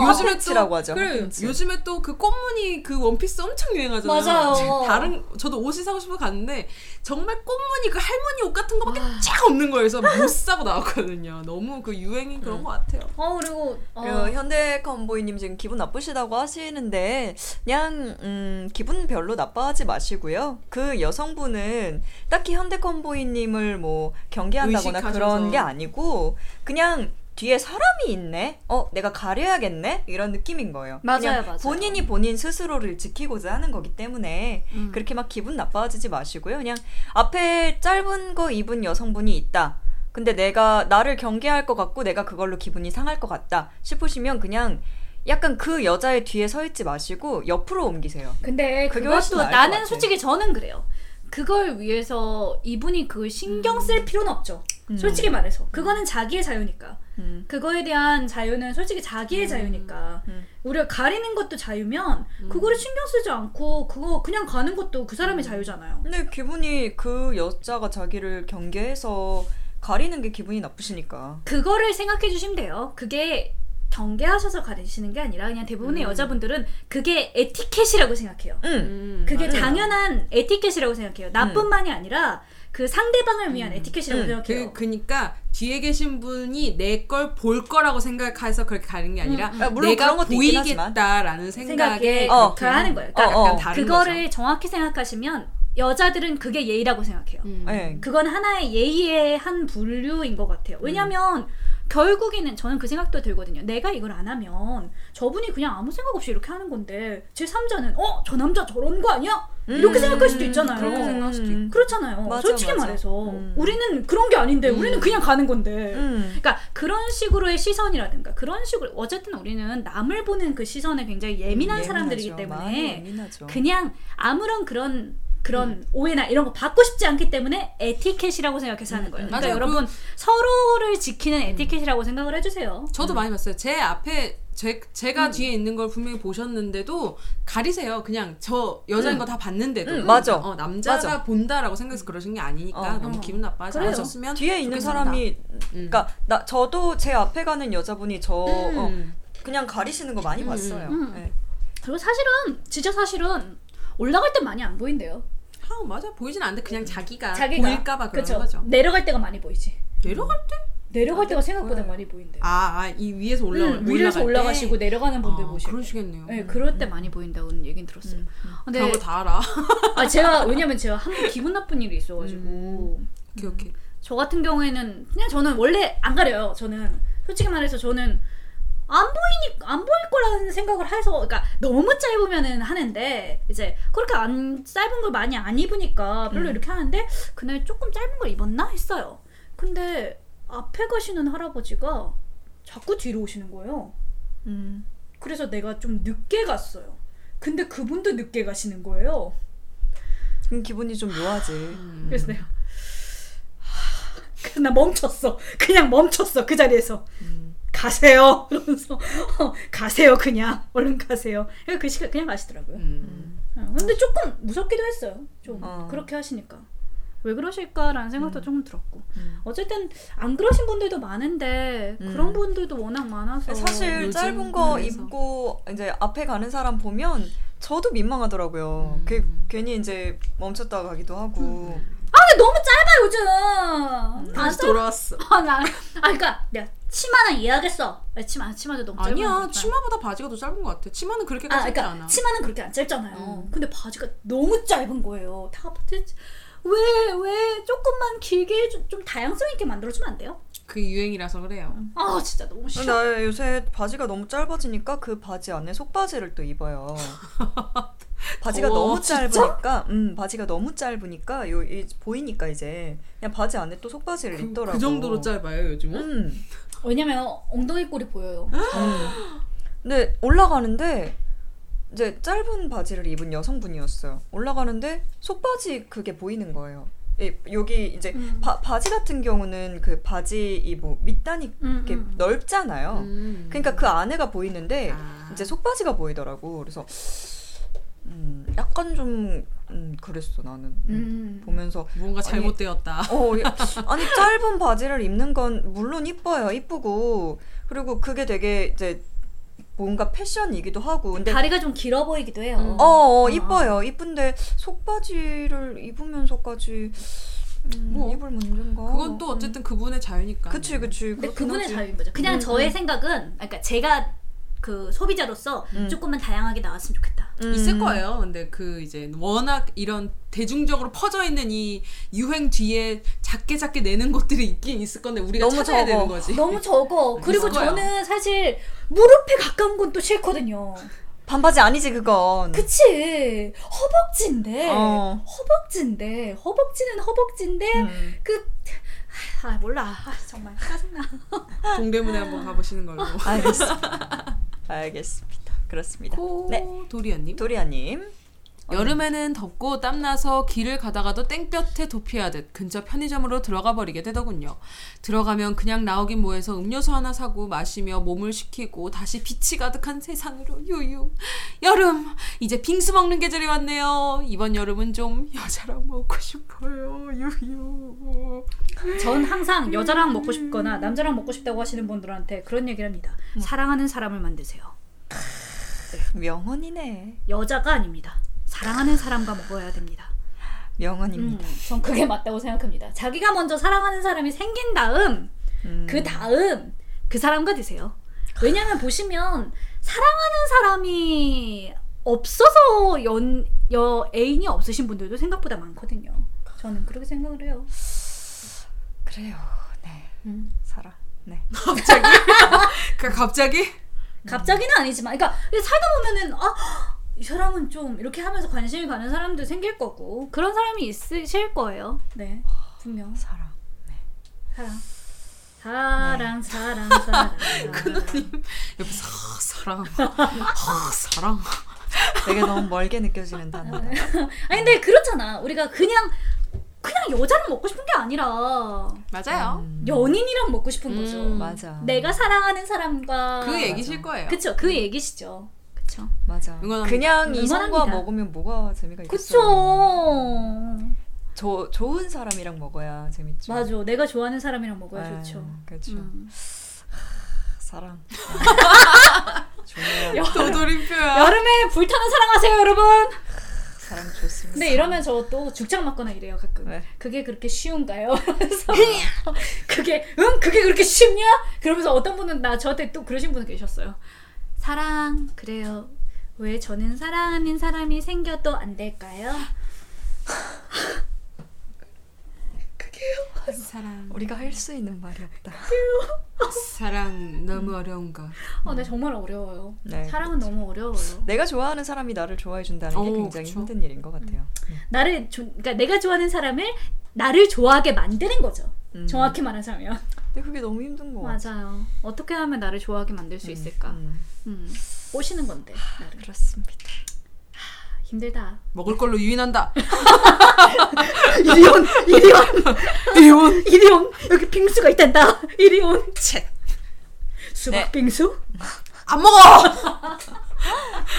요즘에 또 하죠, 그래, 핫팬츠. 요즘에 또 그 꽃무늬 그 원피스 엄청 유행하잖아요. 맞아요. 다른 저도 옷이 사고 싶어 갔는데 정말 꽃무늬 그 할머니 옷 같은 거밖에 쫙 없는 거예요. 그래서 못 사고 나왔거든요. 너무 그 유행이 그런 것 같아요. 어 그리고 어, 그리고 현대 컨보이님 지금 기분 나쁘시다고 하시 는데 그냥 음, 기분 별로 나빠하지 마시고요. 그 여성분은 딱히 현대 컨보이님을 뭐 경계한다거나 의식하셔서. 그런 게 아니고 그냥 뒤에 사람이 있네. 어, 내가 가려야겠네. 이런 느낌인 거예요. 맞아요, 맞아요. 본인이 본인 스스로를 지키고자 하는 거기 때문에 음. 그렇게 막 기분 나빠지지 마시고요. 그냥 앞에 짧은 거 입은 여성분이 있다. 근데 내가 나를 경계할 것 같고 내가 그걸로 기분이 상할 것 같다 싶으시면 그냥 약간 그 여자의 뒤에 서 있지 마시고 옆으로 옮기세요. 근데 그것도 나는. 솔직히 저는 그래요. 그걸 위해서 이분이 그걸 신경 쓸 필요는 없죠. 음. 솔직히 말해서 그거는 자기의 자유니까. 음. 그거에 대한 자유는 솔직히 자기의 자유니까. 음. 우리가 가리는 것도 자유면 그거를 신경 쓰지 않고 그거 그냥 가는 것도 그 음. 사람의 자유잖아요. 근데 기분이 그 여자가 자기를 경계해서 가리는 게 기분이 나쁘시니까. 그거를 생각해 주시면 돼요. 그게 경계하셔서 가리시는 게 아니라 그냥 대부분의 여자분들은 그게 에티켓이라고 생각해요. 음. 음, 그게 맞아요. 당연한 에티켓이라고 생각해요. 나뿐만이 아니라 그 상대방을 위한 에티켓이라고 음. 생각해요. 그, 그니까 뒤에 계신 분이 내 걸 볼 거라고 생각해서 그렇게 가는 게 아니라 음, 음. 아, 물론 내가. 보이겠다라는 생각에 어, 그렇게 하는 거예요. 어, 그러니까 어. 다른 그거를 거죠. 정확히 생각하시면 여자들은 그게 예의라고 생각해요. 음. 네. 그건 하나의 예의의 한 분류인 것 같아요. 왜냐면 결국에는 저는 그 생각도 들거든요. 내가 이걸 안 하면 저분이 그냥 아무 생각 없이 이렇게 하는 건데 제 3자는 어? 저 남자 저런 거 아니야? 이렇게 음, 생각할 수도 있잖아요. 그렇게 생각할 수도 있고. 그렇잖아요. 맞아, 솔직히 맞아. 말해서 음. 우리는 그런 게 아닌데 우리는 그냥 가는 건데. 음. 그러니까 그런 식으로의 시선이라든가 그런 식으로 어쨌든 우리는 남을 보는 그 시선에 굉장히 예민한. 사람들이기 때문에. 그냥 아무런 그런 그런 오해나 이런 거 받고 싶지 않기 때문에 에티켓이라고 생각해서 하는 거예요. 음, 그러니까 맞아요. 여러분 서로를 지키는 에티켓이라고 생각을 해주세요. 저도 많이 봤어요. 제 앞에 제, 음. 제가 뒤에 있는 걸 분명히 보셨는데도 가리세요. 그냥 저 여자인 음. 거다 봤는데도 음, 맞아. 어, 남자가 맞아. 본다라고 생각해서 그러신 게 아니니까 어. 너무 어. 기분 나빠하지. 않으셨으면 뒤에 있는 좋겠습니다. 사람이 음. 그러니까 나 저도 제 앞에 가는 여자분이 저 어, 음. 그냥 가리시는 거 많이 음, 봤어요. 음. 네. 그리고 사실은 진짜 사실은 올라갈 때 많이 안 보인대요. 아 맞아 보이진 않는데 그냥 자기가, 자기가 보일까봐 그런 그쵸? 거죠. 내려갈 때가 많이 보이지. 내려갈 때? 내려갈 때가 생각보다 보여요. 많이 보인대요. 아, 아, 이 위에서 올라 음, 위에서 올라가시고 때? 내려가는 분들 아, 보시고. 그러시겠네요. 네, 그럴 때 많이 보인다는 얘긴 들었어요. 음, 근데 그런 거다 알아. 아 제가 왜냐면 제가 한 번 기분 나쁜 일이 있어가지고 오케이 오케이. 저 같은 경우에는 그냥 저는 원래 안 가려요. 저는 솔직히 말해서 저는 안 보이니 안 보일 거라는 생각을 해서 그러니까 너무 짧으면은 하는데 이제 그렇게 안 짧은 걸 많이 안 입으니까 별로 이렇게 하는데 그날 조금 짧은 걸 입었나 했어요. 근데 앞에 가시는 할아버지가 자꾸 뒤로 오시는 거예요. 음. 그래서 내가 좀 늦게 갔어요. 근데 그분도 늦게 가시는 거예요. 그럼 기분이 좀 묘하지. 음. 그래서 내가 그래서 나 멈췄어. 그냥 멈췄어 그 자리에서. 가세요. 이러면서 어, 가세요 그냥 얼른 가세요. 그래서 그 시간 그냥 가시더라고요. 음. 어, 어, 근데 조금 무섭기도 했어요. 좀 어. 그렇게 하시니까 왜 그러실까라는 생각도 조금 들었고 음. 어쨌든 안 그러신 분들도 많은데 음. 그런 분들도 워낙 많아서 사실 짧은 거 그래서. 입고 이제 앞에 가는 사람 보면 저도 민망하더라고요. 음. 그, 괜히 이제 멈췄다 가기도 하고. 아 근데 너무 짧아 요즘. 음. 다시 안 돌아왔어. 아, 나, 아, 그러니까 내가 치마는 이해하겠어. 아, 치마, 치마도 너무 짧아. 아니야 치마보다 바지가 더 짧은 것 같아. 치마는 그렇게 아, 짧지 그러니까 않아. 치마는 그렇게 안 짧잖아요. 음. 근데 바지가 너무 짧은 거예요. 다 왜왜 조금만 길게 좀, 좀 다양성 있게 만들어주면 안 돼요? 그 유행이라서 그래요. 아 진짜 너무 싫어. 나 요새 바지가 너무 짧아지니까 그 바지 안에 속바지를 또 입어요. 바지가 더워, 너무 진짜? 짧으니까, 음, 바지가 너무 짧으니까 요 이, 보이니까 이제 그냥 바지 안에 또 속바지를 그, 입더라고. 그 정도로 짧아요 요즘은? 음. 왜냐면 엉덩이 꼴이 보여요. 음. 근데 올라가는데 이제 짧은 바지를 입은 여성분이었어요. 올라가는데 속바지 그게 보이는 거예요. 이, 여기 이제 음. 바, 바지 같은 경우는 그 바지 이뭐 밑단이 음, 이렇게 음. 넓잖아요. 음. 그러니까 그 안에가 보이는데 아. 이제 속바지가 보이더라고. 그래서 음, 약간 좀 음, 그랬어 나는 음, 음. 보면서 뭔가 잘못되었다. 어 야, 아니 짧은 바지를 입는 건 물론 이뻐요 이쁘고 그리고 그게 되게 이제 뭔가 패션이기도 하고 근데 다리가 좀 길어 보이기도 해요. 음. 어, 어 아. 이뻐요 이쁜데 속바지를 입으면서까지 음, 뭐, 입을 문제인가 그건 또 어쨌든 그분의 자유니까. 그치 그치 근데 그분의 하지. 자유인 거죠. 그냥 음, 저의 음. 생각은 그러니까 제가 그 소비자로서 음. 조금만 다양하게 나왔으면 좋겠다. 음. 있을 거예요. 근데 그 이제 워낙 이런 대중적으로 퍼져 있는 이 유행 뒤에 작게 작게 내는 것들이 있긴 있을 건데 우리가 너무 찾아야 적어. 되는 거지. 너무 적어. 그리고. 저는 사실 무릎에 가까운 건 또 싫거든요. 반바지 아니지 그건 그치. 허벅지인데. 어. 허벅지인데. 허벅지는 허벅지인데. 음. 그. 아, 몰라. 아, 정말 짜증나. 동대문에 한번 가보시는 걸로. 알겠습니다 알겠습니다. 그렇습니다. 네. 코 도리아님. 도리아님 여름에는 덥고 땀나서 길을 가다가도 땡볕에 도피하듯 근처 편의점으로 들어가 버리게 되더군요. 들어가면 그냥 나오긴 뭐해서 음료수 하나 사고 마시며 몸을 식히고 다시 빛이 가득한 세상으로 유유. 여름 이제 빙수 먹는 계절이 왔네요. 이번 여름은 좀 여자랑 먹고 싶어요. 유유. 전 항상 여자랑 먹고 싶거나 남자랑 먹고 싶다고 하시는 분들한테 그런 얘기를 합니다. 사랑하는 사람을 만드세요. 명언이네 여자가 아닙니다. 사랑하는 사람과 먹어야 됩니다. 명언입니다 음, 전 그게 맞다고 생각합니다. 자기가 먼저 사랑하는 사람이 생긴 다음 음. 그 다음 그 사람과 드세요. 왜냐면 보시면 사랑하는 사람이 없어서 연, 여 애인이 없으신 분들도 생각보다 많거든요. 저는 그렇게 생각을 해요. 그래요 네 음. 살아 네 갑자기? 그 갑자기? 갑자기는 아니지만, 그러니까 살다 보면은 아. 이 사람은 좀 이렇게 하면서 관심이 가는 사람도 생길 거고 그런 사람이 있으실 거예요. 네, 분명 살아 사랑, 사랑, 사랑, 사랑. 큰언님 옆에서 아, 사랑, 아, 사랑. 되게 너무 멀게 느껴지는 단어 아니 근데 그렇잖아. 우리가 그냥 그냥 여자랑 먹고 싶은 게 아니라 맞아요. 음. 연인이랑 먹고 싶은 거죠. 음, 맞아 내가 사랑하는 사람과 그 얘기실 거예요. 그쵸 그 얘기시죠. 그쵸. 맞아 응원합니다. 그냥 이 성과 응원합니다. 먹으면 뭐가 재미가 있겠어 그쵸. 저 좋은 사람이랑 먹어야 재밌죠 맞아. 내가 좋아하는 사람이랑 먹어야 아, 좋죠. 그렇죠 음. 사랑 좋네요 여, 도돌이표야. 여름에 불타는 사랑하세요, 여러분. 사랑 좋습니다 근데 이러면 저 또 죽장 맞거나 이래요 가끔. 네. 그게 그렇게 쉬운가요? 그래서 그게 응 그게 그렇게 쉽냐? 그러면서 어떤 분은 나 저한테 또 그러신 분 계셨어요. 사랑 그래요. 왜 저는 사랑하는 사람이 생겨도 안 될까요? 사랑, 우리가 할 수 있는 말이 없다 사랑 너무 어려운 것. 어, 네 정말 어려워요. 네, 사랑은 너무 어려워요. 내가 좋아하는 사람이 나를 좋아해 준다는 게 오, 굉장히 그쵸. 힘든 일인 것 같아요 나를 조, 그러니까 내가 좋아하는 사람을 나를 좋아하게 만드는 거죠. 음. 정확히 말하자면 근데 그게 너무 힘든 거 같아 맞아요. 어떻게 하면 나를 좋아하게 만들 수 있을까? 음, 음, 꼬시는 건데 나를 그렇습니다 힘들다. 먹을 걸로 유인한다. 이리온 이리온 이혼. 이리온 여기 빙수가 있단다. 이리온 쳇. 수박 네. 빙수? 안 먹어.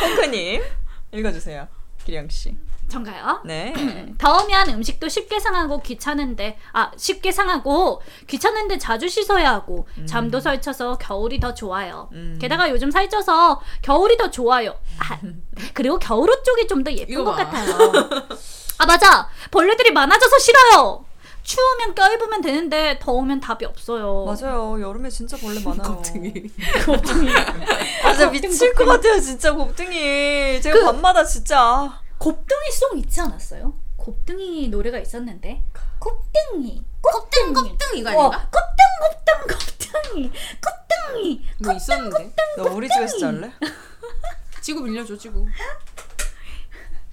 펑크님 읽어주세요 기량 씨. 전가요? 네. 더우면 음식도 쉽게 상하고 귀찮은데 아 쉽게 상하고 귀찮은데 자주 씻어야 하고 잠도 설쳐서 겨울이 더 좋아요. 음. 게다가 요즘 살쪄서 겨울이 더 좋아요. 아, 그리고 겨울옷 쪽이 좀 더 예쁜 것 봐. 같아요. 아 맞아 벌레들이 많아져서 싫어요. 추우면 껴입으면 되는데 더우면 답이 없어요. 맞아요. 여름에 진짜 벌레 많아요. 겁쟁이. 아, 진짜 미칠 것 같아요. 진짜 곱등이. 제가 그- 밤마다 진짜 곱등이 송 있지 않았어요? 곱등이 노래가 있었는데 곱등이 곱등 껍등 이거 어, 아닌가? 곱등 곱등 곱등이 곱등이 뭐 있었는데. 너 우리 집에서 잘래? 지구 빌려줘 지구.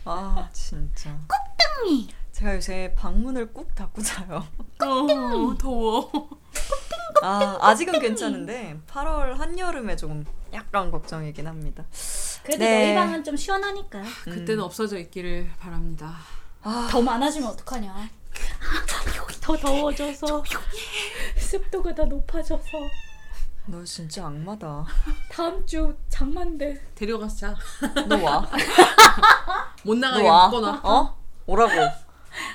아 진짜. 곱등이 제가 요새 방문을 꾹 닫고 자요. 어, 더워. 아 아직은 괜찮은데 8월 한여름에 조금 약간 걱정이긴 합니다. 그래도 네. 너희 방은 좀 시원하니까 그때는 없어져 있기를 바랍니다. 더 많아지면 어떡하냐 여기 더 더워져서 습도가 다 높아져서 너 진짜 악마다. 다음 주 장만대 데려가서 자. 너 와. 못너 나가게 와. 묶어놔. 어? 오라고.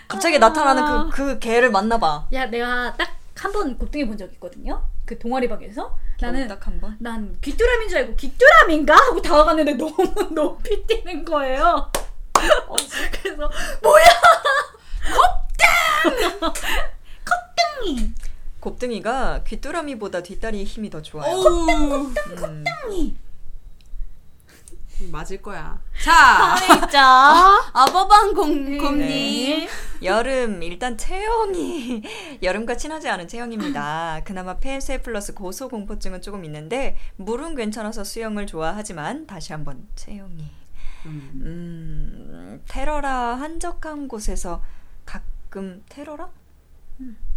갑자기 나타나는 그, 그 개를 만나봐. 야 내가 딱 한 번 곱등이 본적 있거든요 그 동아리 방에서 나는 딱 한 번. 난 귀뚜라미인 줄 알고 귀뚜라미인가 하고 다가갔는데 너무 높이 뛰는 거예요. 그래서 뭐야? 곱등! 곱등이! 곱등이가 귀뚜라미보다 뒷다리에 힘이 더 좋아요. 어우, 음. 곱등이! 맞을 거야. 자, 진짜. 아버방 공 곰님. 네. 여름 일단 체형이 여름과 친하지 않은 체형입니다. 그나마 폐쇄 플러스 고소 공포증은 조금 있는데 물은 괜찮아서 수영을 좋아하지만 다시 한번 체형이 음. 음, 테러라 한적한 곳에서 가끔 테러라?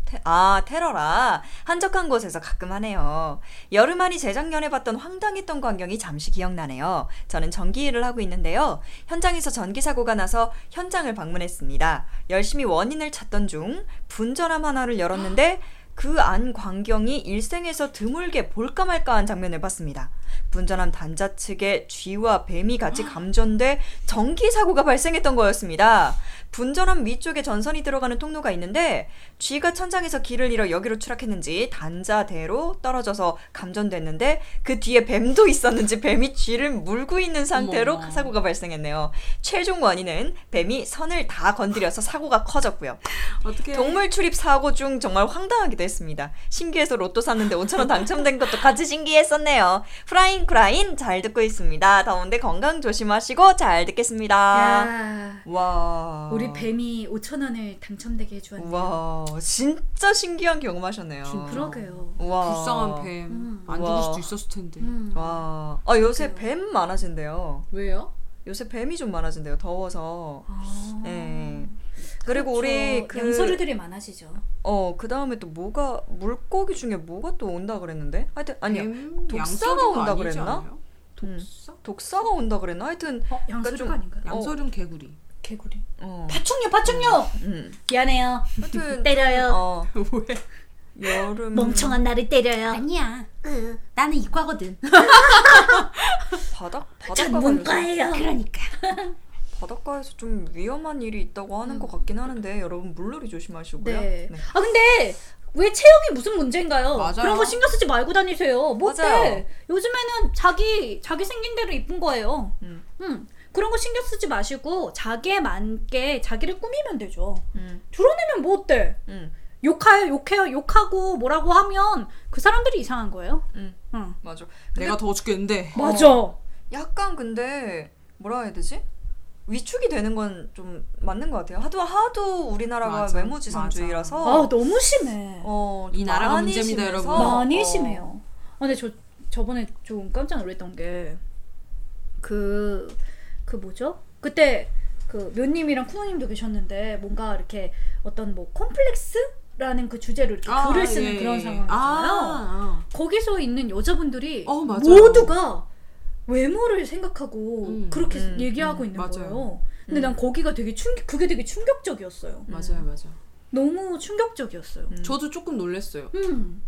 테, 아 테러라 한적한 곳에서 가끔 하네요. 여름 아니 재작년에 봤던 황당했던 광경이 잠시 기억나네요. 저는 전기 일을 하고 있는데요. 현장에서 전기 사고가 나서 현장을 방문했습니다. 열심히 원인을 찾던 중 분전함 하나를 열었는데 그 안 광경이 일생에서 드물게 볼까 말까한 장면을 봤습니다. 분전함 단자 측에 쥐와 뱀이 같이 감전돼 전기 사고가 발생했던 거였습니다. 분전함 위쪽에 전선이 들어가는 통로가 있는데 쥐가 천장에서 길을 잃어 여기로 추락했는지 단자대로 떨어져서 감전됐는데 그 뒤에 뱀도 있었는지 뱀이 쥐를 물고 있는 상태로 어머. 사고가 발생했네요. 최종 원인은 뱀이 선을 다 건드려서 사고가 커졌고요. 어떻게? 동물 출입 사고 중 정말 황당하기도 했습니다. 신기해서 로또 샀는데 5천 원 당첨된 것도 같이 신기했었네요. 프라인 크라인 잘 듣고 있습니다. 더운데 건강 조심하시고 잘 듣겠습니다. 야, 와. 우리 뱀이 5천 원을 당첨되게 해주었네. 와, 진짜 신기한 경험하셨네요. 그러게요. 와. 불쌍한 뱀. 음. 안 와. 죽을 수도 있었을 텐데. 음. 와. 아, 요새 뱀 많아진대요. 왜요? 요새 뱀이 좀 많아진대요. 더워서. 아. 예. 그리고 그렇죠. 우리 그 양서류들이 많아지죠. 어, 그다음에 또 뭐가 물고기 중에 뭐가 또 온다 그랬는데? 하여튼 아니야. 뱀 독사가 온다 그랬나? 않아요? 독사? 독사가 온다 그랬나? 하여튼 어, 양서류가 좀- 아닌가요? 양서류는 개구리. 개구리. 어. 파충류, 파충류. 음. 미안해요. 하여튼 때려요. 어, 왜? 여름 멍청한 나를 때려요. 아니야. 나는 이과거든. 바닥 전 바닷가 문과예요. 그러니까. 바닷가에서 좀 위험한 일이 있다고 하는 것 같긴 하는데 여러분 물놀이 조심하시고요. 네. 아 근데 왜 체형이 무슨 문제인가요? 맞아요. 그런 거 신경 쓰지 말고 다니세요. 뭐 맞아요. 어때? 요즘에는 자기 자기 생긴 대로 이쁜 거예요. 음. 음. 그런 거 신경 쓰지 마시고 자기에 맞게 자기를 꾸미면 되죠. 음. 드러내면 뭐 어때? 음. 욕해요, 욕해요, 욕하고 뭐라고 하면 그 사람들이 이상한 거예요. 음. 응. 맞아. 내가 더워 죽겠는데. 맞아. 약간 근데 뭐라 해야 되지? 위축이 되는 건 좀 맞는 것 같아요. 하도 하도 우리나라가 맞아. 외모지상주의라서 아 너무 심해. 어, 이 나라가 많이 문제입니다, 심해서, 여러분. 많이 어, 심해요. 아, 근데 저 저번에 좀 깜짝 놀랐던 게그그 뭐죠? 그때 그 묘님이랑 쿠노님도 계셨는데 뭔가 이렇게 어떤 뭐 콤플렉스 라는 그 주제로 이렇게 글을 쓰는 예, 그런 예. 상황이잖아요. 아, 거기서 있는 여자분들이 어. 모두가 외모를 생각하고 음, 그렇게 음, 얘기하고 음, 있는 맞아요. 거예요. 근데 음. 난 거기가 되게 충격, 그게 되게 충격적이었어요. 맞아요, 맞아요. 너무 충격적이었어요. 음. 저도 조금 놀랐어요. 음.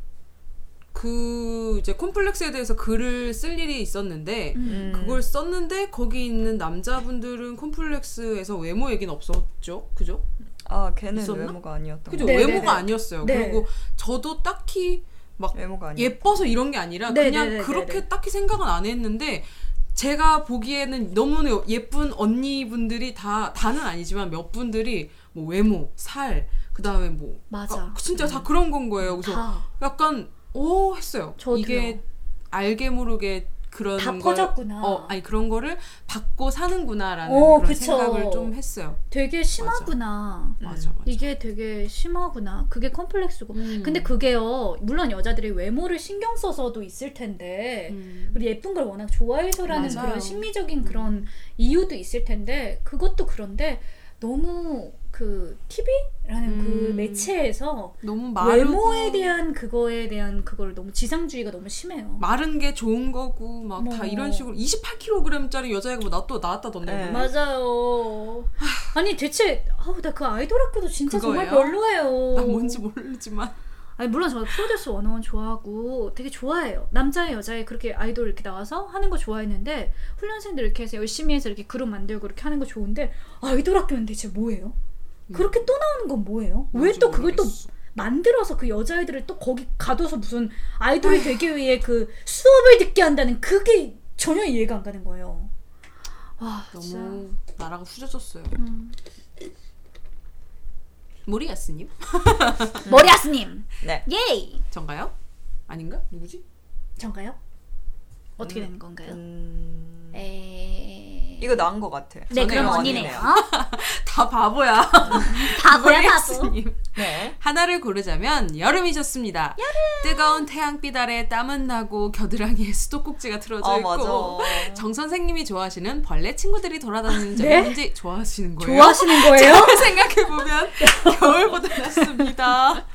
그 이제 콤플렉스에 대해서 글을 쓸 일이 있었는데 음. 그걸 썼는데 거기 있는 남자분들은 콤플렉스에서 외모 얘기는 없었죠, 그죠? 아 걔는 있었나? 외모가 아니었던 그죠? 거. 네, 외모가 네, 네. 아니었어요. 네. 그리고 저도 딱히 막. 예뻐서 이런 게 아니라 네, 그냥 네, 네, 그렇게 네, 네. 딱히 생각은 안 했는데 제가 보기에는 너무 예쁜 언니분들이 다 다는 아니지만 몇 분들이 뭐 외모, 살, 그다음에 뭐 맞아. 아, 진짜 다 그런 건 거예요. 그래서 다, 약간 오 했어요. 저도요. 이게 알게 모르게 그런 다 걸- 퍼졌구나. 어, 아니 그런 거를 받고 사는구나라는 어, 그런 그쵸. 생각을 좀 했어요. 되게 심하구나. 맞아, 맞아. 이게 되게 심하구나. 그게 컴플렉스고. 음. 근데 그게요. 물론 여자들이 외모를 신경 써서도 있을 텐데 음. 그리고 예쁜 걸 워낙 좋아해서라는 맞아요. 그런 심리적인 그런 이유도 있을 텐데 그것도 그런데 너무 그 TV라는 그 음. 매체에서 너무 마르고 외모에 대한 그거에 대한 그걸 너무 지상주의가 너무 심해요. 마른 게 좋은 거고 막다 뭐. 이런 식으로 28kg짜리 여자애가 뭐나또 나왔다던데. 네. 맞아요. 아니 대체 아우 나 그 아이돌 학교도 진짜 정말 그거예요? 별로예요. 나 뭔지 모르지만 아니 물론 저 프로듀스 101 좋아하고 되게 좋아해요. 남자애 여자애 그렇게 아이돌 이렇게 나와서 하는 거 좋아했는데 훈련생들 이렇게 해서 열심히 해서 이렇게 그룹 만들고 이렇게 하는 거 좋은데 아이돌 학교는 대체 뭐예요? 그렇게 또 나오는 건 뭐예요? 왜 또 그걸 또. 만들어서 그 여자애들을 또 거기 가둬서 무슨 아이돌이 되기 위해 그 수업을 듣게 한다는 그게 전혀 이해가 안 가는 거예요. 와 진짜. 너무 나라가 후져졌어요. 음. 모리아스님? 머리아스님 네. 예이 전가요? 아닌가? 누구지? 전가요? 어떻게 음. 되는 건가요? 음... 에... 이거 나은 것 같아. 네 저는 그럼 언니네요. 다 바보야. 바보야 바보. 네. 하나를 고르자면 여름이 좋습니다. 뜨거운 태양빛 아래 땀은 나고 겨드랑이에 수도꼭지가 틀어져 아 있고 맞아. 정 선생님이 좋아하시는 벌레 친구들이 돌아다니는 점이 네? 문제 좋아하시는 거예요? 좋아하시는 거예요? 생각해 보면 겨울보다 낫습니다.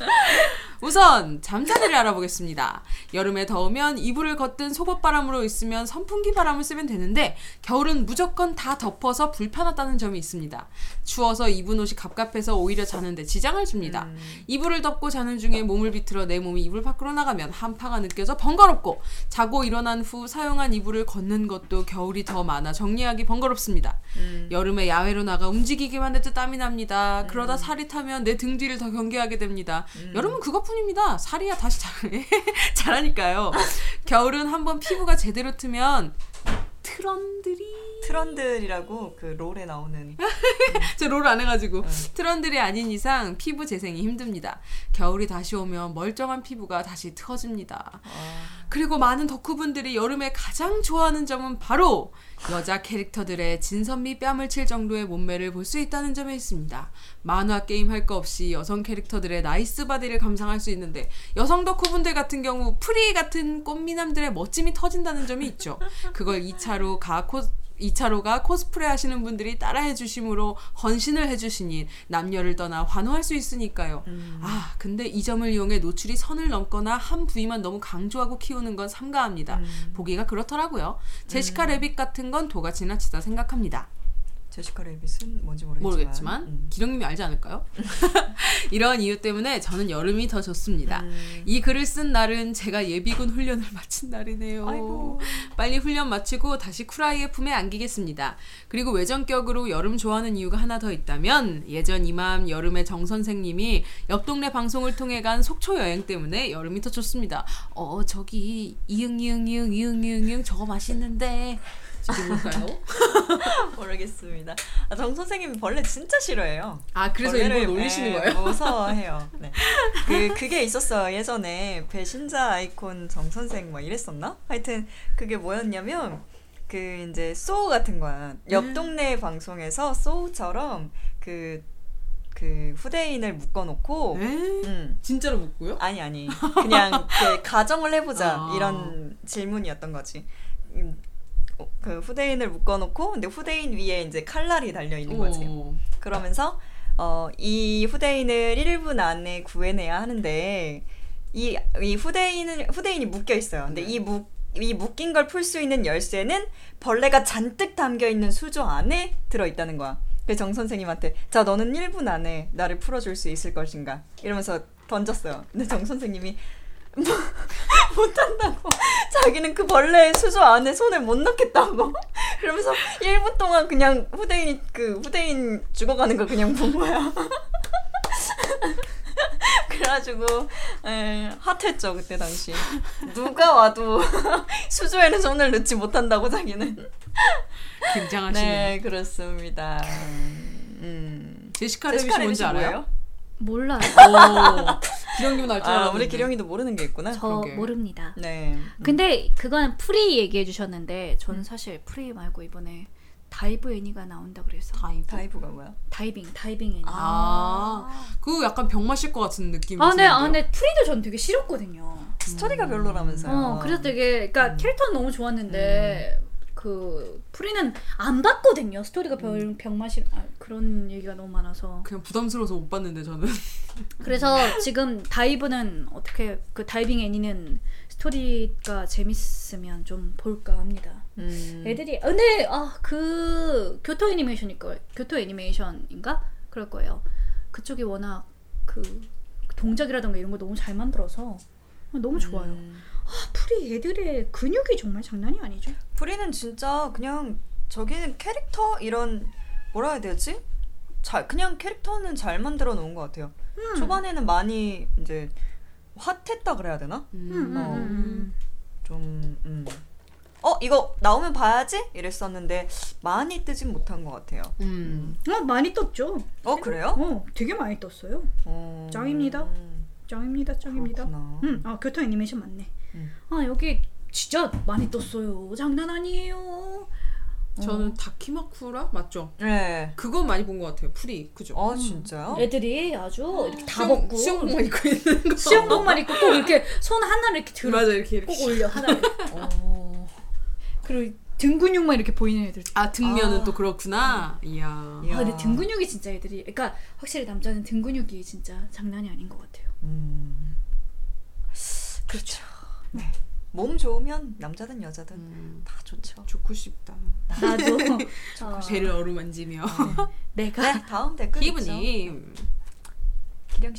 우선 잠자리를 알아보겠습니다. 여름에 더우면 이불을 걷든 속옷바람으로 있으면 선풍기 바람을 쓰면 되는데 겨울은 무조건 다 덮어서 불편하다는 점이 있습니다. 추워서 입은 옷이 갑갑해서 오히려 자는데 지장을 줍니다. 이불을 덮고 자는 중에 몸을 비틀어 내 몸이 이불 밖으로 나가면 한파가 느껴져 번거롭고 자고 일어난 후 사용한 이불을 걷는 것도 겨울이 더 많아 정리하기 번거롭습니다. 여름에 야외로 나가 움직이기만 해도 땀이 납니다. 그러다 살이 타면 내 등 뒤를 더 경계하게 됩니다. 여름은 그것 뿐입니다. 살이야 다시 잘해. 잘하니까요. 겨울은 한번 피부가 제대로 트면 트런들이, 트런들이라고 그 롤에 나오는 제롤안 해가지고 트런들이 아닌 이상 피부 재생이 힘듭니다. 겨울이 다시 오면 멀쩡한 피부가 다시 트어집니다. 그리고 많은 덕후분들이 여름에 가장 좋아하는 점은 바로 여자 캐릭터들의 진선미 뺨을 칠 정도의 몸매를 볼 수 있다는 점에 있습니다. 만화 게임 할 거 없이 여성 캐릭터들의 nice body를 감상할 수 있는데 여성 덕후분들 같은 경우 프리 같은 꽃미남들의 멋짐이 터진다는 점이 있죠. 그걸 2차로 코, 2차로가 코스프레 하시는 분들이 따라해 주심으로 헌신을 해 주시니 남녀를 떠나 환호할 수 있으니까요. 아, 근데 이 점을 이용해 노출이 선을 넘거나 한 부위만 너무 강조하고 키우는 건 삼가합니다. 보기가 그렇더라고요. 제시카 래빗 같은 건 도가 지나치다 생각합니다. 제시카 래빗은 뭔지 모르겠지만, 모르겠지만 음. 기령님이 알지 않을까요? 이런 이유 때문에 저는 여름이 더 좋습니다. 이 글을 쓴 날은 제가 예비군 훈련을 마친 날이네요. 아이고. 빨리 훈련 마치고 다시 쿨아이의 품에 안기겠습니다. 그리고 외전격으로 여름 좋아하는 이유가 하나 더 있다면 예전 이맘 여름에 정 선생님이 옆 동네 방송을 통해 간 속초 여행 때문에 여름이 더 좋습니다. 어 저기 이응 이응 이응 이응 이응 이응 저거 맛있는데 뭘까요? 모르겠습니다. 아, 정 선생님이 벌레 진짜 싫어해요. 아 그래서 일부러 놀리시는 예, 거예요? 무서워해요. 네. 그 그게 있었어요. 예전에 배신자 아이콘 정 선생 뭐 이랬었나? 하여튼 그게 뭐였냐면 그 이제 소우 같은 거야. 옆 음. 동네 방송에서 소우처럼 그그 후대인을 묶어놓고 에? 음. 진짜로 묻고요? 아니 아니 그냥 그 가정을 해보자 아. 이런 질문이었던 거지. 그 후대인을 묶어놓고 근데 후대인 위에 이제 칼날이 달려 있는 거지. 어. 그러면서 어, 이 후대인을 1분 안에 구해내야 하는데 이, 이 후대인을 후대인이 묶여 있어요. 근데 이 묶, 이 묶인 걸 풀 수 있는 열쇠는 벌레가 잔뜩 담겨 있는 수조 안에 들어 있다는 거야. 그래서 정 선생님한테 자 너는 1분 안에 나를 풀어줄 수 있을 것인가 이러면서 던졌어요. 근데 정 선생님이 뭐, 못한다고. 자기는 그 벌레 수조 안에 손을 못 넣겠다고. 그러면서 1분 동안 그냥 후대인이 그 후대인 죽어가는 걸 그냥 본 거야. 그래가지고 에, 핫했죠 그때 당시. 누가 와도 수조에는 손을 넣지 못한다고 자기는. 굉장하시네. 네 그렇습니다. 음. 제시카 레빗이 뭔지 알아요? 뭐예요? 몰라요. 오, 기령님은 알 줄 아, 알았는데. 우리 기령이도 모르는 게 있구나. 저 그러게. 모릅니다. 네. 음. 근데 그건 프리 얘기해 주셨는데 저는 사실 프리 말고 이번에 다이브 애니가 나온다 그래서 다이브. 다이브가 뭐야? 다이빙 다이빙 애니. 아, 그거 약간 병맛일 것 같은 느낌이 아, 네, 드는데요? 아, 근데 프리도 전 되게 싫었거든요. 스토리가 별로라면서요. 어, 그래서 되게, 그러니까 캐릭터는 너무 좋았는데 그 프리는 안 봤거든요. 스토리가 별 병맛이 아, 그런 얘기가 너무 많아서. 그냥 부담스러워서 못 봤는데 저는. 그래서 지금 다이브는 어떻게 그 다이빙 애니는 스토리가 재밌으면 좀 볼까 합니다. 음. 애들이 아, 근데 아 그 교토 애니메이션일 거 교토 애니메이션인가 그럴 거예요. 그쪽이 워낙 그 동작이라던가 이런 거 너무 잘 만들어서 너무 좋아요. 음. 아, 프리 애들의 근육이 정말 장난이 아니죠. 프리는 진짜 그냥 저기는 캐릭터 이런 뭐라 해야 되지? 잘 그냥 캐릭터는 잘 만들어 놓은 것 같아요. 음. 초반에는 많이 이제 핫했다 그래야 되나? 음, 음, 어. 음. 좀 음. 어 이거 나오면 봐야지 이랬었는데 많이 뜨진 못한 것 같아요. 음. 어 많이 떴죠. 어 그래요? 어 되게 많이 떴어요. 어. 짱입니다. 음, 짱입니다, 짱입니다. 그렇구나. 음, 아 교토 애니메이션 맞네. 음. 아 여기 진짜 많이 떴어요. 장난 아니에요. 저는 다키마쿠라 맞죠? 네. 그거 많이 본 것 같아요. 프리 그죠? 어 진짜요? 애들이 아주 이렇게 다 수영- 벗고 수영복만 입고 있는 거. 수영복만 입고 꼭 이렇게 손 하나를 이렇게 들어 맞아 이렇게 이렇게. 꼭 올려 하나를. 어. 그리고 등 근육만 이렇게 보이는 애들. 아 등면은 아. 또 그렇구나. 이야. 이야. 아 근데 등 근육이 진짜 애들이 그러니까 확실히 남자는 등 근육이 진짜 장난이 아닌 것 같아요. 음. 그렇죠. 네. 몸 좋으면 남자든 여자든 음, 다 좋죠. 좋고 싶다. 나도 어, 배를 어루만지며. 내가 네, 다음 댓글 씨.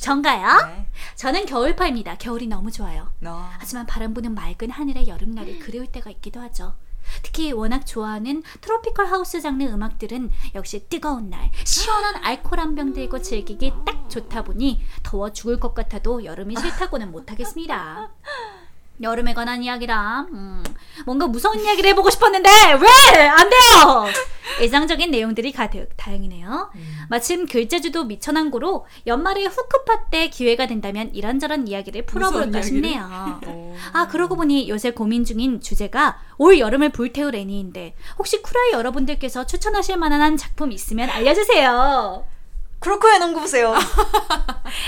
전가요? 네. 저는 겨울파입니다. 겨울이 너무 좋아요. 나 하지만 바람 부는 맑은 하늘의 여름날이 그리울 때가 있기도 하죠. 특히 워낙 좋아하는 트로피컬 하우스 장르 음악들은 역시 뜨거운 날 시원한 알코올 한 병 들고 즐기기 딱 좋다 보니 더워 죽을 것 같아도 여름이 싫다고는 못하겠습니다. 여름에 관한 이야기라 음, 뭔가 무서운 이야기를 해보고 싶었는데 왜 안 돼요? 일상적인 내용들이 가득 다행이네요. 마침 글재주도 미천한 고로 연말에 후크파 때 기회가 된다면 이런저런 이야기를 풀어볼까? 싶네요. 어. 아 그러고 보니 요새 고민 중인 주제가 올 여름을 불태울 애니인데 혹시 쿠라이 여러분들께서 추천하실 만한 한 작품 있으면 알려주세요. 크로커의 농구 보세요.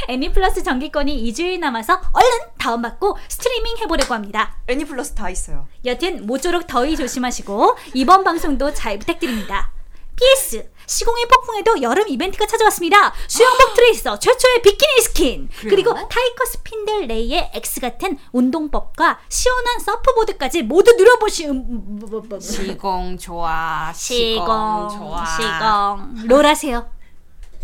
애니 플러스 정기권이 2주일 남아서 얼른 다운받고 스트리밍 해보려고 합니다. 애니 플러스 다 있어요. 여튼 모쪼록 더위 조심하시고 이번 방송도 잘 부탁드립니다. PS 시공의 폭풍에도 여름 이벤트가 찾아왔습니다. 수영복 트레이서 최초의 비키니 스킨 그리고 타이커 스핀들 레이의 X 같은 운동법과 시원한 서프보드까지 모두 누려보시 음, 음, 음, 음, 음. 시공 좋아. 시공 좋아. 시공 롤하세요.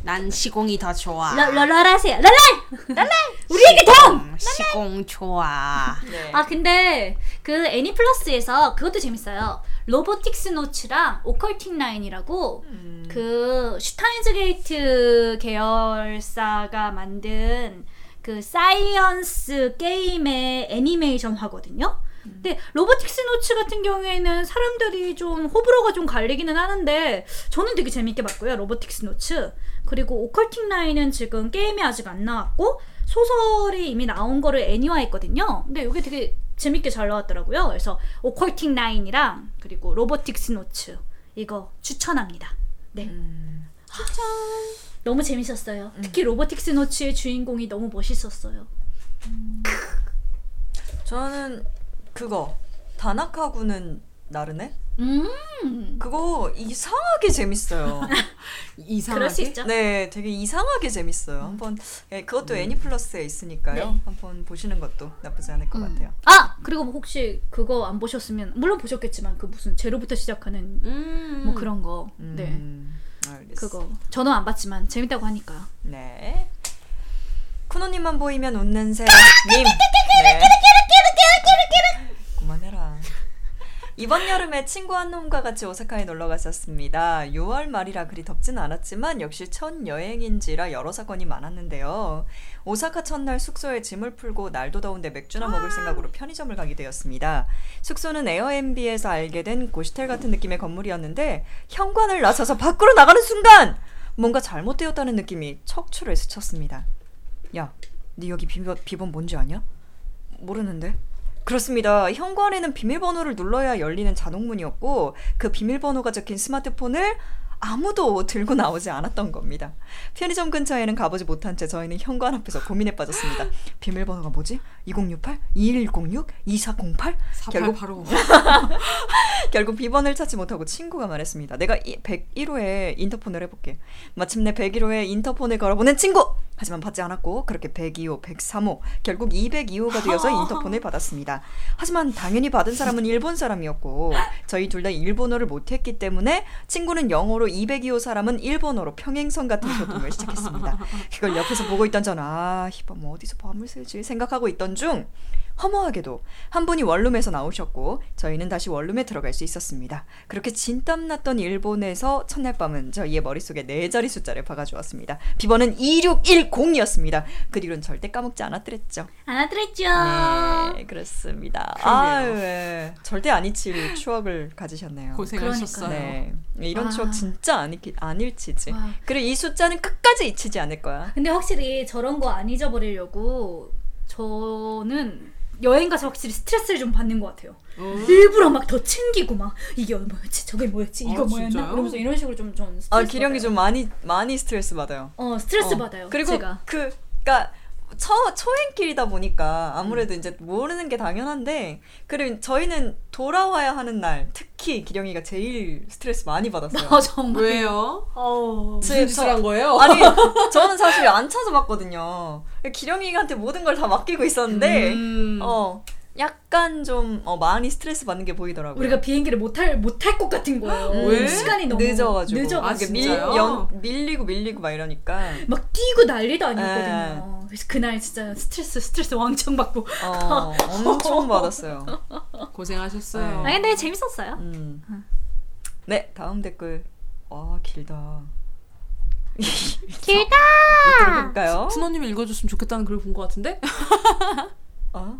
난 시공이 더 좋아. 롤롤하세요. 롤롤 롤롤 우리에게 동. 음, 시공 좋아. 네. 아 근데 그 애니 플러스에서 그것도 재밌어요. 로보틱스 노츠랑 오컬틱 나인이라고 음. 그 슈타인즈 게이트 계열사가 만든 그 사이언스 게임의 애니메이션화거든요. 근데 로보틱스 노츠 같은 경우에는 사람들이 좀 호불호가 좀 갈리기는 하는데 저는 되게 재밌게 봤고요. 로보틱스 노츠. 그리고 오컬틱 나인은 지금 게임이 아직 안 나왔고 소설이 이미 나온 거를 애니화했거든요. 근데 이게 되게 재밌게 잘 나왔더라고요. 그래서 오컬틱 나인이랑 그리고 로보틱스 노츠 이거 추천합니다. 네. 음. 너무 재밌었어요. 특히 로보틱스 노츠의 주인공이 너무 멋있었어요. 저는 그거 다나카구는 나르네. 음. 그거 이상하게 재밌어요. 이상하게. 그럴 수 있죠. 네, 되게 이상하게 재밌어요. 한번 예, 그것도 애니 플러스에 있으니까요. 네. 한번 보시는 것도 나쁘지 않을 것 같아요. 아 그리고 혹시 그거 안 보셨으면 물론 보셨겠지만 그 무슨 제로부터 시작하는 음. 뭐 그런 거. 네. 음, 알겠습니다. 그거 저는 안 봤지만 재밌다고 하니까요. 네. 쿠노님만 보이면 웃는 새. 님. 네. 이번 여름에 친구 한 놈과 같이 오사카에 놀러 갔었습니다. 6월 말이라 그리 덥진 않았지만 역시 첫 여행인지라 여러 사건이 많았는데요. 오사카 첫날 숙소에 짐을 풀고 날도 더운데 맥주나 먹을 생각으로 편의점을 가게 되었습니다. 숙소는 에어앤비에서 알게 된 고시텔 같은 느낌의 건물이었는데 현관을 나서서 밖으로 나가는 순간 뭔가 잘못되었다는 느낌이 척추를 스쳤습니다. 야, 네 여기 비번, 비번 뭔지 아냐? 모르는데. 그렇습니다. 현관에는 비밀번호를 눌러야 열리는 자동문이었고 그 비밀번호가 적힌 스마트폰을 아무도 들고 나오지 않았던 겁니다. 편의점 근처에는 가보지 못한 채 저희는 현관 앞에서 고민에 빠졌습니다. 비밀번호가 뭐지? 2068? 2106? 2408? 48 결국 바로 결국 비번을 찾지 못하고 친구가 말했습니다. 내가 101호에 인터폰을 해볼게. 마침내 101호에 인터폰을 걸어보낸 친구! 하지만 받지 않았고 그렇게 102호, 103호, 결국 202호가 되어서 인터폰을 받았습니다. 하지만 당연히 받은 사람은 일본 사람이었고 저희 둘 다 일본어를 못했기 때문에 친구는 영어로 202호 사람은 일본어로 평행선 같은 소통을 시작했습니다. 그걸 옆에서 보고 있던 전 아, 이번 뭐 어디서 밤을 새지 생각하고 있던 중 허무하게도 한 분이 원룸에서 나오셨고 저희는 다시 원룸에 들어갈 수 있었습니다. 그렇게 진땀 났던 일본에서 첫날 밤은 저희의 머릿속에 네 자리 숫자를 박아주었습니다. 비번은 2610이었습니다. 그 뒤로는 절대 까먹지 않았더랬죠. 안아드렸죠. 네, 그렇습니다. 아유, 네. 절대 안 잊힐 추억을 가지셨네요. 고생하셨어요. 네, 이런 아. 추억 진짜 안, 잊, 안 잃히지. 와. 그리고 이 숫자는 끝까지 잊히지 않을 거야. 근데 확실히 저런 거 안 잊어버리려고 저는 여행 가서 확실히 스트레스를 좀 받는 것 같아요. 일부러 막 더 챙기고 막 이게 뭐였지 저게 뭐였지 이거 아, 뭐였나 진짜요? 그러면서 이런 식으로 좀좀 스트레스 아, 기령이 받아요. 좀 많이 많이 스트레스 받아요. 어 스트레스 어. 받아요. 그리고 제가 그 그러니까 처 초행길이다 보니까 아무래도 이제 모르는 게 당연한데 그리고 저희는 돌아와야 하는 날 특히 기령이가 제일 스트레스 많이 받았어요. 어 정말 왜요? 어 제- 무슨 짓을 한 거예요? 아니 저는 사실 안 찾아봤거든요. 기령이한테 모든 걸 다 맡기고 있었는데 음. 어 약간 좀 어, 많이 스트레스 받는 게 보이더라고요. 우리가 비행기를 못할 못할 것 같은 거예요. 음, 왜? 시간이 너무 늦어가지고 늦어가지고 아, 밀? 연, 밀리고 밀리고 막 이러니까 막 뛰고 난리도 네. 아니었거든요. 그래서 그날 진짜 스트레스 스트레스 왕창 받고. 어, 엄청 받았어요. 고생하셨어요. 아 근데 재밌었어요. 음. 네, 다음 댓글. 와, 길다. 길다. 읽어볼까요? 푸노님이 읽어줬으면 좋겠다는 글을 본 것 같은데? 어?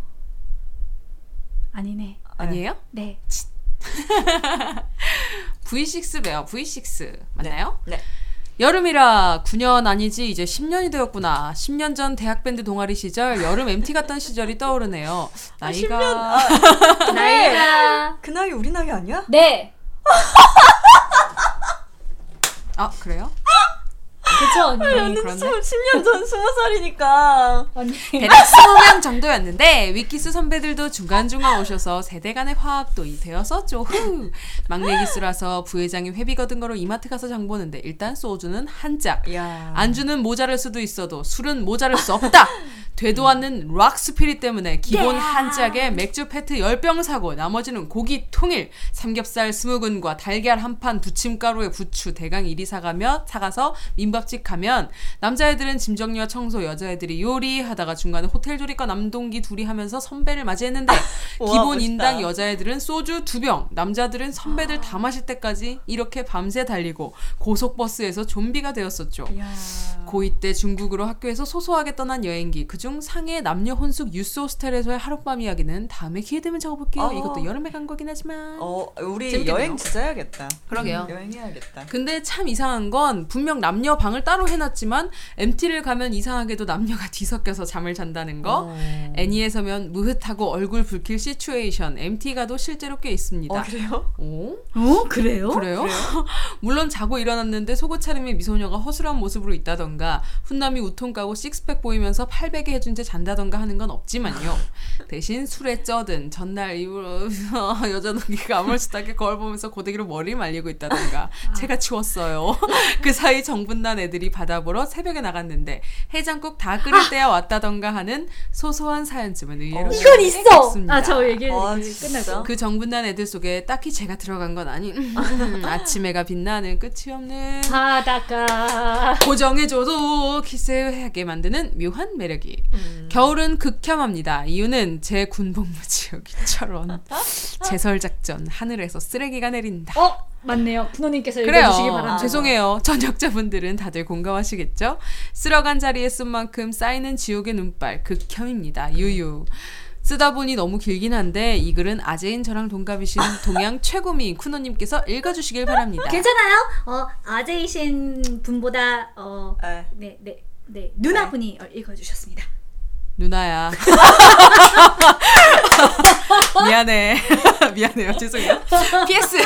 아니네. 아니에요? 네. V6 배요. V6 맞나요? 네. 여름이라 9년 아니지 이제 10년이 되었구나. 10년 전 대학 밴드 동아리 시절 여름 MT 갔던 시절이 떠오르네요. 나이가 나이가 그 나이 우리 나이 아니야? 네. 아 그래요? 그쵸 언니. 그렇네. 10년 전 20살이니까. 언니. 대략 20명 정도였는데 위키스 선배들도 중간중간 오셔서 세대 간의 화합도 되었었죠. 후. 막내 기수라서 부회장이 회비 거둔 거로 이마트 가서 장 보는데 일단 소주는 한 짝. 야. 안주는 모자랄 수도 있어도 술은 모자랄 수 없다. 되도 않는 rock spirit 때문에 기본 한 짝에 맥주 페트 10병 사고 나머지는 고기 통일, 삼겹살 20근과 달걀 한 판 부침가루에 부추 대강 1이 사가며 사가서 민박집 가면 남자애들은 짐 정리와 청소, 여자애들이 요리하다가 중간에 호텔 조리과 남동기 둘이 하면서 선배를 맞이했는데 기본. 인당 여자애들은 소주 두 병, 남자들은 선배들 다 마실 때까지 이렇게 밤새 달리고 고속버스에서 좀비가 되었었죠. 야. 고2 때 중국으로 학교에서 소소하게 떠난 여행기 그중 상해 남녀 혼숙 유스 호스텔에서의 하룻밤 이야기는 다음에 기회 되면 적어볼게요. 어. 이것도 여름에 간 거긴 하지만 어, 우리 재밌겠네요. 여행 진짜 해야겠다. 그러게요. 음, 여행해야겠다. 근데 참 이상한 건 분명 남녀 방을 따로 해놨지만 MT를 가면 이상하게도 남녀가 뒤섞여서 잠을 잔다는 거 어. 애니에서면 무흐하고 얼굴 붉힐 시츄에이션 MT 가도 실제로 꽤 있습니다. 어, 그래요? 오? 어 그래요? 그래요? 물론 자고 일어났는데 속옷 차림의 미소녀가 허술한 모습으로 있다던가 훈남이 우통 까고 식스팩 보이면서 팔베개 해준 채 잔다던가 하는 건 없지만요. 대신 술에 쩌든 전날 이후로 여자 동기가 아무렇지도 않게 거울 보면서 고데기로 머리 말리고 있다던가 제가 치웠어요. 그 사이 정분 난 애들이 바다 보러 새벽에 나갔는데 해장국 다 끓일 때야 왔다던가 하는 소소한 사연쯤은 의외로 이건 있어. 아 저 얘기 아? 끝나고. 그 정분난 애들 속에 딱히 제가 들어간 건 아닌 아침 해가 빛나는 끝이 없는 바다가. 고정해줘도 키스하게 만드는 묘한 매력이. 겨울은 극혐합니다. 이유는 제 군복무 지역이처럼 제설 작전 하늘에서 쓰레기가 내린다. 어 맞네요. 그래요. 읽어주시기 바랍니다. 죄송해요. 전역자분들은 다들 공감하시겠죠? 쓸어간 자리에 쓴 만큼 쌓이는 지옥의 눈발 극혐입니다. 유유. 쓰다 보니 너무 길긴 한데 이 글은 아재인 저랑 동갑이신 동양 최고미 쿠노님께서 읽어주시길 바랍니다. 괜찮아요? 어 아재이신 분보다 어 에. 네, 네, 네. 누나분이 어, 읽어주셨습니다. 누나야. 미안해. 미안해요. 죄송해요. PS.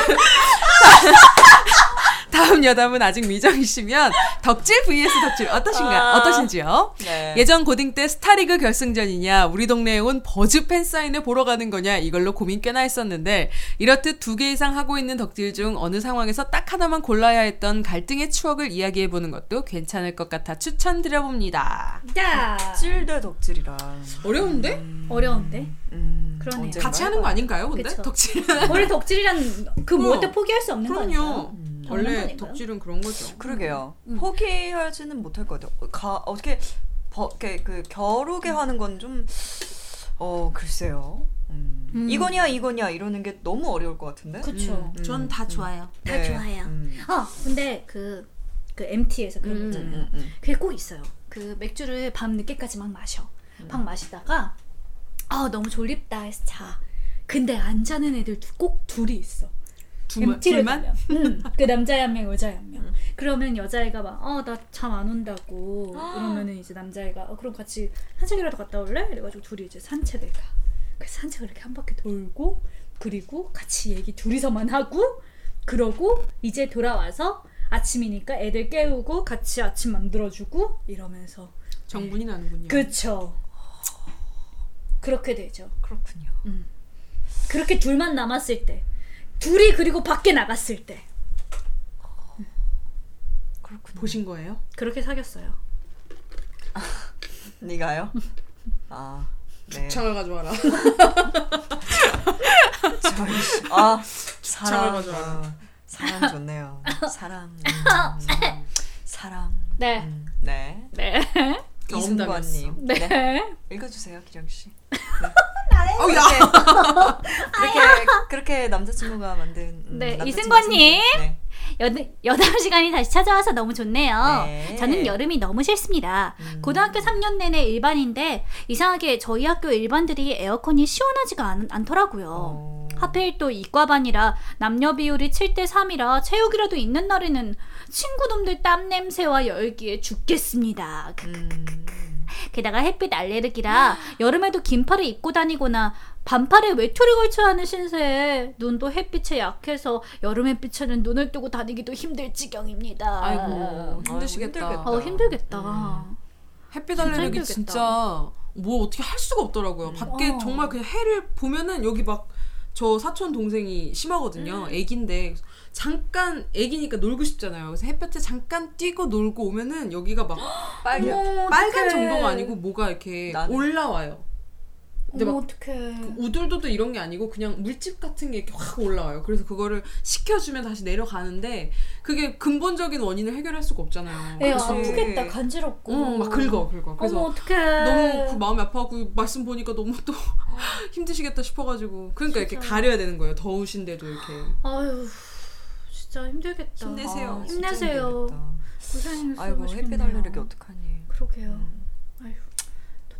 다음 여담은 아직 미정이시면 덕질 vs 덕질 어떠신가 아. 어떠신지요? 네. 예전 고딩 때 스타리그 결승전이냐 우리 동네에 온 버즈 팬 사인회 보러 가는 거냐 이걸로 고민 꽤나 했었는데 이렇듯 두 개 이상 하고 있는 덕질 중 어느 상황에서 딱 하나만 골라야 했던 갈등의 추억을 이야기해 보는 것도 괜찮을 것 같아 추천드려봅니다. 자 덕질 대 덕질이라. 어려운데? 어려운데 음, 그러네요. 같이 하는 거 아닌가요? 근데 그쵸. 덕질. 원래 덕질이란 그. 무엇도 포기할 수 없는 거 아닌가요? 그럼요. 원래? 덕질은 그런 거죠. 그러게요. 음. 포기하지는 못할 것 같아요. 가, 어떻게 버, 이렇게 그 겨루게 하는 건 좀 어, 글쎄요. 음. 음. 이거냐 이거냐 이러는 게 너무 어려울 것 같은데. 그쵸. 음, 전다 좋아요. 다 네. 좋아요. 음. 어 근데 그 그 MT에서 그런 거 음, 있잖아요. 음, 음. 그게 꼭 있어요. 그 맥주를 밤 늦게까지 막 마셔. 막 마시다가 아 너무 졸립다 해서 자. 근데 안 자는 애들 두- 꼭 둘이 있어. 둘만? 가면. 응. 그 남자애 한 명, 여자애 한 명. 그러면 여자애가 막, 어, 나 잠 안 온다고. 이러면은 이제 남자애가, 어, 그럼 같이 산책이라도 갔다 올래? 이래가지고 둘이 이제 산책을 가. 그 산책을 이렇게 한 바퀴 돌고, 그리고 같이 얘기 둘이서만 하고, 그러고 이제 돌아와서 아침이니까 애들 깨우고 같이 아침 만들어주고 이러면서. 정분이 나는군요. 그쵸. 그렇게 되죠. 그렇군요. 그렇게 둘만 남았을 때. 둘이 그리고 밖에 나갔을 때. 그렇군요. 보신 거예요? 그렇게 사귀었어요. 네가요? 아, 네. 창을 가져와라. 저희 씨- 아, 사랑. 가져와라. 어, 사랑 좋네요. 사랑. 음, 음, 사랑. 네. 음, 네. 네. 이승관님. 네. 네. 읽어주세요, 기령 씨. 어, 야! 그렇게 그렇게 남자친구가 만든 음, 네, 남자친구가 이승관님. 네. 여담, 여담 시간이 다시 찾아와서 너무 좋네요. 네. 저는 여름이 너무 싫습니다. 고등학교 3년 내내 일반인데 이상하게 저희 학교 일반들이 에어컨이 시원하지가 않, 않더라고요. 어. 하필 또 이과반이라 남녀 비율이 7대 3이라 체육이라도 있는 날에는 친구놈들 땀 냄새와 열기에 죽겠습니다. 음, 게다가 햇빛 알레르기라 여름에도 긴팔을 입고 다니거나 반팔에 외투를 걸쳐야 하는 신세에 눈도 햇빛에 약해서 여름 햇빛에는 눈을 뜨고 다니기도 힘들 지경입니다. 아이고 힘드시겠다. 힘들겠다. 어 힘들겠다. 음. 햇빛 진짜 알레르기 힘들겠다. 진짜 뭐 어떻게 할 수가 없더라고요. 밖에 어. 정말 그냥 해를 보면은 여기 막 저 사촌 동생이 심하거든요. 애기인데 잠깐 애기니까 놀고 싶잖아요. 그래서 햇볕에 잠깐 뛰고 놀고 오면은 여기가 막 빨개. 빨간 정도가 아니고 뭐가 이렇게 나는- 올라와요. 근데 막 어떡해. 우들도도 이런 게 아니고 그냥 물집 같은 게 이렇게 확 올라와요. 그래서 그거를 식혀주면 다시 내려가는데 그게 근본적인 원인을 해결할 수가 없잖아요. 애 그래서 아프겠다 간지럽고. 어, 막 긁어, 긁어. 그래서 어머 어떡해. 너무 그 마음이 아파갖고 말씀 보니까 너무 또 힘드시겠다 싶어가지고 그러니까 이렇게 가려야 되는 거예요. 더우신데도 이렇게. 아유 진짜 힘들겠다. 힘내세요. 아, 힘내세요. 고생했어. 아이고 햇빛 알레르기 어떡하니. 그러게요. 아유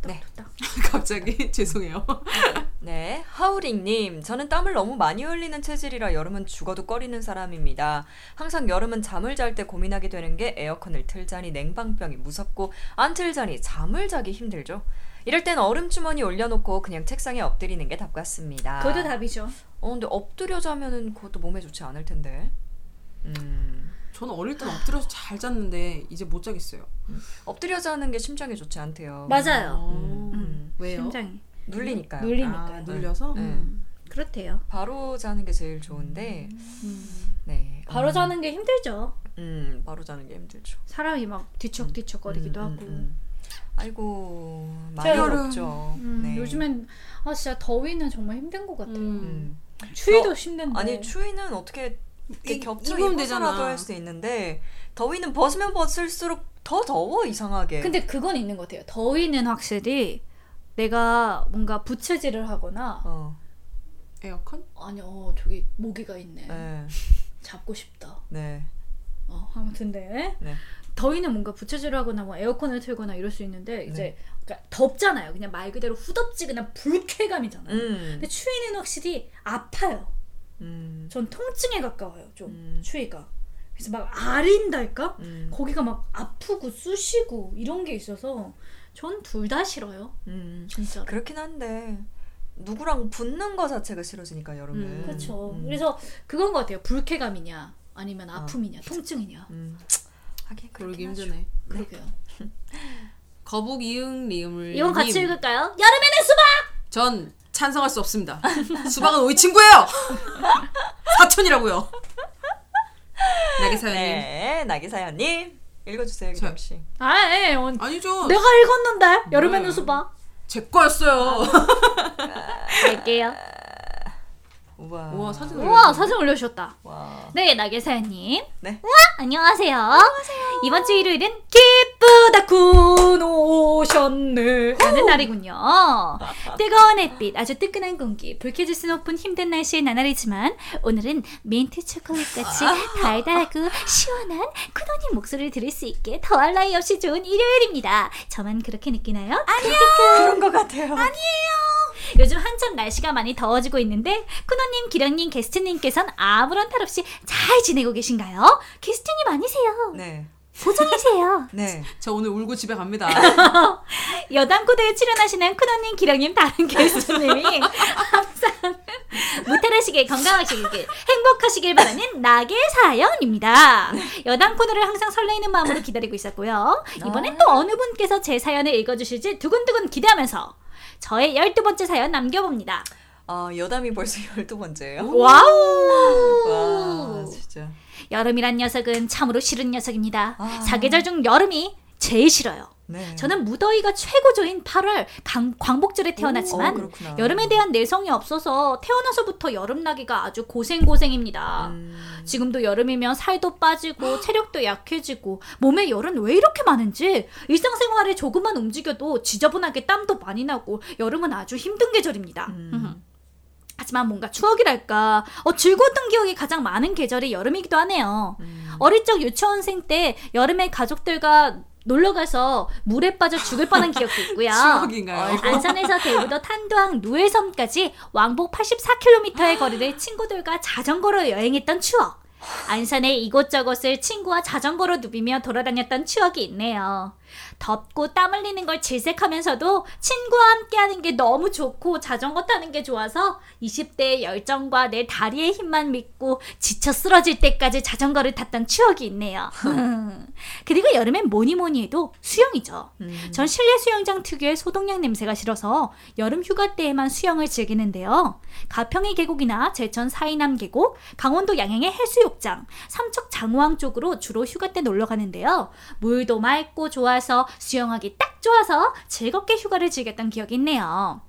네. 갑자기 죄송해요. 네, 하우링님. 저는 땀을 너무 많이 흘리는 체질이라 여름은 죽어도 꺼리는 사람입니다. 항상 여름은 잠을 잘 때 고민하게 되는 게 에어컨을 틀자니 냉방병이 무섭고 안 틀자니 잠을 자기 힘들죠. 이럴 땐 얼음 주머니 올려놓고 그냥 책상에 엎드리는 게 답 같습니다. 그것도 답이죠. 어, 근데 엎드려 자면은 그것도 몸에 좋지 않을 텐데. 음, 저는 어릴 땐 엎드려서 잘 잤는데 이제 못 자겠어요. 엎드려 자는 게 심장에 좋지 않대요. 맞아요. 어, 음. 왜요? 심장이 눌리니까요. 눌리니까요. 아, 눌려서? 네. 그렇대요. 바로 자는 게 제일 좋은데, 음. 네. 바로 음, 자는 게 힘들죠. 음, 바로 자는 게 힘들죠. 사람이 막 뒤척뒤척거리기도 음, 음, 하고. 음. 아이고 많이 어렵죠. 음, 네. 요즘엔 아 진짜 더위는 정말 힘든 것 같아요. 음. 음. 추위도 저- 힘든데. 아니 추위는 어떻게 이렇게 이- 겹쳐 입으면 입어서라도 되잖아. 할수 있는데 더위는 벗으면 벗을수록 더 더워 이상하게. 근데 그건 있는 것 같아요. 더위는 확실히 내가 뭔가 부채질을 하거나 어, 에어컨? 아니 어 저기 모기가 있네. 네, 잡고 싶다. 네, 어 아무튼 네. 네. 더위는 뭔가 부채질을 하거나 뭐 에어컨을 틀거나 이럴 수 있는데 이제 그러니까 덥잖아요. 그냥 말 그대로 후덥지근한 불쾌감이잖아요. 음, 근데 추위는 확실히 아파요. 음, 전 통증에 가까워요. 좀 음. 추위가. 그래서 막 아린달까? 음, 거기가 막 아프고 쑤시고 이런 게 있어서 전 둘 다 싫어요. 음. 진짜. 그렇긴 한데 누구랑 붙는 거 자체가 싫어지니까 여름은. 음, 그렇죠. 음. 그래서 그건 것 같아요. 불쾌감이냐 아니면 아픔이냐 통증이냐. 음. 하긴 그러기. 힘드네. 그러게요. 거북 이응 리음을 이건 같이 님. 읽을까요? 여름에는 수박. 전 찬성할 수 없습니다. 수박은 우리 친구예요. 사촌이라고요. 나게 사연님. 네, 나기사연님 읽어주세요, 저- 기담 씨. 아, 예. 어, 아니죠. 내가 읽었는데 여름에는 네. 수박. 제 거였어요. 갈게요. 우와. 우와 사진 우와 사진 올려주셨다. 와. 네 나게사연님. 네. 안녕하세요. 안녕하세요. 이번 주 일요일은 기쁘다 군 오셨네 라는 날이군요. 뜨거운 햇빛, 아주 뜨끈한 공기, 불쾌질 수 높은 힘든 날씨의 나날이지만 오늘은 민트 초콜릿같이 달달하고 시원한 쿠노님 목소리를 들을 수 있게 더할 나위 없이 좋은 일요일입니다. 저만 그렇게 느끼나요? 아니요. 그런 것 같아요. 요 즘 한참 날씨가 많이 더워지고 있는데 쿠노님, 기령님, 게스트님께선 아무런 탈 없이 잘 지내고 계신가요? 게스트님 아니세요. 네. 보정이세요. 네. 저 오늘 울고 집에 갑니다. 여담 코드에 출연하시는 쿠노님, 기령님, 다른 게스트님이 항상 무탈하시길, 건강하시길, 행복하시길 바라는 낙의 사연입니다. 여담 코너를 항상 설레이는 마음으로 기다리고 있었고요. 이번엔 또 어느 분께서 제 사연을 읽어주실지 두근두근 기대하면서 저의 열두 번째 사연 남겨봅니다. 아, 여담이 벌써 12번째예요. 와우! 와, 진짜. 여름이란 녀석은 참으로 싫은 녀석입니다. 아. 사계절 중 여름이 제일 싫어요. 네. 저는 무더위가 최고조인 8월 강, 광복절에 태어났지만 오, 그렇구나. 여름에 대한 내성이 없어서 태어나서부터 여름 나기가 아주 고생 고생입니다. 음, 지금도 여름이면 살도 빠지고 체력도 약해지고 몸에 열은 왜 이렇게 많은지 일상생활에 조금만 움직여도 지저분하게 땀도 많이 나고 여름은 아주 힘든 계절입니다. 음. 하지만 뭔가 추억이랄까 어, 즐거웠던 기억이 가장 많은 계절이 여름이기도 하네요. 음. 어릴 적 유치원생 때 여름에 가족들과 놀러 가서 물에 빠져 죽을 뻔한 기억도 있고요. 추억인가요? 안산에서 대구도 탄도항 누해섬까지 왕복 84km의 거리를 친구들과 자전거로 여행했던 추억. 안산의 이곳저곳을 친구와 자전거로 누비며 돌아다녔던 추억이 있네요. 덥고 땀 흘리는 걸 질색하면서도 친구와 함께하는 게 너무 좋고 자전거 타는 게 좋아서 20대의 열정과 내 다리의 힘만 믿고 지쳐 쓰러질 때까지 자전거를 탔던 추억이 있네요. 그리고 여름엔 뭐니 뭐니 해도 수영이죠. 전 실내 수영장 특유의 소독약 냄새가 싫어서 여름 휴가 때에만 수영을 즐기는데요. 가평의 계곡이나 제천 사이남 계곡, 강원도 양양의 해수욕장, 삼척 장호항 쪽으로 주로 휴가 때 놀러 가는데요. 물도 맑고 좋아 서 수영하기 딱 좋아서 즐겁게 휴가를 즐겼던 기억이 있네요.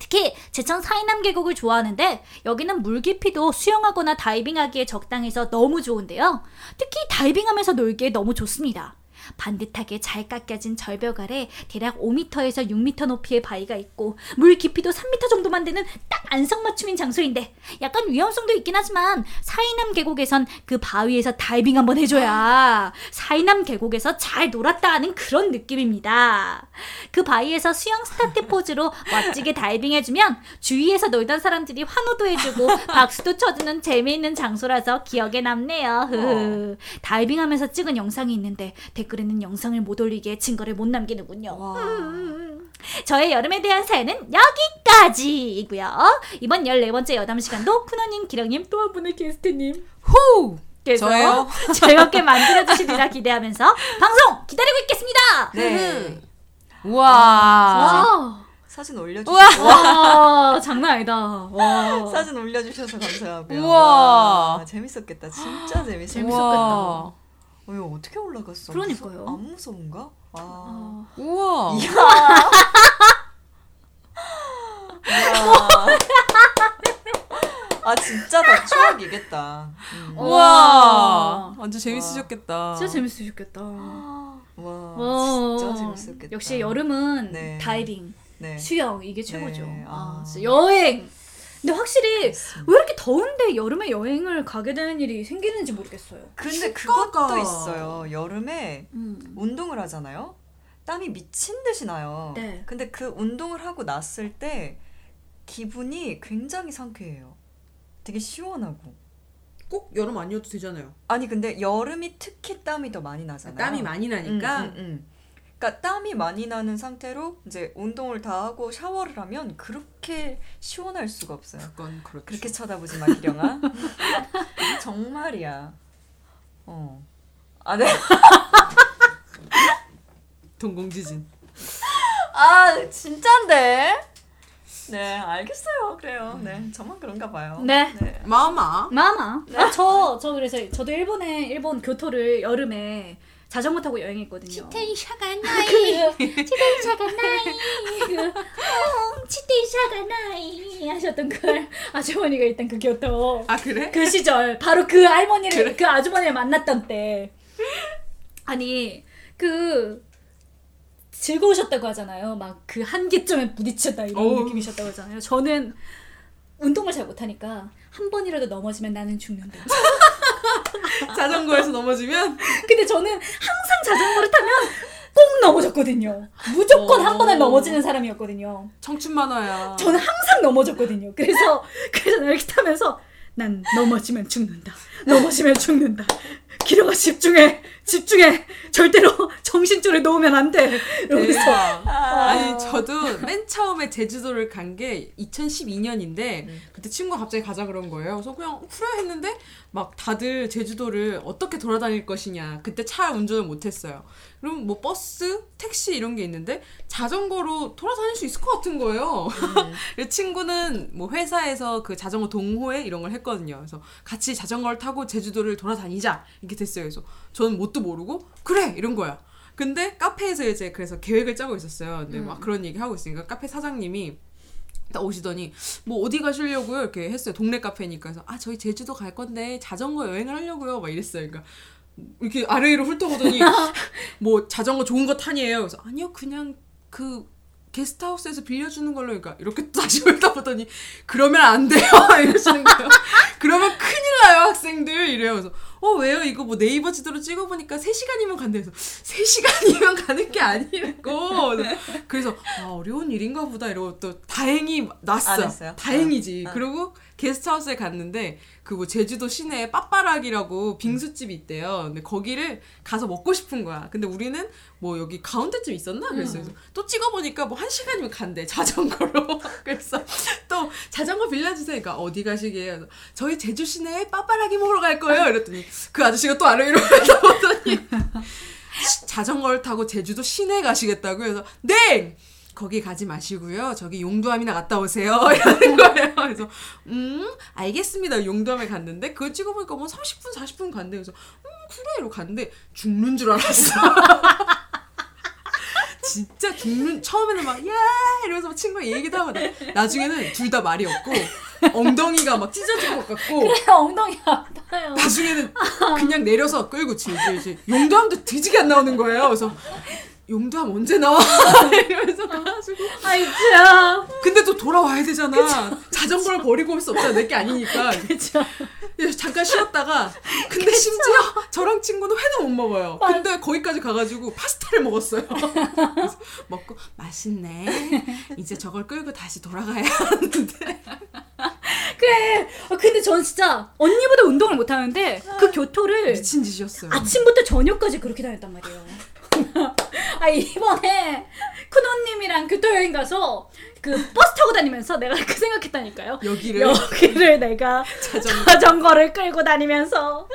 특히 제천 사이남 계곡을 좋아하는데 여기는 물 깊이도 수영하거나 다이빙하기에 적당해서 너무 좋은데요. 특히 다이빙하면서 놀기에 너무 좋습니다. 반듯하게 잘 깎여진 절벽 아래 대략 5m에서 6m 높이의 바위가 있고 물 깊이도 3m 정도만 되는 딱 안성맞춤인 장소인데 약간 위험성도 있긴 하지만 사이남 계곡에선 그 바위에서 다이빙 한번 해줘야 사이남 계곡에서 잘 놀았다 하는 그런 느낌입니다. 그 바위에서 수영 스타트 포즈로 멋지게 다이빙 해주면 주위에서 놀던 사람들이 환호도 해주고 박수도 쳐주는 재미있는 장소라서 기억에 남네요. 흐흐. 다이빙하면서 찍은 영상이 있는데 댓글에는 영상을 못 올리게 증거를 못 남기는군요. 와. 음. 저의 여름에 대한 사연은 여기까지이고요. 이번 14번째 여담 시간도 쿠너님, 기령님, 또 한 분의 게스트님 후! 께서 저예요? 즐겁게 만들어주시리라 기대하면서 방송 기다리고 있겠습니다. 네. 우와. 와, 사진 올려주셔서 와, 장난 아니다. 와. 사진 올려주셔서 감사하고요. 우와. 와, 재밌었겠다. 진짜 재밌었겠다. 우와. 어, 어떻게 올라갔어? 그러니까요. 무서, 안 무서운가? 와. 우와. 아 진짜 다 추억이겠다. 음. 우와. 완전 재밌으셨겠다. 진짜 재밌으셨겠다. 와와 어, 진짜 재밌었겠다. 역시 여름은 네. 다이빙, 네. 수영 이게 최고죠. 네. 아, 아. 여행. 근데 확실히. 왜 더운데 여름에 여행을 가게 되는 일이 생기는지 모르겠어요. 근데 휴가가- 그것도 있어요. 여름에 음. 운동을 하잖아요. 땀이 미친 듯이 나요. 네. 근데 그 운동을 하고 났을 때 기분이 굉장히 상쾌해요. 되게 시원하고. 꼭 여름 아니어도 되잖아요. 아니 근데 여름이 특히 땀이 더 많이 나잖아요. 땀이 많이 나니까 음, 음, 음. 그러니까 땀이 많이 나는 상태로 이제 운동을 다 하고 샤워를 하면 그렇게 시원할 수가 없어요. 그건 그렇죠. 그렇게 쳐다보지 마, 기령아. 정말이야. 어. 아, 네. 동공지진. 아, 진짠데? 네, 알겠어요. 그래요. 네, 저만 그런가 봐요. 네. 네. 마마. 마마. 아, 저, 저 그래서 저도 일본에 일본 교토를 여름에 자전거 타고 여행했거든요. 텐샤가 그 나이 치텐샤가 나이. 그, 어, 치텐샤가 나이. 하셨던 그 아주머니가 있던 그 교토. 아 그래? 그 시절. 바로 그 할머니를 그 아주머니를 만났던 때. 아니 그 즐거우셨다고 하잖아요. 막 그 한계점에 부딪혔다 이런 어우. 느낌이셨다고 하잖아요. 저는 운동을 잘 못하니까 한 번이라도 넘어지면 나는 죽는다 자전거에서 넘어지면 근데 저는 항상 자전거를 타면 꼭 넘어졌거든요 무조건 한 어. 번에 넘어지는 사람이었거든요 청춘 만화야. 저는 항상 넘어졌거든요. 그래서 그래서 나 이렇게 타면서 난 넘어지면 죽는다. 넘어지면 죽는다. 기려가 집중해, 집중해. 절대로 정신줄을 놓으면 안 돼. 이러면서 대박. 아니 저도 맨 처음에 제주도를 간 게 2012년인데 그때 친구가 갑자기 가자 그런 거예요. 그래서 그냥 그래 했는데 막 다들 제주도를 어떻게 돌아다닐 것이냐. 그때 차 운전을 못했어요. 그럼 뭐 버스, 택시 이런 게 있는데 자전거로 돌아다닐 수 있을 것 같은 거예요. 그래서 친구는 뭐 회사에서 그 자전거 동호회 이런 걸 했거든요. 그래서 같이 자전거를 타고 제주도를 돌아다니자 이렇게 됐어요. 그래서 저는 뭣도 모르고 그래 이런 거야. 근데 카페에서 이제 그래서 계획을 짜고 있었어요. 근데 막 그런 얘기 하고 있으니까 카페 사장님이 딱 오시더니 뭐 어디 가시려고요 이렇게 했어요. 동네 카페니까 그래서 아 저희 제주도 갈 건데 자전거 여행을 하려고요 막 이랬어요. 그러니까 이렇게 아래 위로 훑어보더니 뭐 자전거 좋은 거 타니에요. 그래서 아니요 그냥 그 게스트하우스에서 빌려주는 걸로 그러니까 이렇게 다시 훑어보더니 그러면 안 돼요 이러시는 거예요. 그러면 큰일 나요 학생들 이래요. 그래서 어 왜요 이거 뭐 네이버 지도로 찍어보니까 3시간이면 간대 그래서 3시간이면 가는 게 아니라고 그래서 아 어려운 일인가 보다 이러고 또 다행히 났어 안 했어요? 다행이지 어. 그리고 게스트하우스에 갔는데 그 뭐 제주도 시내에 빠빠락이라고 빙수집이 있대요. 근데 거기를 가서 먹고 싶은 거야. 근데 우리는 뭐 여기 가운데쯤 있었나 그랬어요. 그래서 또 찍어보니까 뭐 한 시간이면 간대 자전거로. 그래서 또 자전거 빌려주세요. 그러니까 어디 가시게요? 저희 제주 시내에 빠빠락이 먹으러 갈 거예요. 이랬더니 그 아저씨가 또 아래 이러면서 보더니 자전거를 타고 제주도 시내 가시겠다고 해서 네 거기 가지 마시고요. 저기 용두암이나 갔다 오세요. 이러는 거예요. 그래서 음 알겠습니다. 용두암에 갔는데 그걸 찍어보니까 뭐 30분 40분 간대 그래서 음 그래 이러고 갔는데 죽는 줄 알았어. 진짜 죽는 처음에는 막 야! 이러면서 막 친구랑 얘기도 하고 나중에는 둘 다 말이 없고 엉덩이가 막 찢어질 것 같고 엉덩이 아파요. 나중에는 그냥 내려서 끌고 질질질 용도함도 뒤지게 안 나오는 거예요. 그래서 용도함 언제 나와? 이러면서 가가지고 아이 참. 근데 또 돌아와야 되잖아. 자전거를 버리고 올 수 없잖아. 내 게 아니니까. 그쵸. 그래서 잠깐 쉬었다가 근데 심지어 저랑 친구는 회도 못 먹어요. 근데 거기까지 가가지고 파스타를 먹었어요. 먹고 맛있네. 이제 저걸 끌고 다시 돌아가야 하는데 그래. 아, 근데 전 진짜 언니보다 운동을 못 하는데 그 교토를 미친 짓이었어요. 아침부터 저녁까지 그렇게 다녔단 말이에요. 아 이번에 쿠노님이랑 교토 여행 가서 그 버스 타고 다니면서 내가 그 생각했다니까요. 여기를 여기를 내가 자전거. 자전거를 끌고 다니면서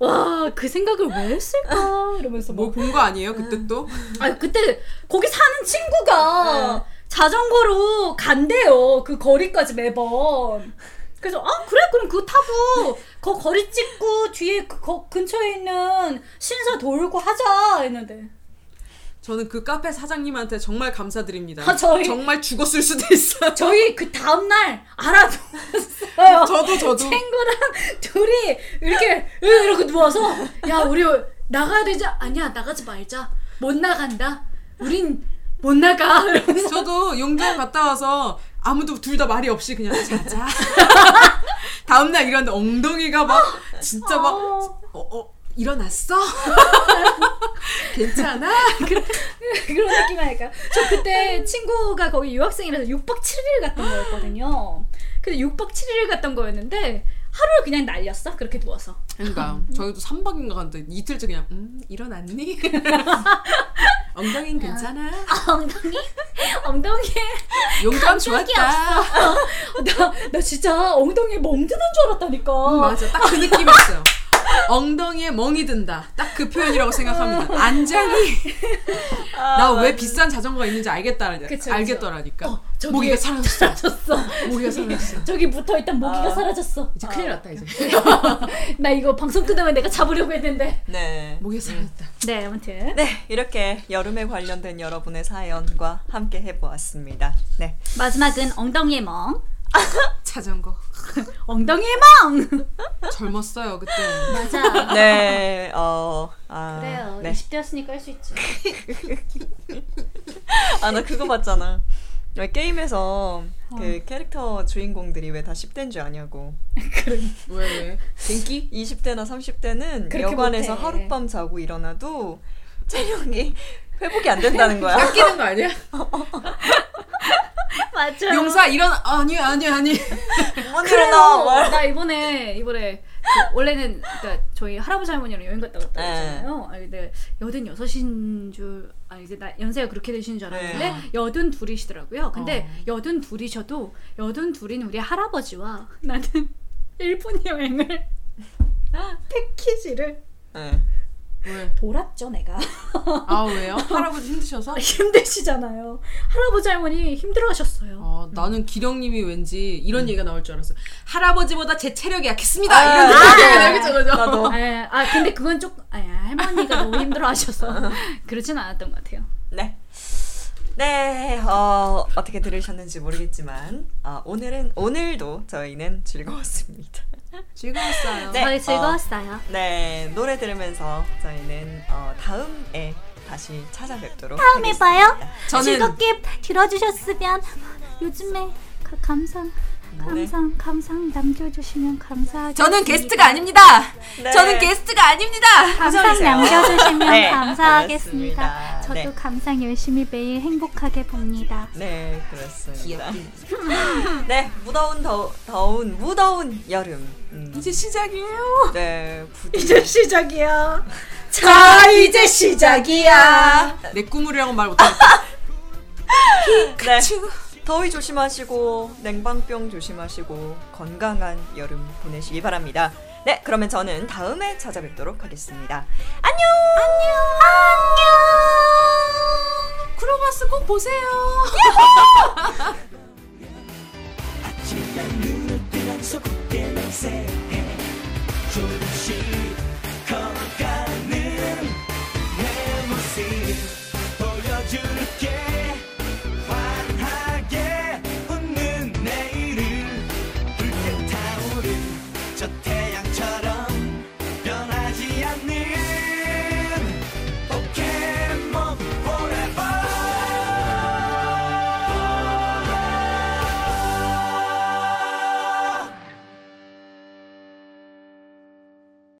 와 그 생각을 왜 했을까 이러면서 뭐 뭐. 본거 아니에요? 그때 또? 아 그때 거기 사는 친구가 자전거로 간대요 그 거리까지 매번. 그래서 아 그래 그럼 그거 타고 그 거리 찍고 뒤에 그 거- 근처에 있는 신사 돌고 하자 했는데 저는 그 카페 사장님한테 정말 감사드립니다. 아, 저희- 정말 죽었을 수도 있어요. 저희 그 다음날 알아두었어요. 저도 저도 친구랑 둘이 이렇게 이렇게 누워서 야 우리 나가야 되지 아니야 나가지 말자 못 나간다. 우린 못 나가. 이러면서 저도 용정 갔다 와서 아무도 둘 다 말이 없이 그냥 자자. 다음날 일어났는데 엉덩이가 막 진짜 막 어, 어, 일어났어? 괜찮아? 그런 느낌 아닐까. 저 그때 친구가 거기 유학생이라서 6박 7일 갔던 거였거든요. 근데 6박 7일 갔던 거였는데 하루를 그냥 날렸어. 그렇게 누워서. 그러니까 저희도 3박인가 갔는데 이틀째 그냥 음 일어났니? 엉덩이는 괜찮아? 엉덩이? 엉덩이에 용감 좋았다. 나, 나 진짜 엉덩이에 멍드는 줄 알았다니까. 음, 맞아 딱 그 느낌이었어요. 엉덩이에 멍이 든다. 딱 그 표현이라고 생각합니다. 안장이 나왜 비싼 자전거가 있는지 알겠다 그쵸, 알겠더라니까. 어, 모기가 사라졌어. 사라졌어. 모기가 사라졌어. 저기 붙어 있던 모기가 사라졌어. 이제 큰일 났다 이제. 나 이거 방송 끝나면 내가 잡으려고 했는데. 네. 모기가 사라졌다. 네, 아무튼. 네, 이렇게 여름에 관련된 여러분의 사연과 함께 해보았습니다. 네. 마지막은 엉덩이의 멍. 자전거. 엉덩이의 멍! 젊었어요 그때. 맞아. 네, 어, 아. 그래요. 네. 20대였으니까 할 수 있지. 아, 나 그거 봤잖아. 왜 게임에서 그 캐릭터 주인공들이 왜 다 10대인 줄 아냐고. 왜 왜? 갱기? 20대나 30대는 그렇게 여관에서 못해. 하룻밤 자고 일어나도 체력이 회복이 안 된다는 거야. 깎이는 거 아니야? 맞아. 용사 일어나 아니 아니 아니. 못 일어나. 말. 나 이번에 이번에 그 원래는 그러니까 저희 할아버지 할머니랑 여행 갔다 왔다 네. 했잖아요. 아니 근데 여든 여섯인 줄 아니 이제 나 연세가 그렇게 되시는 줄 알았는데 네. 여든 둘이시더라고요. 근데 어. 여든 둘이셔도 여든 둘인 우리 할아버지와 나는 일본 여행을 패키지를 네. 왜? 돌았죠 내가 아 왜요? 할아버지 힘드셔서? 힘드시잖아요. 할아버지 할머니 힘들어하셨어요. 어, 나는 기령님이 왠지 이런 얘기가 나올 줄 알았어. 할아버지보다 제 체력이 약했습니다. 아, 이런 아, 느낌이에요. 그죠 그죠? 나도. 아, 아 근데 그건 조금 아, 할머니가 너무 힘들어하셔서 그렇진 않았던 것 같아요. 네. 네, 어, 어떻게 들으셨는지 모르겠지만, 아, 오늘은, 오늘도 저희는 즐거웠습니다. 즐거웠어요. 네. 저희 즐거웠어요. 네, 노래 들으면서 저희는 어, 다음에 다시 찾아뵙도록 다음에 하겠습니다. 봐요. 저는 즐겁게 들어주셨으면 요즘에 가- 감상 뭐래? 감상 감상 남겨주시면 감사하겠습니다. 저는 게스트가 아닙니다. 네. 저는 게스트가 아닙니다. 감상. 남겨주시면 네, 감사하겠습니다. 알겠습니다. 저도 네. 감상 열심히 매일 행복하게 봅니다. 네, 그렇습니다. 네, 무더운 더, 더운 무더운 여름. 음, 이제 시작이에요. 네, 부디 이제 시작이야. 자, 이제 시작이야. 내 꿈으로라고 말 못하겠다. 네. 더위 조심하시고 냉방병 조심하시고 건강한 여름 보내시기 바랍니다. 네, 그러면 저는 다음에 찾아뵙도록 하겠습니다. 안녕. 안녕. 크로마스 꼭 보세요. 아침에 눈을 뜨면서